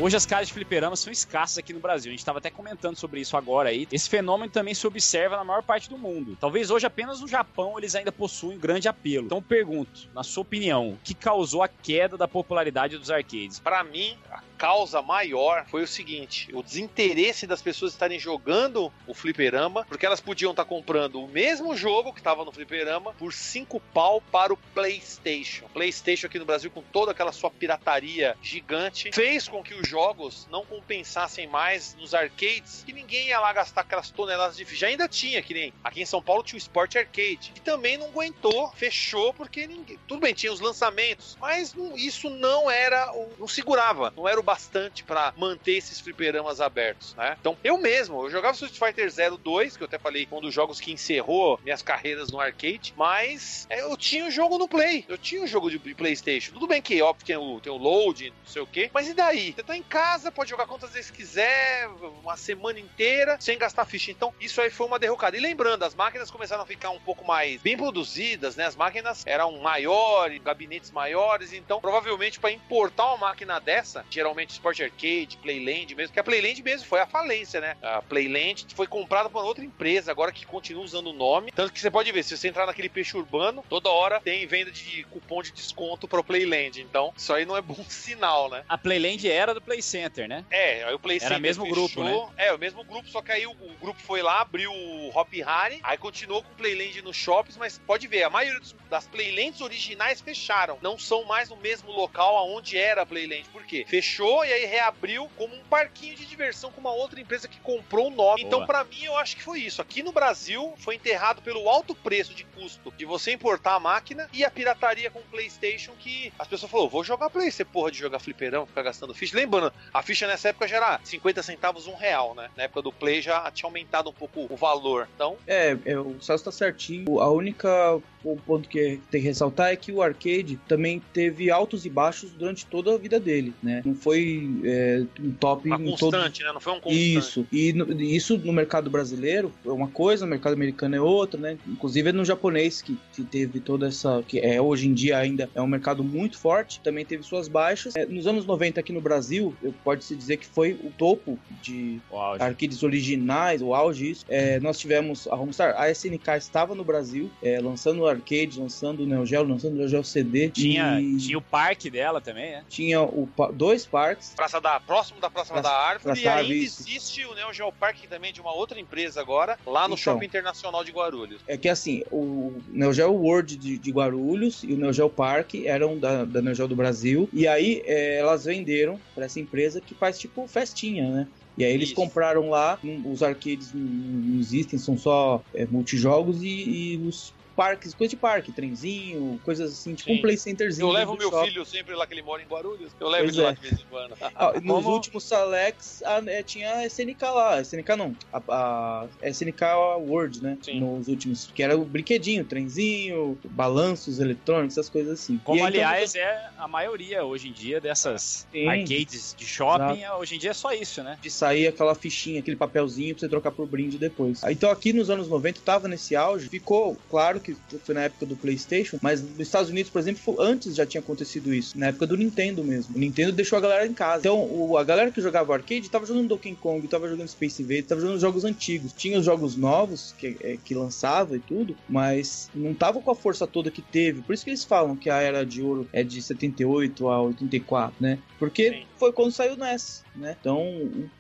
A: Hoje as casas de fliperama são escassas aqui no Brasil. A gente estava até comentando sobre isso agora aí. Esse fenômeno também se observa na maior parte do mundo. Talvez hoje apenas no Japão eles ainda possuem grande apelo. Então pergunto, na sua opinião, o que causou a queda da popularidade dos arcades?
D: Pra mim, causa maior foi o seguinte: o desinteresse das pessoas estarem jogando o fliperama, porque elas podiam estar comprando o mesmo jogo que estava no fliperama por 5 pau para o PlayStation. PlayStation aqui no Brasil, com toda aquela sua pirataria gigante, fez com que os jogos não compensassem mais nos arcades, que ninguém ia lá gastar aquelas toneladas de ficha. Ainda tinha, que nem aqui em São Paulo tinha o Sport Arcade, que também não aguentou, fechou, porque ninguém. Tudo bem, tinha os lançamentos, mas não- isso não era. o- não segurava, não era o bastante para manter esses fliperamas abertos, né? Então, eu mesmo, eu jogava Street Fighter 02, que eu até falei, um dos jogos que encerrou minhas carreiras no arcade, mas é, eu tinha o jogo no Play, eu tinha o jogo de PlayStation. Tudo bem que, óbvio, tem o, tem o load, não sei o quê, mas e daí? Você tá em casa, pode jogar quantas vezes quiser, uma semana inteira, sem gastar ficha. Então, isso aí foi uma derrocada. E lembrando, as máquinas começaram a ficar um pouco mais bem produzidas, né? As máquinas eram maiores, gabinetes maiores, então provavelmente para importar uma máquina dessa, geralmente Sport Arcade, Playland mesmo, que a Playland mesmo foi a falência, né? A Playland foi comprada por outra empresa, agora que continua usando o nome. Tanto que você pode ver, se você entrar naquele peixe urbano, toda hora tem venda de cupom de desconto pro Playland. Então, isso aí não é bom sinal, né?
A: A Playland era do Play Center, né?
D: É, aí o Play Center
A: Era o mesmo
D: fechou.
A: grupo, né?
D: É, o mesmo grupo, só que aí o, o grupo foi lá, abriu o Hop Harry, aí continuou com o Playland nos shoppings, mas pode ver, a maioria dos- das Playlands originais fecharam. Não são mais no mesmo local aonde era a Playland. Por quê? Fechou e aí reabriu como um parquinho de diversão com uma outra empresa que comprou o nome.
A: Boa.
D: Então, pra mim, eu acho que foi isso. Aqui no Brasil, foi enterrado pelo alto preço de custo de você importar a máquina e a pirataria com o PlayStation que as pessoas falaram, vou jogar Play, você porra de jogar fliperão, ficar gastando ficha. Lembrando, a ficha nessa época já era 50 centavos, um real, né? Na época do Play já tinha aumentado um pouco o valor. Então,
C: É, é, o Celso tá certinho. A única o ponto que tem que ressaltar é que o arcade também teve altos e baixos durante toda a vida dele, né? Não foi é, um top
D: uma
C: em todo
D: constante, né? Não foi um constante.
C: Isso. E no- isso no mercado brasileiro é uma coisa, no mercado americano é outra, né? Inclusive no japonês, que, que teve toda essa. que é hoje em dia ainda é um mercado muito forte, também teve suas baixas. É, nos anos 90 aqui no Brasil, eu- pode-se dizer que foi o topo de arcades originais, o auge isso. É, nós tivemos a Homestar, a SNK estava no Brasil, é, lançando o arcade, lançando o Neo Geo, lançando o Neo Geo CD.
A: Tinha,
C: e
A: tinha o parque dela também, né?
C: tinha o dois parques.
D: Praça da, próximo da Praça,
C: Praça-
D: da Árvore, e
C: da
D: ainda existe o Neo Geo Park também de uma outra empresa agora, lá no
C: Então.
D: Shopping Internacional de Guarulhos.
C: É que assim, o Neo Geo World de, de Guarulhos e o Neo Geo Park eram da, da Neo Geo do Brasil. E aí é, elas venderam para essa empresa que faz tipo festinha, né? E aí eles
D: Isso.
C: compraram lá, os arcades não, não existem, são só é, multijogos e, e os parques, coisa de parque, trenzinho, coisas assim, tipo
D: Sim.
C: um play centerzinho.
D: Eu levo meu
C: shopping.
D: filho sempre lá que ele mora em Guarulhos. Eu levo
C: Pois
D: ele lá
C: é.
D: de vez em quando.
C: Ah, nos últimos Salex a- é, tinha a SNK lá, SNK não, a, a SNK World, né?
D: Sim.
C: Nos últimos, que era o brinquedinho, trenzinho, balanços eletrônicos, essas coisas assim.
A: Como,
C: E aí, então,
A: aliás, é a maioria hoje em dia dessas
C: Sim.
A: arcades de shopping. Hoje em dia é só isso, né?
C: de sair aquela fichinha, aquele papelzinho pra você trocar por brinde depois. Então aqui nos anos 90 tava nesse auge, ficou claro que foi na época do PlayStation, mas nos Estados Unidos, por exemplo, antes já tinha acontecido isso, na época do Nintendo mesmo. O Nintendo deixou a galera em casa. Então o- a galera que jogava arcade tava jogando Donkey Kong, tava jogando Space Invaders, tava jogando jogos antigos. Tinha os jogos novos que, é, que lançava e tudo, mas não tava com a força toda que teve. Por isso que eles falam que a era de ouro é de 78 a 84, né? Porque
D: Sim.
C: Foi quando saiu o NES, né? Então,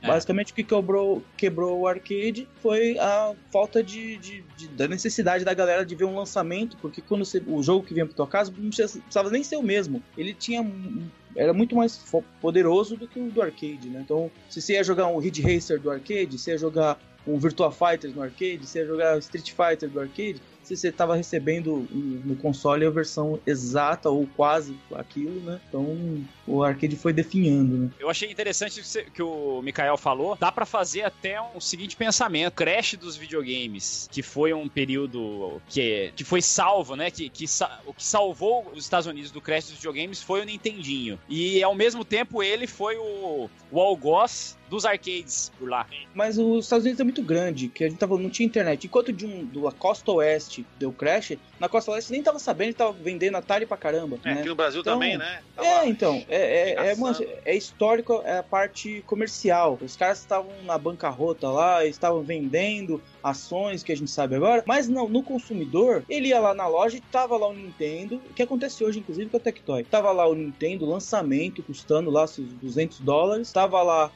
A: É.
C: basicamente o que quebrou, quebrou o arcade foi a falta de, de- de- da necessidade da galera de ver um lançamento, porque quando você- o jogo que vinha pra tua casa não precisava, nem ser o mesmo. Ele tinha era muito mais poderoso do que o do arcade, né? Então, se você ia jogar um Ridge Racer do arcade, se ia jogar um Virtua Fighter no arcade, se ia jogar Street Fighter do arcade, se você estava recebendo no console a versão exata ou quase aquilo, né? Então o arcade foi definhando, né?
A: Eu achei interessante que o Mikael falou. Dá pra fazer até um seguinte pensamento: Crash dos videogames, que foi um período que, que foi salvo, né? Que, que o que salvou os Estados Unidos do Crash dos videogames foi o Nintendinho. E ao mesmo tempo ele foi o, o algoz dos arcades por lá.
C: Mas os Estados Unidos é muito grande, que a gente tava, não tinha internet. Enquanto de um, da costa oeste deu crash, na costa leste nem tava sabendo, tava vendendo Atari pra caramba.
D: É,
C: né?
D: aqui no Brasil
C: Então,
D: também, né? Tava-
C: É, então, é, é, é, uma- é histórico é a parte comercial. Os caras estavam na bancarrota lá, estavam vendendo ações que a gente sabe agora, mas não, no consumidor, ele ia lá na loja e tava lá o Nintendo, o que acontece hoje, inclusive, com a Tectoy. Tava lá o Nintendo, lançamento, custando lá seus 200 dólares, tava lá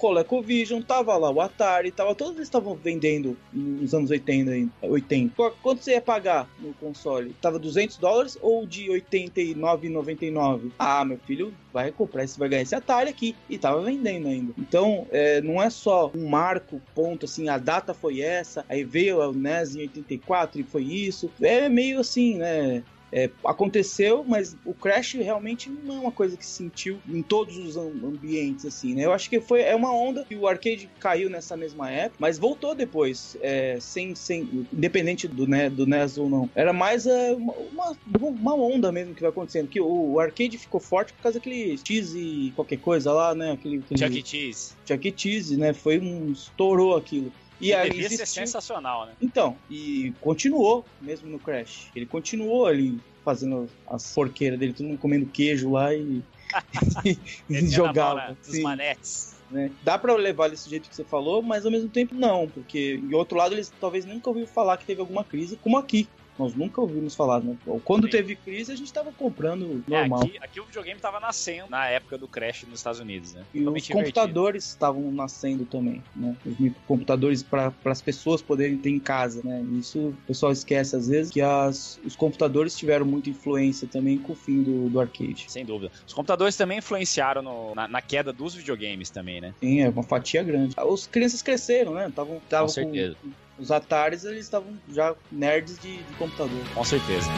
C: ColecoVision, tava lá o Atari, tava, todos eles estavam vendendo nos anos 80, aí, 80. Qu- Quanto você ia pagar no console? Tava 200 dólares ou de 89,99? Ah, meu filho, vai comprar, você vai ganhar esse Atari aqui. E tava vendendo ainda. Então, é, não é só um marco, ponto, assim, a data foi essa, aí veio o NES em 84 e foi isso. É meio assim, né? É, aconteceu, mas o Crash realmente não é uma coisa que se sentiu em todos os ambientes, assim, né? Eu acho que foi, é uma onda que o arcade caiu nessa mesma época, mas voltou depois, é, sem, sem, independente do, né, do NES ou não. Era mais é, uma, uma onda mesmo que vai acontecendo, que o, o arcade ficou forte por causa daquele cheese qualquer coisa lá, né? Aquele, aquele
A: Chuck E. Cheese.
C: Chuck E. Cheese, né? Foi um... estourou aquilo.
A: E aí devia existiu... ser sensacional, né?
C: Então, e continuou mesmo no Crash. Ele continuou ali fazendo as porqueiras dele, todo mundo comendo queijo lá e,
A: e jogava. Dos manetes.
C: Né? Dá para levar desse jeito que você falou, mas ao mesmo tempo não, porque em outro lado eles talvez nunca ouviram falar que teve alguma crise como aqui. Nós nunca ouvimos falar, né? Quando Sim. teve crise, a gente tava comprando é, normal.
A: É, aqui, aqui, o videogame tava nascendo na época do Crash nos Estados Unidos, né?
C: E Totalmente os computadores estavam nascendo também, né? Os microcomputadores para as pessoas poderem ter em casa, né? Isso o pessoal esquece às vezes, que as, os computadores tiveram muita influência também com o fim do, do arcade.
A: Sem dúvida. Os computadores também influenciaram no, na, na, queda dos videogames também, né?
C: Sim, é uma fatia grande. As crianças cresceram, né? Tavam, tavam
A: com certeza.
C: Com, os Ataris, eles estavam já nerds de, de computador.
A: Com certeza.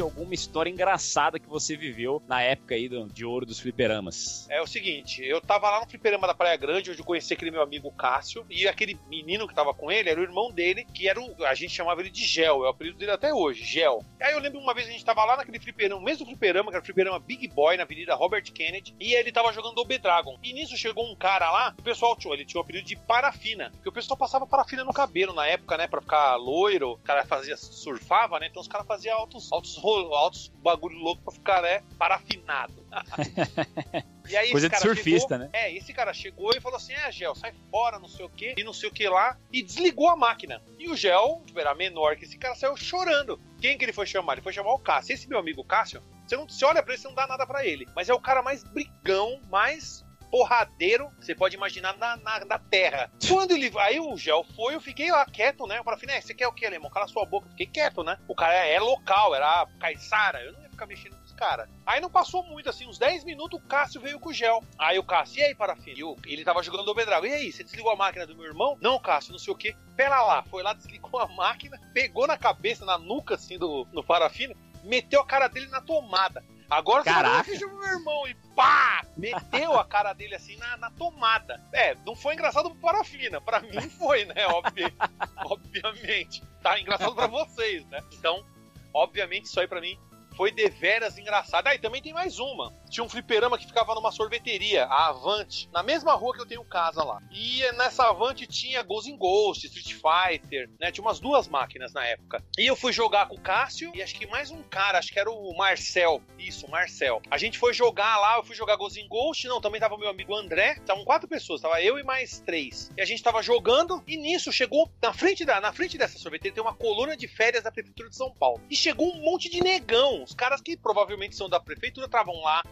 A: Alguma história engraçada que você viveu na época aí do, de ouro dos fliperamas.
D: É o seguinte, eu tava lá no fliperama da Praia Grande, onde eu conheci aquele meu amigo Cássio, e aquele menino que tava com ele era o irmão dele, que era o. A gente chamava ele de Gel, é o apelido dele até hoje, Gel. Aí eu lembro uma vez a gente tava lá naquele fliperama, mesmo fliperama, que era o fliperama Big Boy, na Avenida Robert Kennedy, e ele tava jogando o Dragon. E nisso chegou um cara lá, o pessoal tinha, ele tinha o apelido de parafina, porque o pessoal passava parafina no cabelo na época, né, pra ficar loiro, o cara fazia, surfava, né, então os caras faziam altos, altos, altos bagulho louco pra ficar, né, parafinado.
A: e aí Coisa de surfista,
D: chegou,
A: né?
D: É, esse cara chegou e falou assim: é, Gel, sai fora, não sei o que, e não sei o que lá, e desligou a máquina. E o Gel, tipo, era menor que esse cara, saiu chorando. Quem que ele foi chamar? Ele foi chamar o Cássio. Esse meu amigo Cássio, você não se olha pra ele, você não dá nada para ele. Mas é o cara mais brigão, mais porradeiro você pode imaginar na, na, na, terra. Quando ele. Aí o Gel foi, eu fiquei lá quieto, né? Eu falei, né, você quer o que, alemão? Cala sua boca. Eu fiquei quieto, né? O cara é, local, era Caissara. Eu não ia ficar mexendo com os caras. Aí não passou muito, assim, uns 10 minutos, o Cássio veio com o Gel. Aí o Cássio, e aí, parafina? E ele tava jogando o Bedrago. E aí, você desligou a máquina do meu irmão? Não, Cássio, não sei o que. Pera lá. Foi lá, desligou a máquina, pegou na cabeça, na nuca, assim, do no parafina, meteu a cara dele na tomada. Agora
A: Caraca.
D: você meu irmão e pá! Meteu a cara dele assim na, na tomada. É, não foi engraçado pro Parafina. Pra mim foi, né? Obvi obviamente. Tá engraçado pra vocês, né? Então, obviamente, isso aí pra mim foi deveras engraçado. Ah, e também tem mais uma. Tinha um fliperama que ficava numa sorveteria, a Avante, na mesma rua que eu tenho casa lá. E nessa Avante tinha Ghost in Ghost, Street Fighter, né? Tinha umas duas máquinas na época. E eu fui jogar com o Cássio e acho que mais um cara, acho que era o Marcel. Isso, o Marcel. A gente foi jogar lá, eu fui jogar Ghost in Ghost, não, também tava meu amigo André. Estavam quatro pessoas, tava eu e mais três. E a gente tava jogando e nisso chegou na frente da, na frente dessa sorveteria tem uma coluna de férias da prefeitura de São Paulo. E chegou um monte de negão, os caras que provavelmente são da prefeitura estavam lá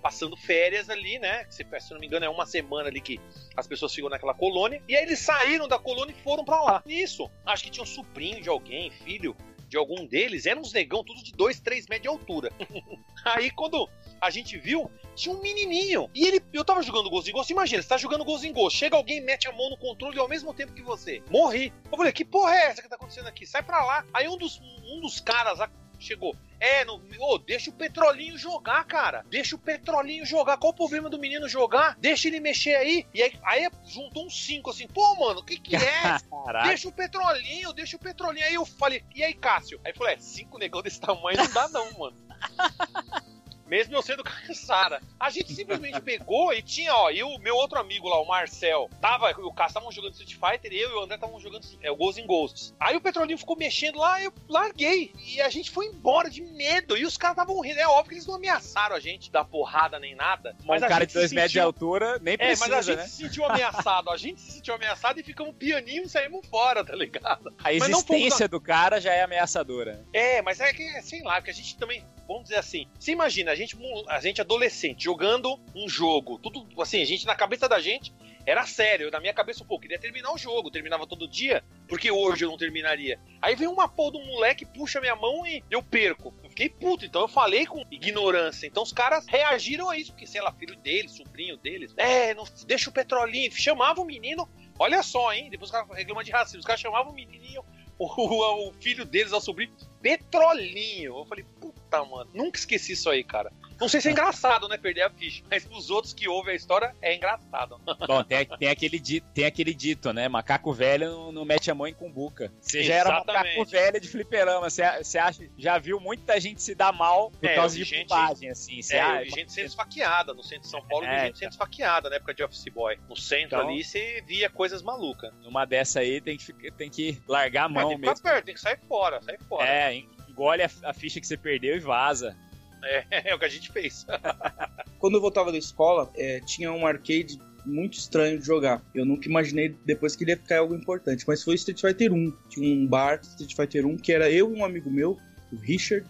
D: passando férias ali, né? Se, se não me engano, é uma semana ali que as pessoas ficam naquela colônia. E aí eles saíram da colônia e foram para lá. Isso, acho que tinha um sobrinho de alguém, filho de algum deles, eram uns negão, tudo de 2, 3 metros de altura. aí quando a gente viu, tinha um menininho. E ele, eu tava jogando Ghost in Ghost, imagina, você tá jogando Ghost in Ghost, chega alguém mete a mão no controle ao mesmo tempo que você. Morri. Eu falei, que porra é essa que tá acontecendo aqui? Sai pra lá. Aí um dos, um dos caras lá chegou. É, no, oh, deixa o Petrolinho jogar, cara. Deixa o Petrolinho jogar. Qual o problema do menino jogar? Deixa ele mexer aí. E aí, aí juntou uns cinco assim. Pô, mano, o que que é? deixa o Petrolinho, deixa o Petrolinho. Aí eu falei, e aí, Cássio? Aí falou, é, cinco negão desse tamanho não dá não, mano. mesmo eu sendo cansada. A gente simplesmente pegou e tinha, ó, e o meu outro amigo lá, o Marcel, tava, o Cássio estavam jogando Street Fighter, eu e o André estavam jogando é, o Ghosts in Ghosts. Aí o Petrolinho ficou mexendo lá, eu larguei. E a gente foi embora de medo. E os caras estavam rindo. É óbvio que eles não ameaçaram a gente da porrada nem nada.
A: Mas um cara de dois metros de altura nem precisa,
D: É, mas a gente
A: né?
D: se sentiu ameaçado. A gente se sentiu ameaçado e ficamos pianinho e saímos fora, tá ligado?
A: A existência do cara já é ameaçadora.
D: É, mas é que, sei lá, porque a gente também, vamos dizer assim, você imagina, a gente, a gente adolescente jogando um jogo, tudo assim, a gente na cabeça da gente era sério, na minha cabeça, pô, queria terminar o jogo, terminava todo dia, porque hoje eu não terminaria. Aí vem uma porra do moleque, puxa minha mão e eu perco. Eu fiquei puto, então eu falei com ignorância. Então os caras reagiram a isso, porque sei lá, filho deles, sobrinho deles, é, não, deixa o petrolinho, chamava o menino, olha só, hein, depois os caras reclamam de racismo, os caras chamavam o menininho, o, o, filho deles, o sobrinho, petrolinho. Eu falei, puta, mano, nunca esqueci isso aí, cara. Não sei se é engraçado, né, perder a ficha, mas pros outros que ouvem a história é engraçado.
A: Bom, tem, tem, aquele, dito, tem aquele dito, né? Macaco velho não, não mete a mão em cumbuca. Você já era macaco velho de fliperama. Você, você acha, já viu muita gente se dar mal por
D: é,
A: causa de
D: gente,
A: bobagem, assim. Você
D: é,
A: ah,
D: gente sendo esfaqueada. No centro de São Paulo, é, gente sendo esfaqueada na época de Office Boy. No centro então, ali, você via coisas malucas.
A: Numa dessa aí, tem que, tem que largar a mão
D: tem
A: que mesmo.
D: Perto, tem que sair fora, sair fora.
A: É, engole a, a ficha que você perdeu e vaza.
D: É, é o que a gente fez.
C: Quando eu voltava da escola, é, tinha um arcade muito estranho de jogar. Eu nunca imaginei depois que ele ia ficar algo importante, mas foi Street Fighter 1. Tinha um bar Street Fighter 1 que era eu e um amigo meu, o Richard.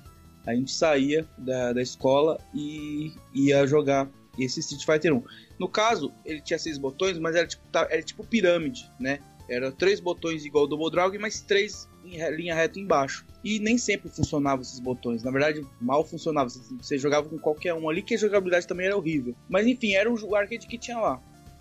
C: A gente saía da, da escola e ia jogar esse Street Fighter 1. No caso, ele tinha seis botões, mas era tipo, era tipo pirâmide, né? Era três botões igual ao Double Dragon, mas três em linha reta embaixo. E nem sempre funcionavam esses botões. Na verdade, mal funcionava. Você jogava com qualquer um ali, que a jogabilidade também era horrível. Mas enfim, era o arcade que tinha lá.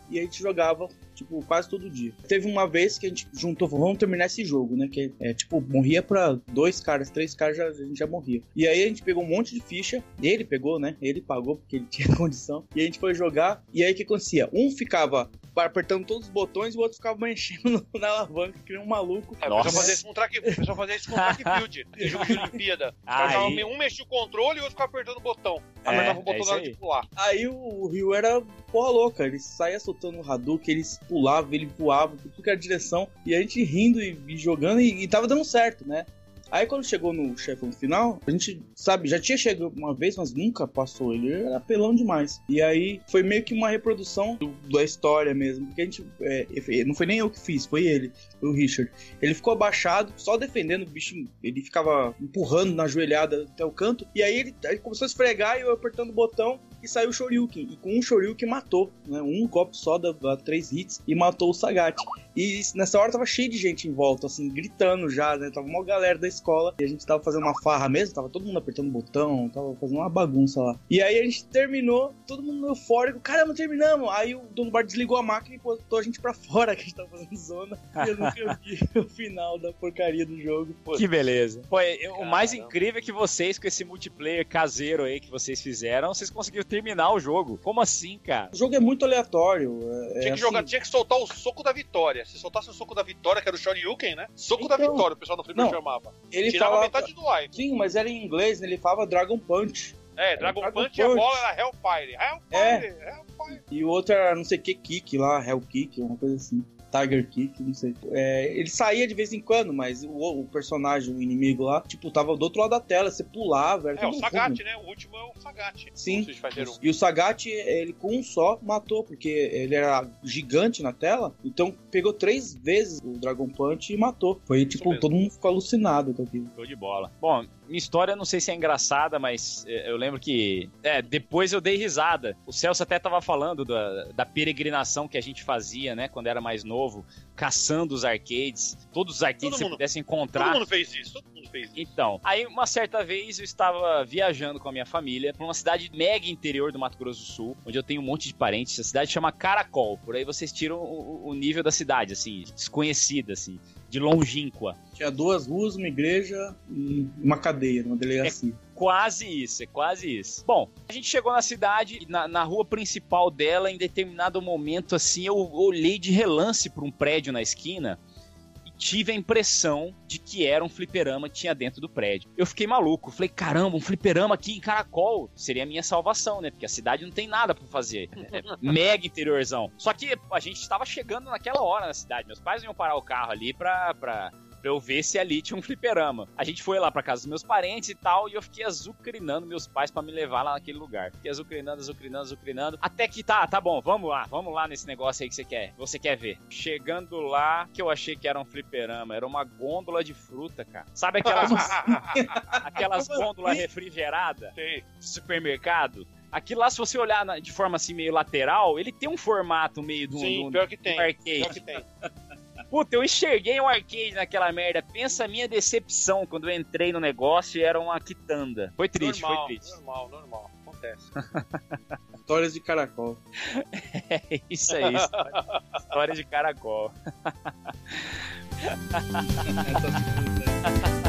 C: E a gente jogava, tipo, quase todo dia. Teve uma vez que a gente juntou, vamos terminar esse jogo, né? Que é, tipo, morria pra dois caras, três caras, já, a gente já morria. E aí a gente pegou um monte de ficha. Ele pegou, né? Ele pagou, porque ele tinha condição. E a gente foi jogar. E aí o que acontecia? Um ficava apertando todos os botões e o outro ficava mexendo na alavanca, que nem um maluco.
D: É, pessoal fazia isso com track, pessoal fazia isso com track build, em jogo de Olimpíada. Aí... Um mexia o controle e o outro ficava apertando o botão.
A: É,
D: Apertava o botão
A: é
D: na hora de pular.
C: Aí o, o Rio era porra louca, ele saía soltando o Hadouken, ele pulava, ele voava, tudo que era direção, e a gente rindo e, e jogando, e, e tava dando certo, né? Aí quando chegou no chefão final, a gente, sabe, já tinha chegado uma vez, mas nunca passou. Ele era apelão demais. E aí foi meio que uma reprodução do, da história mesmo. Porque a gente. É, não foi nem eu que fiz, foi ele, o Richard. Ele ficou abaixado, só defendendo o bicho. Ele ficava empurrando na joelhada até o canto. E aí ele, ele começou a esfregar e eu apertando o botão e saiu o Shoryuken. E com um Shoryuken matou, né? Um golpe só, dava três hits e matou o Sagat. E nessa hora tava cheio de gente em volta, assim, gritando já, né? Tava uma galera da escola e a gente tava fazendo uma farra mesmo, tava todo mundo apertando botão, tava fazendo uma bagunça lá. E aí a gente terminou, todo mundo eufórico, caramba, terminamos! Aí o dono do bar desligou a máquina e botou a gente pra fora, que a gente tava fazendo zona. E eu nunca vi o final da porcaria do jogo.
A: Pô. Que beleza. Pô, o mais incrível é que vocês, com esse multiplayer caseiro aí que vocês fizeram, vocês conseguiram terminar o jogo. Como assim, cara?
C: O jogo é muito aleatório. É,
D: tinha que
C: assim...
D: jogar, tinha que soltar o soco da vitória. Se soltasse o soco da vitória, que era o Shoryuken, né? Soco então, da vitória, o pessoal do Flipper chamava.
C: Ele
D: Tirava
C: falava...
D: metade do live.
C: Sim, mas era em inglês, né? Ele falava Dragon Punch.
D: É, Dragon, Dragon Punch, Punch, e a bola era Hellfire. Hellfire, é. Hellfire.
C: E o outro era não sei que kick lá, Hell Kick, uma coisa assim. Tiger Kick, não sei. É, ele saía de vez em quando, mas o, o, personagem, o inimigo lá, tipo, tava do outro lado da tela, você pulava. Era
D: é, o Sagat, né? O último é o Sagat.
C: Sim. E o Sagat, ele com um só matou, porque ele era gigante na tela, então pegou três vezes o Dragon Punch e matou. Foi tipo, todo mundo ficou alucinado com aquilo.
A: Show de bola. Bom, minha história não sei se é engraçada, mas eu lembro que. É, depois eu dei risada. O Celso até tava falando da, da peregrinação que a gente fazia, né, quando era mais novo, caçando os arcades. Todos os arcades que você pudesse encontrar.
D: Todo mundo fez isso, todo mundo fez isso.
A: Então, aí uma certa vez eu estava viajando com a minha família pra uma cidade mega interior do Mato Grosso do Sul, onde eu tenho um monte de parentes. A cidade chama Caracol. Por aí vocês tiram o, o nível da cidade, assim, desconhecida, assim de longínqua.
C: Tinha duas ruas, uma igreja e uma cadeia, uma delegacia.
A: É quase isso, é quase isso. Bom, a gente chegou na cidade, na, na rua principal dela, em determinado momento, assim, eu olhei de relance para um prédio na esquina tive a impressão de que era um fliperama que tinha dentro do prédio. Eu fiquei maluco. Falei, caramba, um fliperama aqui em Caracol seria a minha salvação, né? Porque a cidade não tem nada para fazer. É mega interiorzão. Só que a gente estava chegando naquela hora na cidade. Meus pais iam parar o carro ali pra, pra pra eu ver se ali tinha um fliperama. A gente foi lá pra casa dos meus parentes e tal, e eu fiquei azucrinando meus pais para me levar lá naquele lugar. Fiquei azucrinando, azucrinando, azucrinando. Até que tá, tá bom, vamos lá, vamos lá nesse negócio aí que você quer. Você quer ver. Chegando lá, que eu achei que era um fliperama, era uma gôndola de fruta, cara. Sabe aquelas, aquelas gôndolas refrigeradas?
D: Sei.
A: Supermercado? Aquilo lá, se você olhar de forma assim meio lateral, ele tem um formato meio do,
D: Sim,
A: do,
D: pior que tem.
A: arcade.
D: Pior que tem.
A: Puta, eu enxerguei um arcade naquela merda. Pensa a minha decepção quando eu entrei no negócio e era uma quitanda. Foi triste,
D: normal,
A: foi triste.
D: normal, normal. Acontece.
C: Histórias de caracol.
A: É isso aí. História, história de caracol.
C: Essas frutas.